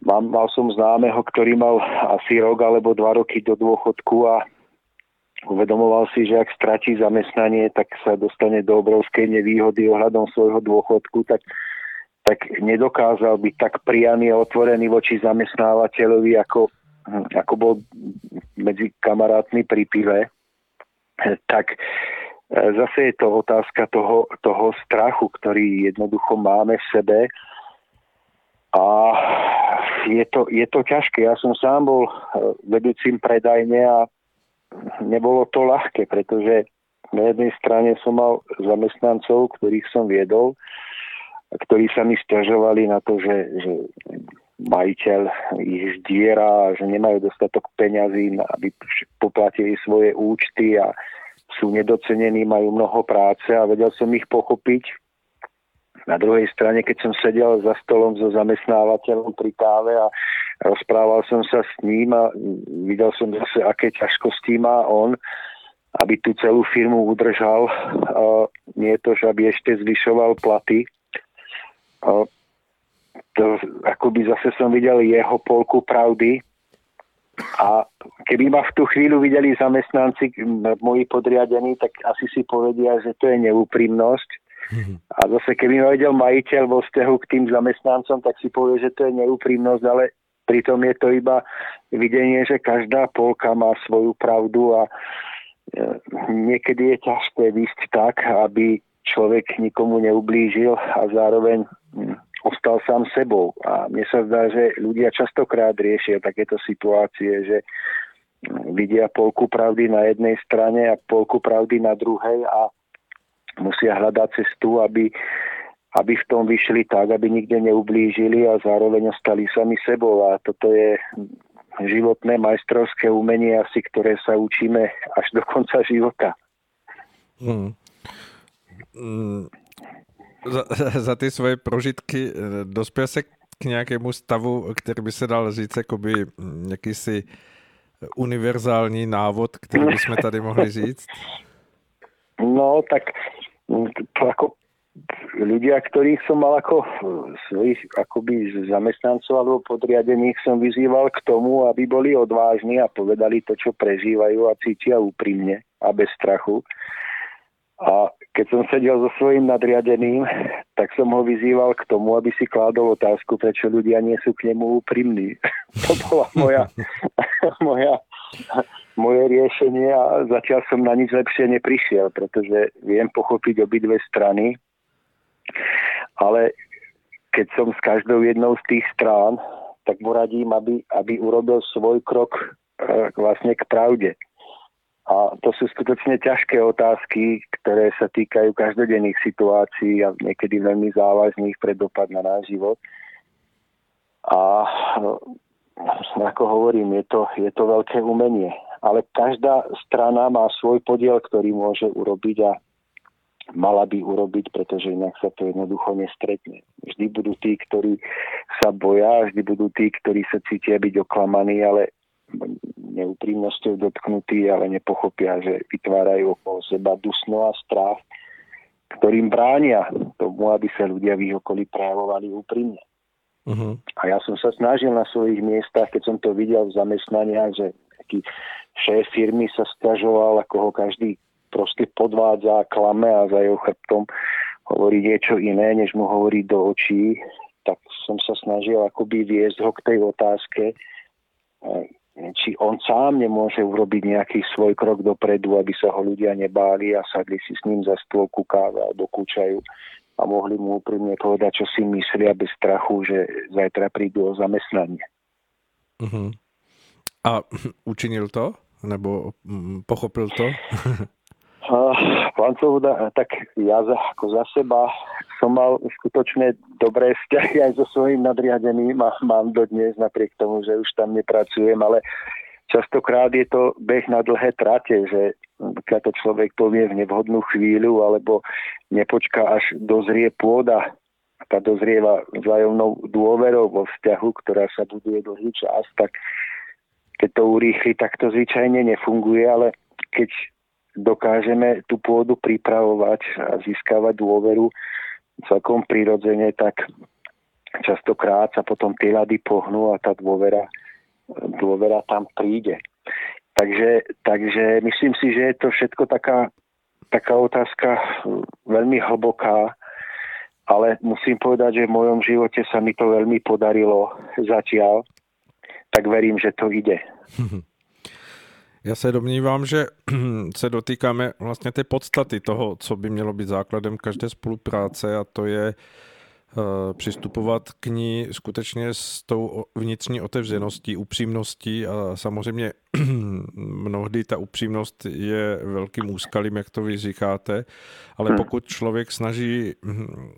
mám, mal som známeho, ktorý mal asi rok alebo dva roky do dôchodku a uvedomoval si, že ak stratí zamestnanie, tak sa dostane do obrovskej nevýhody ohľadom svojho dôchodku, tak, tak nedokázal byť tak priamy a otvorený voči zamestnávateľovi, ako, ako bol medzi kamarátmi pri pive. Tak e, zase je to otázka toho, toho strachu, ktorý jednoducho máme v sebe. A je to, je to ťažké. Ja som sám bol e, vedúcim predajne a nebolo to ľahké, pretože na jednej strane som mal zamestnancov, ktorých som viedol, ktorí sa mi stiažovali na to, že, že majiteľ ich zdiera, že nemajú dostatok peňazí, aby poplatili svoje účty a sú nedocenení, majú mnoho práce a vedel som ich pochopiť. Na druhej strane, keď som sedel za stolom so zamestnávateľom pri káve a rozprával som sa s ním a videl som zase, aké ťažkosti má on, aby tú celú firmu udržal. Nie to, že aby ešte zvyšoval platy. To, akoby zase som videl jeho polku pravdy a keby ma v tú chvíľu videli zamestnanci, moji podriadení, tak asi si povedia, že to je neúprimnosť. A zase keby ma videl majiteľ vo vzťahu k tým zamestnancom, tak si povie, že to je neúprimnosť, ale Pritom je to iba videnie, že každá polka má svoju pravdu a e, niekedy je ťažké výsť tak, aby človek nikomu neublížil a zároveň hm, ostal sám sebou. A mne sa zdá, že ľudia častokrát riešia takéto situácie, že hm, vidia polku pravdy na jednej strane a polku pravdy na druhej a musia hľadať cestu, aby aby v tom vyšli tak, aby nikde neublížili a zároveň ostali sami sebou. A toto je životné majstrovské umenie asi, ktoré sa učíme až do konca života. Hmm. Hmm. Za, za ty svoje prožitky eh, dospěl se k nějakému stavu, který by se dal říct jakoby jakýsi univerzální návod, který bychom tady mohli říct? No, tak to ako ľudia, ktorých som mal ako svojich akoby zamestnancov alebo podriadených, som vyzýval k tomu, aby boli odvážni a povedali to, čo prežívajú a cítia úprimne a bez strachu. A keď som sedel so svojím nadriadeným, tak som ho vyzýval k tomu, aby si kládol otázku, prečo ľudia nie sú k nemu úprimní. to bola moja, moja, moje riešenie a zatiaľ som na nič lepšie neprišiel, pretože viem pochopiť obidve strany ale keď som s každou jednou z tých strán, tak mu radím, aby, aby urobil svoj krok vlastne k pravde. A to sú skutočne ťažké otázky, ktoré sa týkajú každodenných situácií a niekedy veľmi závažných pre dopad na náš život. A ako hovorím, je to, je to veľké umenie. Ale každá strana má svoj podiel, ktorý môže urobiť a mala by urobiť, pretože inak sa to jednoducho nestretne. Vždy budú tí, ktorí sa boja, vždy budú tí, ktorí sa cítia byť oklamaní, ale neúprimnosťou dotknutí, ale nepochopia, že vytvárajú okolo seba dusno a strach, ktorým bránia tomu, aby sa ľudia v ich okolí prejavovali úprimne. Uh-huh. A ja som sa snažil na svojich miestach, keď som to videl v zamestnaniach, že taký šéf firmy sa stiažoval, ako ho každý proste podvádza, klame a za jeho chrbtom hovorí niečo iné, než mu hovorí do očí, tak som sa snažil akoby viesť ho k tej otázke, či on sám nemôže urobiť nejaký svoj krok dopredu, aby sa ho ľudia nebáli a sadli si s ním za stôlku káva alebo kúčajú a mohli mu úprimne povedať, čo si myslia bez strachu, že zajtra prídu o zamestnanie. Uh-huh. A učinil to? Nebo mm, pochopil to? Pán Svoboda, tak ja za, ako za seba som mal skutočne dobré vzťahy aj so svojím nadriadeným a mám dodnes napriek tomu, že už tam nepracujem, ale častokrát je to beh na dlhé trate, že keď to človek povie v nevhodnú chvíľu alebo nepočká až dozrie pôda tá dozrieva vzájomnou dôverou vo vzťahu, ktorá sa buduje dlhý čas, tak keď to urýchli, tak to zvyčajne nefunguje, ale keď dokážeme tú pôdu pripravovať a získavať dôveru celkom prirodzene, tak častokrát sa potom tie ľady pohnú a tá dôvera, dôvera tam príde. Takže, takže myslím si, že je to všetko taká, taká otázka veľmi hlboká, ale musím povedať, že v mojom živote sa mi to veľmi podarilo zatiaľ, tak verím, že to ide. Já se domnívám, že se dotýkáme vlastně té podstaty toho, co by mělo být základem každé spolupráce a to je uh, přistupovat k ní skutečně s tou vnitřní otevřeností, upřímností a samozřejmě mnohdy ta upřímnost je velkým úskalím, jak to vy říkáte, ale hmm. pokud člověk snaží, hm,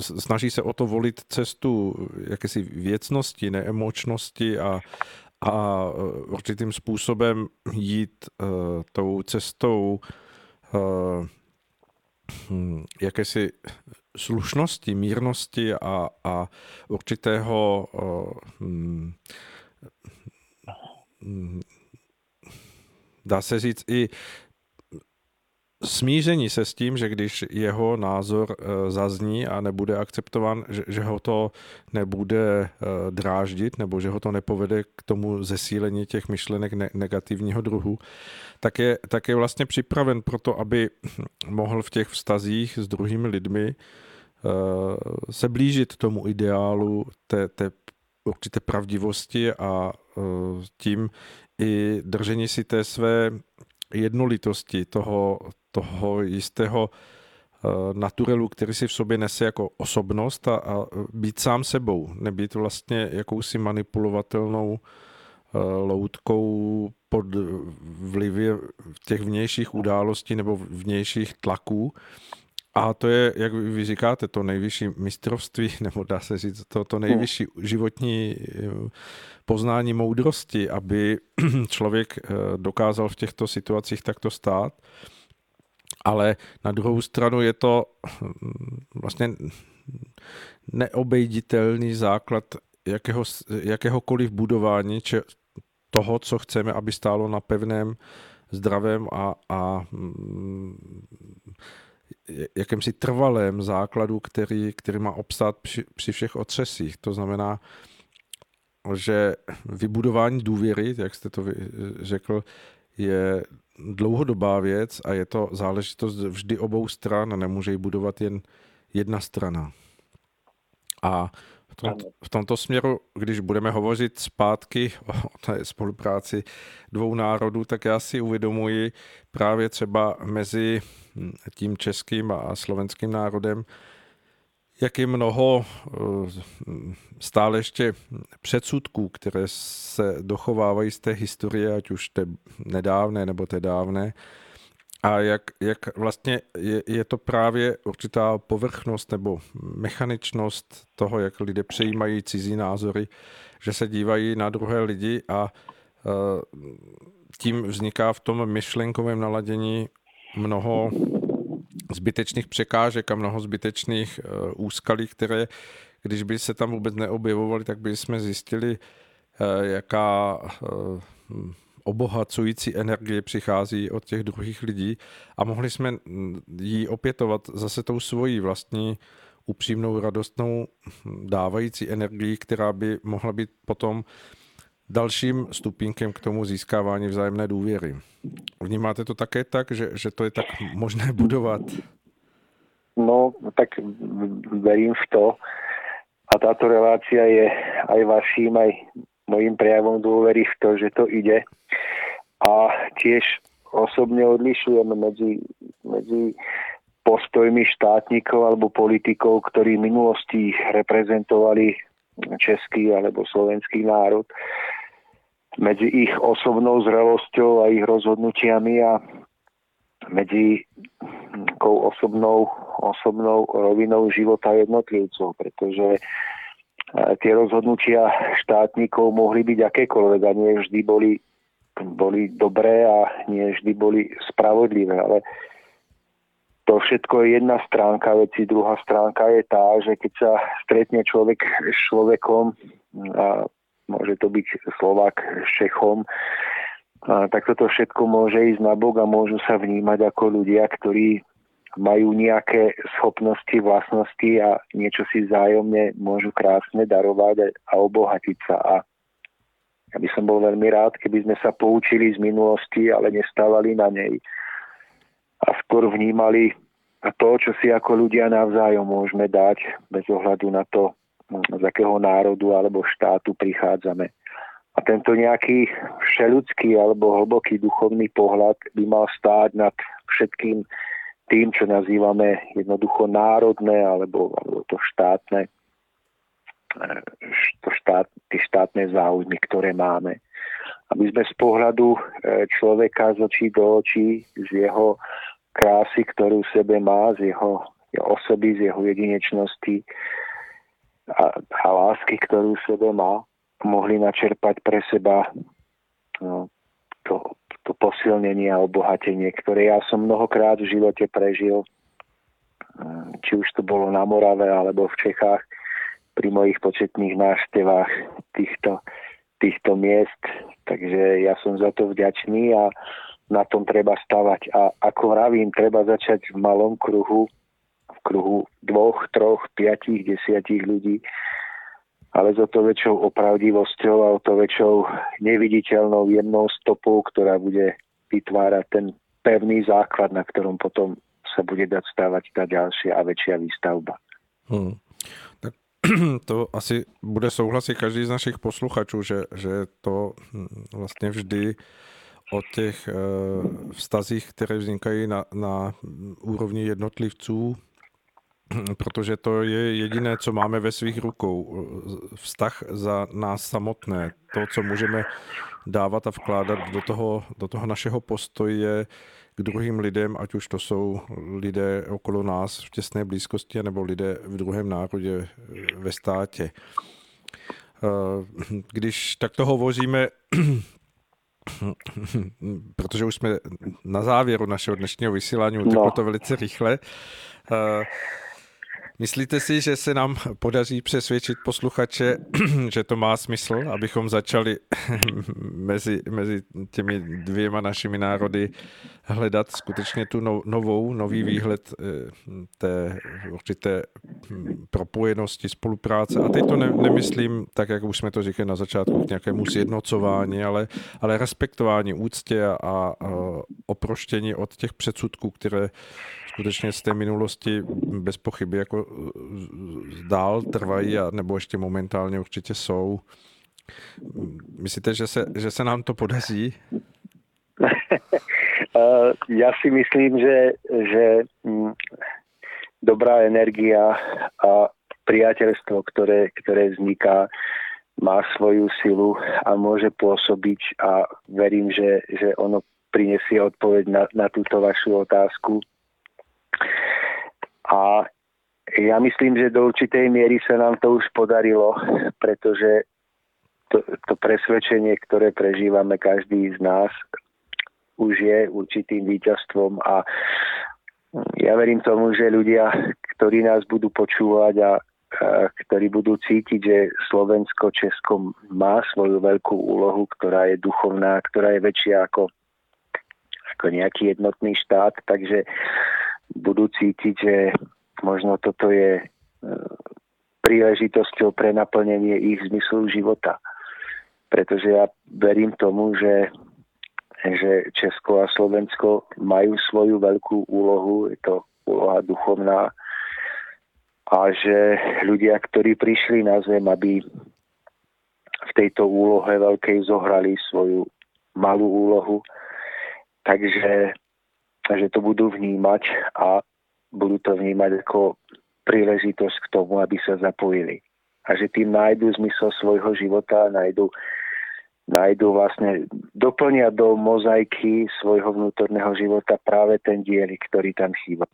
snaží se o to volit cestu jakési věcnosti, neemočnosti a, a e, určitým způsobem jít uh, tou cestou uh, jakési slušnosti, mírnosti a, a určitého uh, hm, dá se říct i smíření se s tím, že když jeho názor eh, zazní a nebude akceptován, že, že ho to nebude eh, dráždit nebo že ho to nepovede k tomu zesílení těch myšlenek ne- negativního druhu, tak je, tak je vlastně připraven pro to, aby mohl v těch vztazích s druhými lidmi eh, se blížit tomu ideálu té, té určité pravdivosti a tím i držení si té své jednolitosti, toho, toho jistého eh, naturelu, který si v sobě nese jako osobnost a, a být sám sebou, nebýt vlastně jakousi manipulovatelnou eh, loutkou pod vlivy těch vnějších událostí nebo vnějších tlaků. A to je, jak vy říkáte, to nejvyšší mistrovství, nebo dá se říct, to, to nejvyšší životní eh, poznání moudrosti, aby člověk dokázal v těchto situacích takto stát. Ale na druhou stranu je to hm, vlastně neobejditelný základ jakého, jakéhokoliv budování či toho, co chceme, aby stálo na pevném, zdravém a, a hm, jakémsi trvalém základu, který, který má obstát při, při všech otřesích. To znamená, že vybudování důvěry, jak jste to řekl, je dlouhodobá věc a je to záležitost vždy obou stran a nemůže ji budovat jen jedna strana. A v, tom, v tomto směru, když budeme hovořit zpátky o té spolupráci dvou národů, tak já si uvědomuji právě třeba mezi tím českým a slovenským národem, jak je mnoho eh, stále ještě předsudků, které se dochovávají z té historie, ať už té nedávné nebo té dávné, a jak, jak vlastně je, je to právě určitá povrchnost nebo mechaničnost toho, jak lidé přejímají cizí názory, že se dívají na druhé lidi a tím vzniká v tom myšlenkovém naladění mnoho zbytečných překážek a mnoho zbytečných úskalí, které, když by se tam vůbec neobjevovaly, tak by jsme zjistili, jaká obohacující energie přichází od těch druhých lidí a mohli jsme jí opětovat zase tou svojí vlastní upřímnou, radostnou, dávající energii, která by mohla být potom dalším stupínkem k tomu získávání vzájemné důvěry. Vnímáte to také tak, že, že to je tak možné budovat? No, tak verím v to. A táto relácia je aj vaším, aj mojím prejavom dôvery v to, že to ide. A tiež osobne odlišujem medzi, medzi postojmi štátnikov alebo politikov, ktorí v minulosti reprezentovali český alebo slovenský národ medzi ich osobnou zrelosťou a ich rozhodnutiami a medzi osobnou, osobnou rovinou života jednotlivcov, pretože tie rozhodnutia štátnikov mohli byť akékoľvek a nie vždy boli, boli dobré a nie vždy boli spravodlivé, ale to všetko je jedna stránka veci. Druhá stránka je tá, že keď sa stretne človek s človekom, a môže to byť Slovak s Čechom, a tak toto všetko môže ísť na bok a môžu sa vnímať ako ľudia, ktorí majú nejaké schopnosti, vlastnosti a niečo si vzájomne môžu krásne darovať a obohatiť sa. A ja by som bol veľmi rád, keby sme sa poučili z minulosti, ale nestávali na nej a skôr vnímali to, čo si ako ľudia navzájom môžeme dať bez ohľadu na to, z akého národu alebo štátu prichádzame. A tento nejaký všeludský alebo hlboký duchovný pohľad by mal stáť nad všetkým tým, čo nazývame jednoducho národné alebo, alebo to štátne, to štát, tie štátne záujmy, ktoré máme. Aby sme z pohľadu eh, človeka z očí do očí, z jeho krásy, ktorú v sebe má, z jeho, jeho osoby, z jeho jedinečnosti a, a lásky, ktorú v sebe má, mohli načerpať pre seba no, to, to posilnenie a obohatenie, ktoré ja som mnohokrát v živote prežil, či už to bolo na Morave alebo v Čechách, pri mojich početných návštevách týchto, týchto miest. Takže ja som za to vďačný a na tom treba stavať. A ako hravím, treba začať v malom kruhu, v kruhu dvoch, troch, piatich, desiatich ľudí, ale o to väčšou opravdivosťou a o to väčšou neviditeľnou jednou stopou, ktorá bude vytvárať ten pevný základ, na ktorom potom sa bude dať stávať tá ďalšia a väčšia výstavba. Hmm. Tak to asi bude souhlasit každý z našich posluchačů, že, že to hm, vlastně vždy o těch eh, vztazích, které vznikají na, na úrovni jednotlivců, protože to je jediné, co máme ve svých rukou. Vztah za nás samotné, to, co můžeme dávat a vkládat do toho, do toho našeho postoje k druhým lidem, ať už to jsou lidé okolo nás v těsné blízkosti, nebo lidé v druhém národě ve státě. Eh, když takto hovoříme protože už jsme na závěru našeho dnešního vysílání, uteklo no. to velice rychle. Myslíte si, že se nám podaří přesvědčit posluchače, že to má smysl, abychom začali mezi, mezi těmi dvěma našimi národy hledat skutečně tu no, novou, nový výhled eh, té určité hm, propojenosti, spolupráce. A teď to ne, nemyslím, tak jak už jsme to říkali na začátku, k nějakému sjednocování, ale, ale respektování, úctě a, a oproštění od těch předsudků, které skutečně z té minulosti bez pochyby jako dál trvají, a, nebo ještě momentálně určitě jsou. Myslíte, že se, že se nám to podaří? Já si myslím, že, že mm, dobrá energia a priateľstvo, ktoré, ktoré vzniká, má svoju silu a môže pôsobiť a verím, že, že ono prinesie odpoveď na, na túto vašu otázku. A ja myslím, že do určitej miery sa nám to už podarilo, pretože to, to presvedčenie, ktoré prežívame každý z nás, už je určitým víťazstvom a ja verím tomu, že ľudia, ktorí nás budú počúvať a, a ktorí budú cítiť, že Slovensko, Česko má svoju veľkú úlohu, ktorá je duchovná, ktorá je väčšia ako, ako nejaký jednotný štát, takže budú cítiť, že možno toto je e, príležitosťou pre naplnenie ich zmyslu života. Pretože ja verím tomu, že že Česko a Slovensko majú svoju veľkú úlohu, je to úloha duchovná a že ľudia, ktorí prišli na zem, aby v tejto úlohe veľkej zohrali svoju malú úlohu, takže že to budú vnímať a budú to vnímať ako príležitosť k tomu, aby sa zapojili. A že tým nájdu zmysel svojho života, nájdu nájdu vlastne, doplnia do mozaiky svojho vnútorného života práve ten dielik, ktorý tam chýba.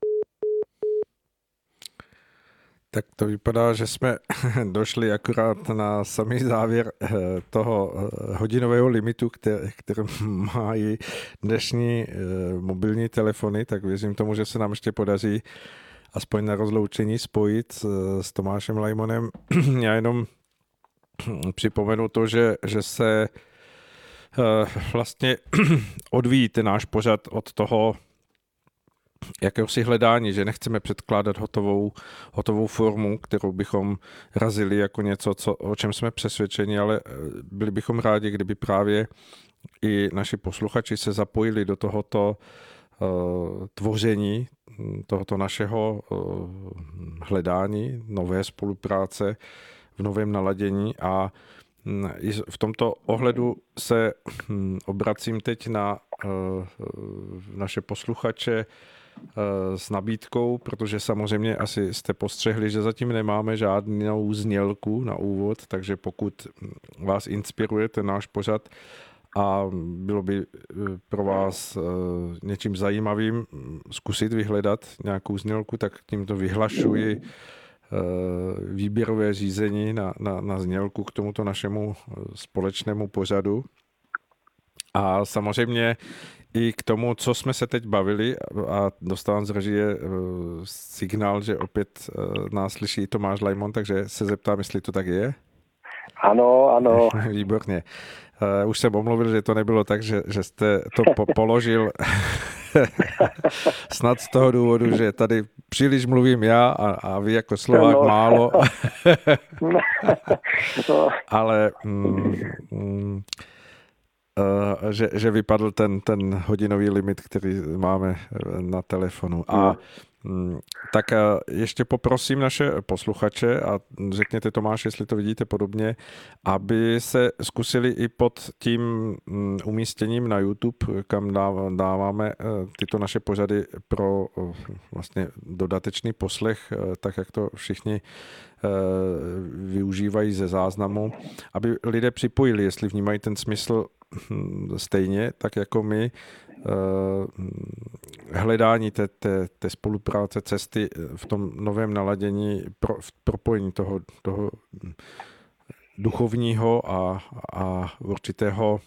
Tak to vypadá, že jsme došli akorát na samý závěr eh, toho eh, hodinového limitu, který, mají dnešní eh, mobilní telefony, tak věřím tomu, že se nám ještě podaří aspoň na rozloučení spojit s Tomášem Lajmonem. Já jenom připomenu to, že, že se vlastně odvíjí ten náš pořad od toho jakéhosi hledání, že nechceme předkládat hotovou, hotovou formu, kterou bychom razili jako něco, co, o čem jsme přesvědčeni, ale eh, byli bychom rádi, kdyby právě i naši posluchači se zapojili do tohoto uh, tvoření, tohoto našeho uh, hledání, nové spolupráce v novém naladění. A Mm, v tomto ohledu se hm, obracím teď na naše posluchače s nabídkou, protože samozřejmě asi jste postřehli, že zatím nemáme žádnou znělku na úvod, takže pokud vás inspiruje ten náš pořad a bylo by eh, pro vás něčím zajímavým zkusit vyhledat nějakou znělku, tak tímto vyhlašuji Eh, výběrové řízení na, na, na znělku k tomuto našemu eh, společnému pořadu. A samozřejmě i k tomu, co jsme se teď bavili a dostávám z režie eh, signál, že opět nás slyší Tomáš Lajmon, takže se zeptám, jestli to tak je. Ano, ano. Výborně. Už jsem omluvil, že to nebylo tak, že, že jste to po- položil Snad z toho důvodu, že tady příliš mluvím já a, a vy jako Slovák no. málo. no. Ale mm, mm, uh, že, že vypadl ten, ten hodinový limit, který máme na telefonu. A. Mm, tak eh, ještě poprosím naše posluchače a řekněte Tomáš, jestli to vidíte podobně, aby se zkusili i pod tím mm, umístěním na YouTube, kam dáváme eh, tyto naše pořady pro eh, vlastně dodatečný poslech, tak jak to všichni využívají ze záznamu, aby lidé připojili, jestli vnímají ten smysl stejně, tak jako my, Eh, hledání té, té, té spolupráce, cesty v tom novém naladění, pro, v propojení toho, toho duchovního a, a určitého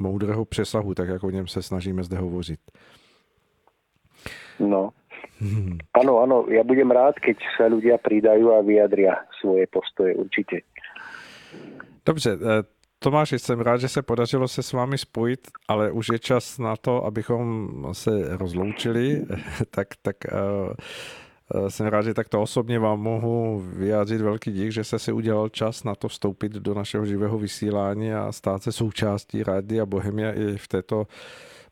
moudrého přesahu, tak jak o něm se snažíme zde hovořit. No. Hmm. Ano, ano, já budem rád, keď se ľudia přidají a vyjadria svoje postoje, určitě. Dobře, eh, Tomáš, jsem rád, že se podařilo se s vámi spojit, ale už je čas na to, abychom se rozloučili, tak, tak uh, jsem rád, že takto osobně vám mohu vyjádřit velký dík, že jste si udělal čas na to vstoupit do našeho živého vysílání a stát se součástí Rádia Bohemia i v této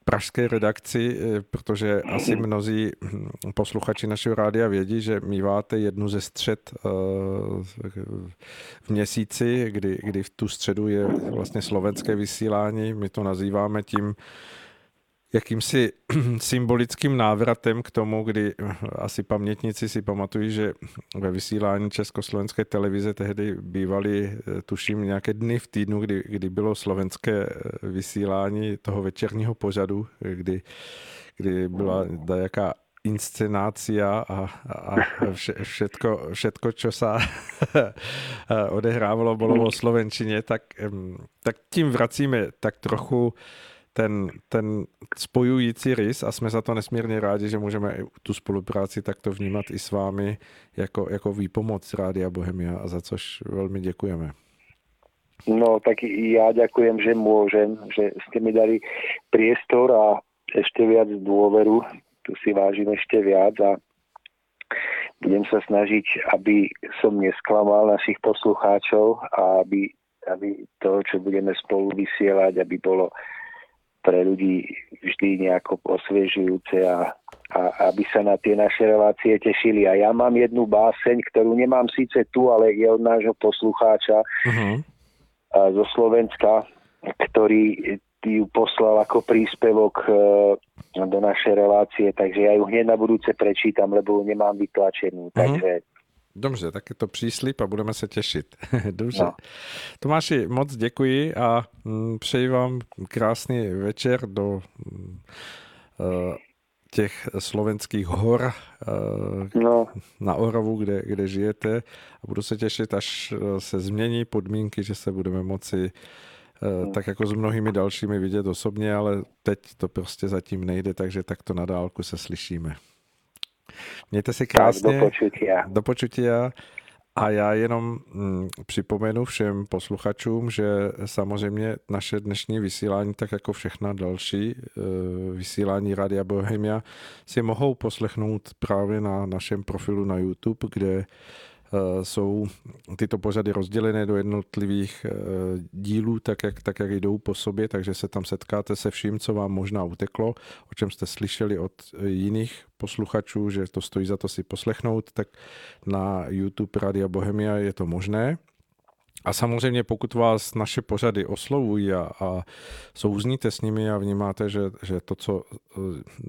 pražské redakci, eh, protože asi mnozí hm, posluchači našeho rádia vědí, že míváte jednu ze střed eh, v měsíci, kdy, kdy v tu středu je vlastně slovenské vysílání. My to nazýváme tím jakýmsi symbolickým návratem k tomu, kdy asi pamětníci si pamatují, že ve vysílání Československé televize tehdy bývaly, eh, tuším, nějaké dny v týdnu, kdy, kdy bylo slovenské eh, vysílání toho večerního pořadu, kdy, kdy byla jaká inscenácia a, a všetko, všetko, čo sa odehrávalo, bolo vo Slovenčine, tak, tak tím vracíme tak trochu ten, ten spojující rys a jsme za to nesmírně rádi, že můžeme tu spolupráci takto vnímat i s vámi jako, jako výpomoc Rádia Bohemia a za což velmi děkujeme. No, tak ja ďakujem, že môžem, že ste mi dali priestor a ešte viac dôveru. Tu si vážim ešte viac a budem sa snažiť, aby som nesklamal našich poslucháčov a aby, aby to, čo budeme spolu vysielať, aby bolo pre ľudí vždy nejako osviežujúce a, a aby sa na tie naše relácie tešili. A ja mám jednu báseň, ktorú nemám síce tu, ale je od nášho poslucháča. Uh-huh zo Slovenska, ktorý ju poslal ako príspevok e, do našej relácie, takže ja ju hneď na budúce prečítam, lebo ju nemám vytlačenú. Mm-hmm. Takže Dobře, tak je to příslip a budeme se těšit. Dobře. No. Tomáši, moc děkuji a mm, přeji vám krásný večer do uh, těch slovenských hor uh, no. na Oravu, kde, kde žijete a budu se těšit, až eh, se změní podmínky, že se budeme moci uh, tak jako s mnohými dalšími vidět osobně, ale teď to prostě zatím nejde, takže takto na dálku se slyšíme. Mějte se krásně. Tak, do počutia. Do počutia. A já jenom mm, připomenu všem posluchačům, že samozřejmě naše dnešní vysílání, tak jako všechna další e, vysílání Rádia Bohemia, si mohou poslechnout právě na našem profilu na YouTube, kde Eh, jsou tyto pořady rozdělené do jednotlivých eh, dílů, tak jak, tak jak jdou po sobě, takže se tam setkáte se vším, co vám možná uteklo, o čem jste slyšeli od jiných posluchačů, že to stojí za to si poslechnout, tak na YouTube Radia Bohemia je to možné. A samozřejmě pokud vás naše pořady oslovují a, a souzníte s nimi a vnímáte, že, že to, co eh,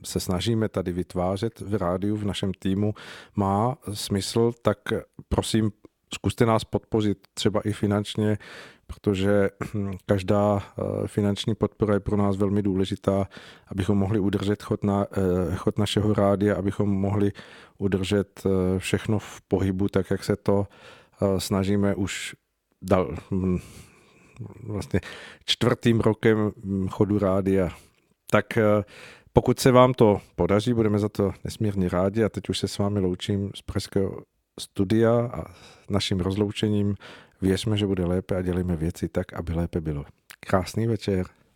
se snažíme tady vytvářet v rádiu, v našem týmu, má smysl, tak prosím, zkuste nás podpořit třeba i finančně, protože hm, každá eh, finanční podpora je pro nás velmi důležitá, abychom mohli udržet chod, na, eh, chod našeho rádia, abychom mohli udržet všechno v pohybu, tak jak se to snažíme už dal, hm, vlastně čtvrtým rokem chodu rádia. Tak eh, pokud se vám to podaří, budeme za to nesmírně rádi a teď už se s vámi loučím z Pražského studia a naším rozloučením věřme, že bude lépe a dělíme věci tak, aby lépe bylo. Krásný večer.